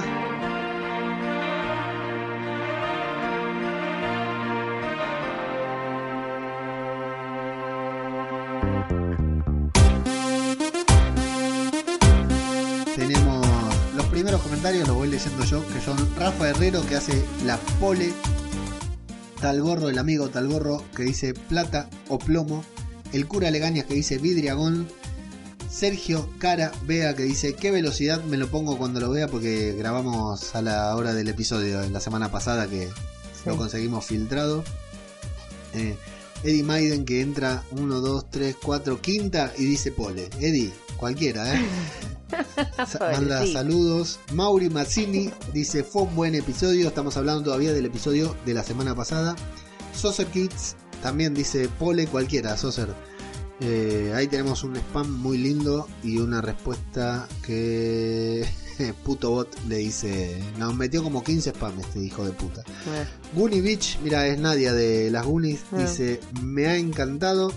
Tenemos los primeros comentarios, los voy leyendo yo, que son Rafa Herrero que hace la pole Tal gorro, el amigo Tal gorro que dice plata o plomo. El cura Legañas que dice vidriagón. Sergio Cara Vea que dice qué velocidad me lo pongo cuando lo vea porque grabamos a la hora del episodio de la semana pasada que lo conseguimos filtrado. Eh, Eddie Maiden que entra 1, 2, 3, 4, quinta y dice pole. Eddie, cualquiera, ¿eh? Manda saludos. Mauri Mazzini dice: Fue un buen episodio. Estamos hablando todavía del episodio de la semana pasada. Soser Kids también dice: Pole cualquiera, Soser. Eh, ahí tenemos un spam muy lindo y una respuesta que puto bot le dice: Nos metió como 15 spam este hijo de puta. Eh, Goonie Beach, mira, es Nadia de las Goonies, Ah. dice, me ha encantado.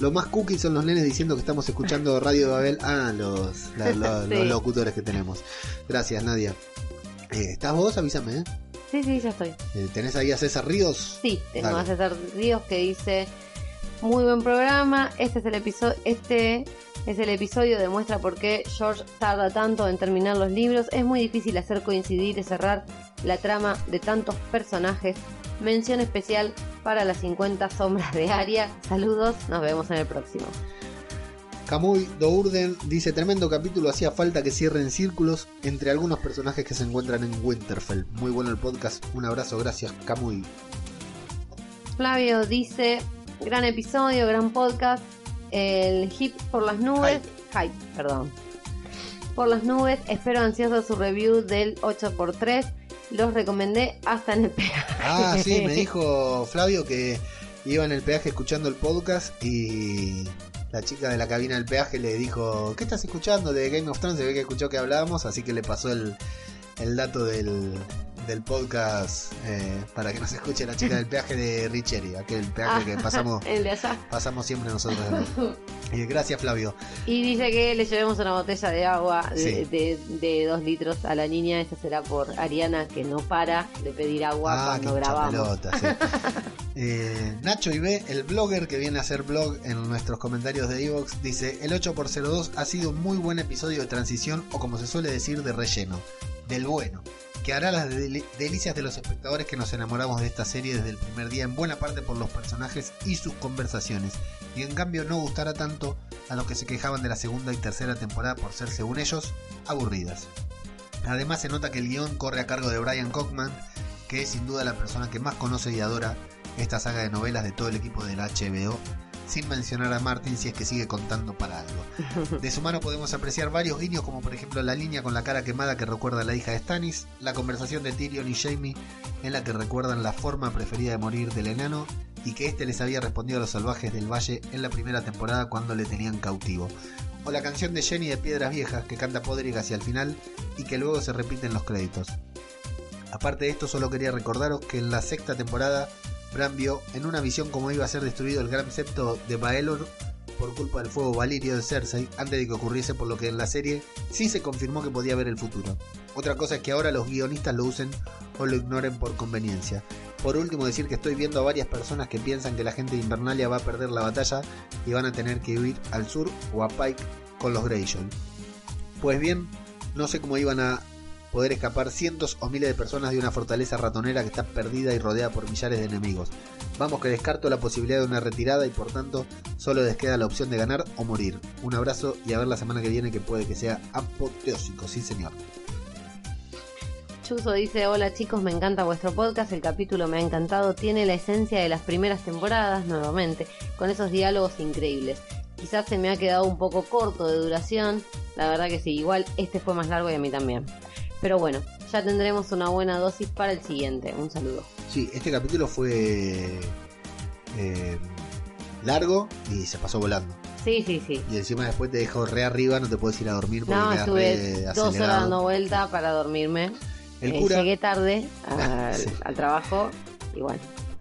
Lo más cookie son los nenes diciendo que estamos escuchando Radio Babel. Ah, los, la- lo- Sí. los locutores que tenemos. Gracias, Nadia. Eh, ¿Estás vos? Avísame. ¿eh? Sí, sí, ya estoy. Eh, ¿Tenés ahí a César Ríos? Sí, tengo Dale. a César Ríos que dice muy buen programa. Este es el episodio, este es el episodio demuestra por qué George tarda tanto en terminar los libros. Es muy difícil hacer coincidir y cerrar la trama de tantos personajes. Mención especial para las 50 sombras de Aria. Saludos, nos vemos en el próximo. Camuy Dourden dice, tremendo capítulo, hacía falta que cierren círculos entre algunos personajes que se encuentran en Winterfell. Muy bueno el podcast, un abrazo, gracias Camuy. Flavio dice, gran episodio, gran podcast, el hip por las nubes, hype, perdón. Por las nubes, espero ansioso su review del 8x3, los recomendé hasta en el peaje. Ah, sí, me dijo Flavio que iba en el peaje escuchando el podcast y la chica de la cabina del peaje le dijo, ¿qué estás escuchando de Game of Thrones? Se ve que escuchó que hablábamos, así que le pasó el, el dato del, del podcast eh, para que nos escuche la chica del peaje de Richeri, aquel peaje que pasamos, el de allá. pasamos siempre nosotros. Eh, gracias Flavio. Y dice que le llevemos una botella de agua de, Sí. de, de dos litros a la niña. Esta será por Ariana, que no para de pedir agua Ah, cuando grabamos. hincha pelota, sí. Eh, Nacho Ibe, el blogger que viene a hacer blog en nuestros comentarios de Evox, dice: El 8x02 ha sido un muy buen episodio de transición, o como se suele decir, de relleno, del bueno, que hará las deli- delicias de los espectadores que nos enamoramos de esta serie desde el primer día, en buena parte por los personajes y sus conversaciones, y en cambio no gustará tanto a los que se quejaban de la segunda y tercera temporada por ser, según ellos, aburridas. Además se nota que el guion corre a cargo de Brian Cockman, que es sin duda la persona que más conoce y adora esta saga de novelas de todo el equipo del HBO, sin mencionar a Martin si es que sigue contando para algo. De su mano podemos apreciar varios guiños, como por ejemplo la línea con la cara quemada que recuerda a la hija de Stannis, la conversación de Tyrion y Jaime en la que recuerdan la forma preferida de morir del enano y que éste les había respondido a los salvajes del valle en la primera temporada cuando le tenían cautivo. O la canción de Jenny de Piedras Viejas que canta Podrick hacia el final y que luego se repite en los créditos. Aparte de esto, solo quería recordaros que en la sexta temporada, Bran en una visión cómo iba a ser destruido el gran septo de Baelor por culpa del fuego valirio de Cersei antes de que ocurriese, por lo que en la serie sí se confirmó que podía ver el futuro. Otra cosa es que ahora los guionistas lo usen o lo ignoren por conveniencia. Por último, decir que estoy viendo a varias personas que piensan que la gente de Invernalia va a perder la batalla y van a tener que huir al sur o a Pike con los Greyjoy. Pues bien, no sé cómo iban a poder escapar cientos o miles de personas de una fortaleza ratonera que está perdida y rodeada por millares de enemigos. Vamos que descarto la posibilidad de una retirada y por tanto solo les queda la opción de ganar o morir. Un abrazo y a ver la semana que viene que puede que sea apoteósico, sí señor. Chuso dice, hola chicos, me encanta vuestro podcast, el capítulo me ha encantado, tiene la esencia de las primeras temporadas, nuevamente, con esos diálogos increíbles. Quizás se me ha quedado un poco corto de duración, la verdad que sí, igual este fue más largo y a mí también. Pero bueno, ya tendremos una buena dosis para el siguiente, un saludo. Sí, este capítulo fue eh, largo y se pasó volando. Sí, sí, sí. Y encima después te dejo re arriba, no te puedes ir a dormir porque No, estuve re dos horas dando vuelta para dormirme. El Eh, cura, llegué tarde al, Sí. al trabajo, igual.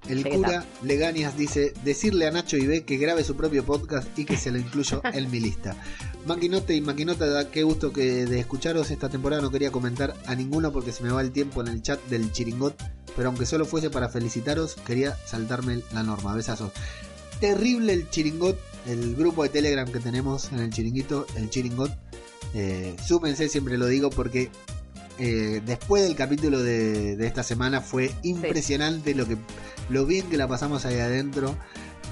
el llegué cura. Leganias dice decirle a Nacho y B que grabe su propio podcast y que se lo incluyo en mi lista. Maquinote y Maquinota, qué gusto que de escucharos esta temporada no quería comentar a ninguno porque se me va el tiempo en el chat del chiringot, pero aunque solo fuese para felicitaros, quería saltarme la norma. Besazos. Terrible el chiringot, el grupo de Telegram que tenemos en el chiringuito, el chiringot. Eh, súmense, siempre lo digo porque eh, después del capítulo de, de esta semana fue impresionante lo que lo bien que la pasamos ahí adentro.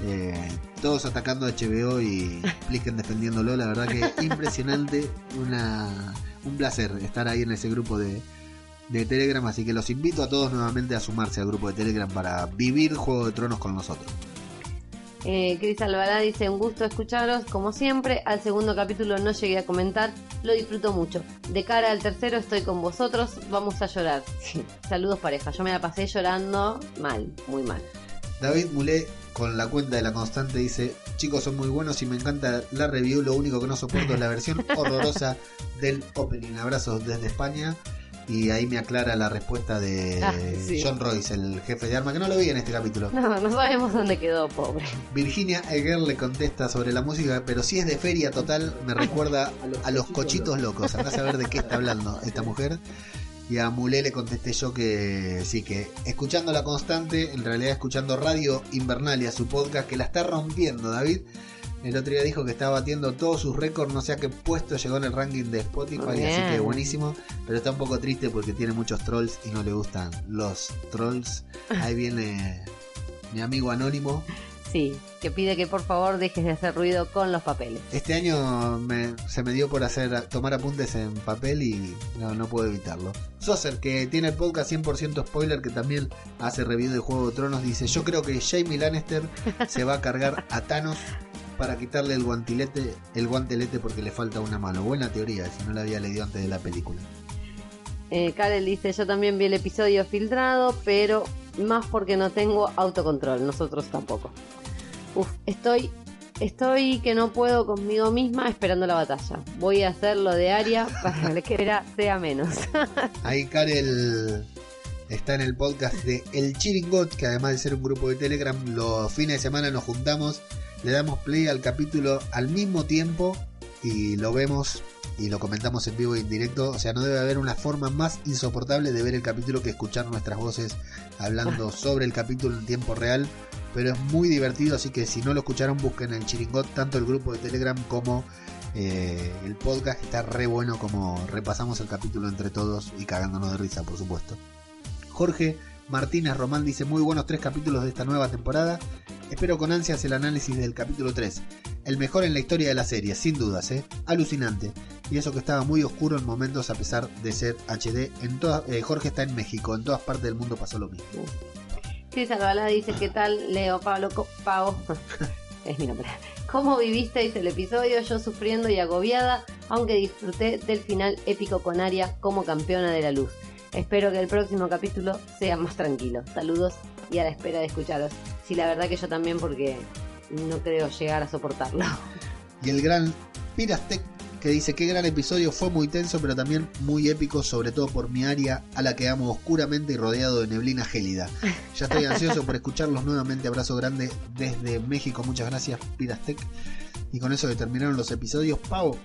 Eh, todos atacando a HBO y Plisken defendiéndolo. La verdad que impresionante. Una, un placer estar ahí en ese grupo de, de Telegram. Así que los invito a todos nuevamente a sumarse al grupo de Telegram para vivir Juego de Tronos con nosotros. Eh, Cris Alvará dice, un gusto escucharos, como siempre. Al segundo capítulo no llegué a comentar, lo disfruto mucho. De cara al tercero estoy con vosotros, vamos a llorar. Saludos pareja, yo me la pasé llorando mal, muy mal. David Mulé con la cuenta de la constante dice, chicos son muy buenos y me encanta la review, lo único que no soporto es la versión horrorosa del opening. Abrazos desde España. Y ahí me aclara la respuesta de Ah, sí. John Royce, el jefe de arma, que no lo vi en este capítulo. No, no sabemos dónde quedó, pobre. Virginia Egger le contesta sobre la música, pero si es de feria total, me recuerda a los cochitos locos. Andá a saber de qué está hablando esta mujer. Y a Mulé le contesté yo que sí, que escuchando la constante, en realidad escuchando Radio Invernalia, su podcast, que la está rompiendo, David. El otro día dijo que estaba batiendo todos sus récords, no sé a qué puesto llegó en el ranking de Spotify, así que buenísimo. Pero está un poco triste porque tiene muchos trolls y no le gustan los trolls. Ahí viene mi amigo anónimo. Sí, que pide que por favor dejes de hacer ruido con los papeles. Este año me- se me dio por hacer tomar apuntes en papel y no, no puedo evitarlo. Soser, que tiene el podcast 100% spoiler, que también hace review de Juego de Tronos, dice, yo creo que Jamie Lannister se va a cargar a Thanos para quitarle el guantilete, el guantelete porque le falta una mano. Buena teoría, si no la había leído antes de la película. Eh, Karel dice, yo también vi el episodio filtrado, pero más porque no tengo autocontrol, nosotros tampoco. Uf, estoy, estoy que no puedo conmigo misma esperando la batalla. Voy a hacer lo de Aria para que era sea menos. Ahí Karel está en el podcast de El Chiringot, que además de ser un grupo de Telegram, los fines de semana nos juntamos, le damos play al capítulo al mismo tiempo y lo vemos y lo comentamos en vivo y en directo. O sea, no debe haber una forma más insoportable de ver el capítulo que escuchar nuestras voces hablando sobre el capítulo en tiempo real. Pero es muy divertido, así que si no lo escucharon, busquen el Chiringot, tanto el grupo de Telegram como eh, el podcast. Está re bueno como repasamos el capítulo entre todos y cagándonos de risa, por supuesto. Jorge Martínez Román dice muy buenos tres capítulos de esta nueva temporada. Espero con ansias el análisis del capítulo 3. El mejor en la historia de la serie, sin dudas, ¿eh? Alucinante. Y eso que estaba muy oscuro en momentos a pesar de ser HD. En eh, Jorge está en México, en todas partes del mundo pasó lo mismo. Sí, Salvalá dice, ¿qué tal, Leo Pablo Pavo? es mi nombre. ¿Cómo vivisteis el episodio? Yo sufriendo y agobiada, aunque disfruté del final épico con Aria como campeona de la luz. Espero que el próximo capítulo sea más tranquilo. Saludos y a la espera de escucharos. Sí, la verdad que yo también porque no creo llegar a soportarlo. Y el gran Pirastec que dice qué gran episodio, fue muy tenso pero también muy épico, sobre todo por mi área a la que amo oscuramente y rodeado de neblina gélida. Ya estoy ansioso por escucharlos nuevamente, abrazo grande desde México, muchas gracias Pirastec. Y con eso que terminaron los episodios, Pau,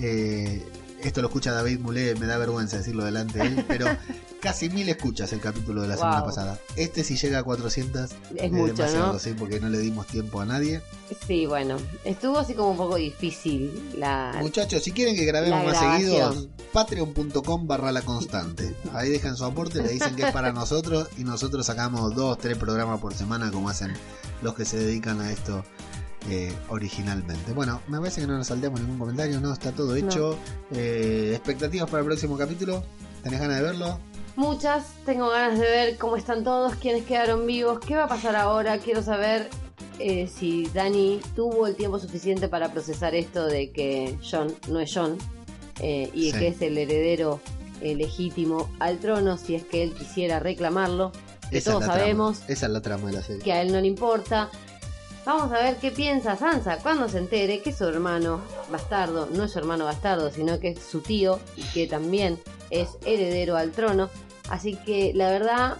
eh, esto lo escucha David Mulé, me da vergüenza decirlo delante de él, pero casi mil escuchas el capítulo de la semana pasada. Este si llega a 400 Es mucho, demasiado, ¿no? sí, porque no le dimos tiempo a nadie. Sí, bueno, estuvo así como un poco difícil la... Muchachos, si quieren que grabemos más seguidos, patreon.com barra la constante. Ahí dejan su aporte, le dicen que es para nosotros y nosotros sacamos dos, tres programas por semana como hacen los que se dedican a esto eh, originalmente. Bueno, me parece que no nos salteamos ningún comentario, no, está todo hecho. Eh, expectativas para el próximo capítulo, ¿tenés ganas de verlo? Muchas, tengo ganas de ver cómo están todos, quiénes quedaron vivos, qué va a pasar ahora, quiero saber eh, si Dani tuvo el tiempo suficiente para procesar esto de que John no es John eh, y Sí. que es el heredero eh, legítimo al trono si es que él quisiera reclamarlo. Que Esa es todos sabemos trama, esa es la trama de la serie. que a él no le importa. Vamos a ver qué piensa Sansa cuando se entere que su hermano bastardo no es su hermano bastardo, sino que es su tío y que también es heredero al trono. Así que la verdad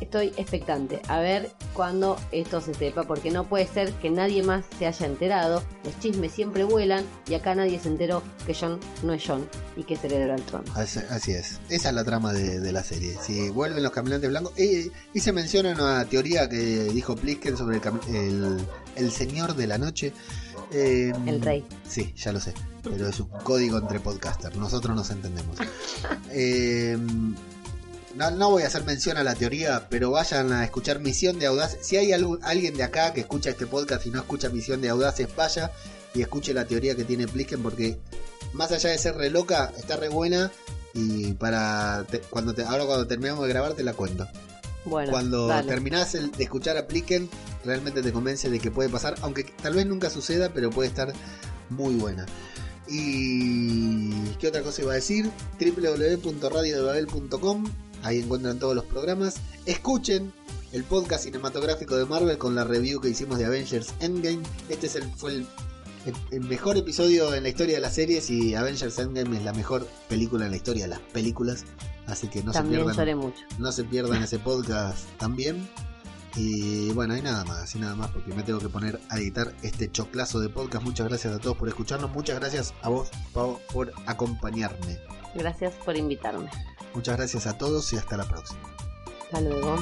estoy expectante a ver cuando esto se sepa, porque no puede ser que nadie más se haya enterado. Los chismes siempre vuelan y acá nadie se enteró que John no es John y que es heredero al trono. Así, así es, esa es la trama de, de la serie. Si vuelven los caminantes blancos, y se menciona una teoría que dijo Plisken sobre el, el, el señor de la noche. Eh, El rey. Sí, ya lo sé, pero es un código entre podcasters, nosotros nos entendemos. Eh, no, no voy a hacer mención a la teoría, pero vayan a escuchar Misión de Audaces. Si hay algún- alguien de acá que escucha este podcast y no escucha Misión de Audaces, vaya y escuche la teoría que tiene Plisken porque más allá de ser re loca, está re buena y para te- cuando te, ahora cuando terminamos de grabar te la cuento. Bueno, cuando dale. terminás el- de escuchar a Plisken, realmente te convence de que puede pasar, aunque tal vez nunca suceda, pero puede estar muy buena. Y qué otra cosa iba a decir, www.radiodebabel.com, ahí encuentran todos los programas. Escuchen el podcast cinematográfico de Marvel con la review que hicimos de Avengers Endgame. Este es el, fue el, el- el mejor episodio en la historia de las series y Avengers Endgame es la mejor película en la historia de las películas. Así que no se También pierdan lloré mucho. no se pierdan ese podcast también. Y bueno, y nada más, y nada más, porque me tengo que poner a editar este choclazo de podcast. Muchas gracias a todos por escucharnos. Muchas gracias a vos, Pau, por acompañarme. Gracias por invitarme. Muchas gracias a todos y hasta la próxima. Hasta luego.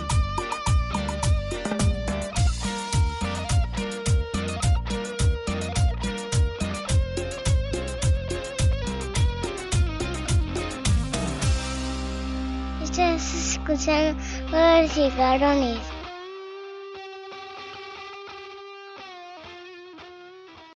Ustedes escuchan Juegos y Garones.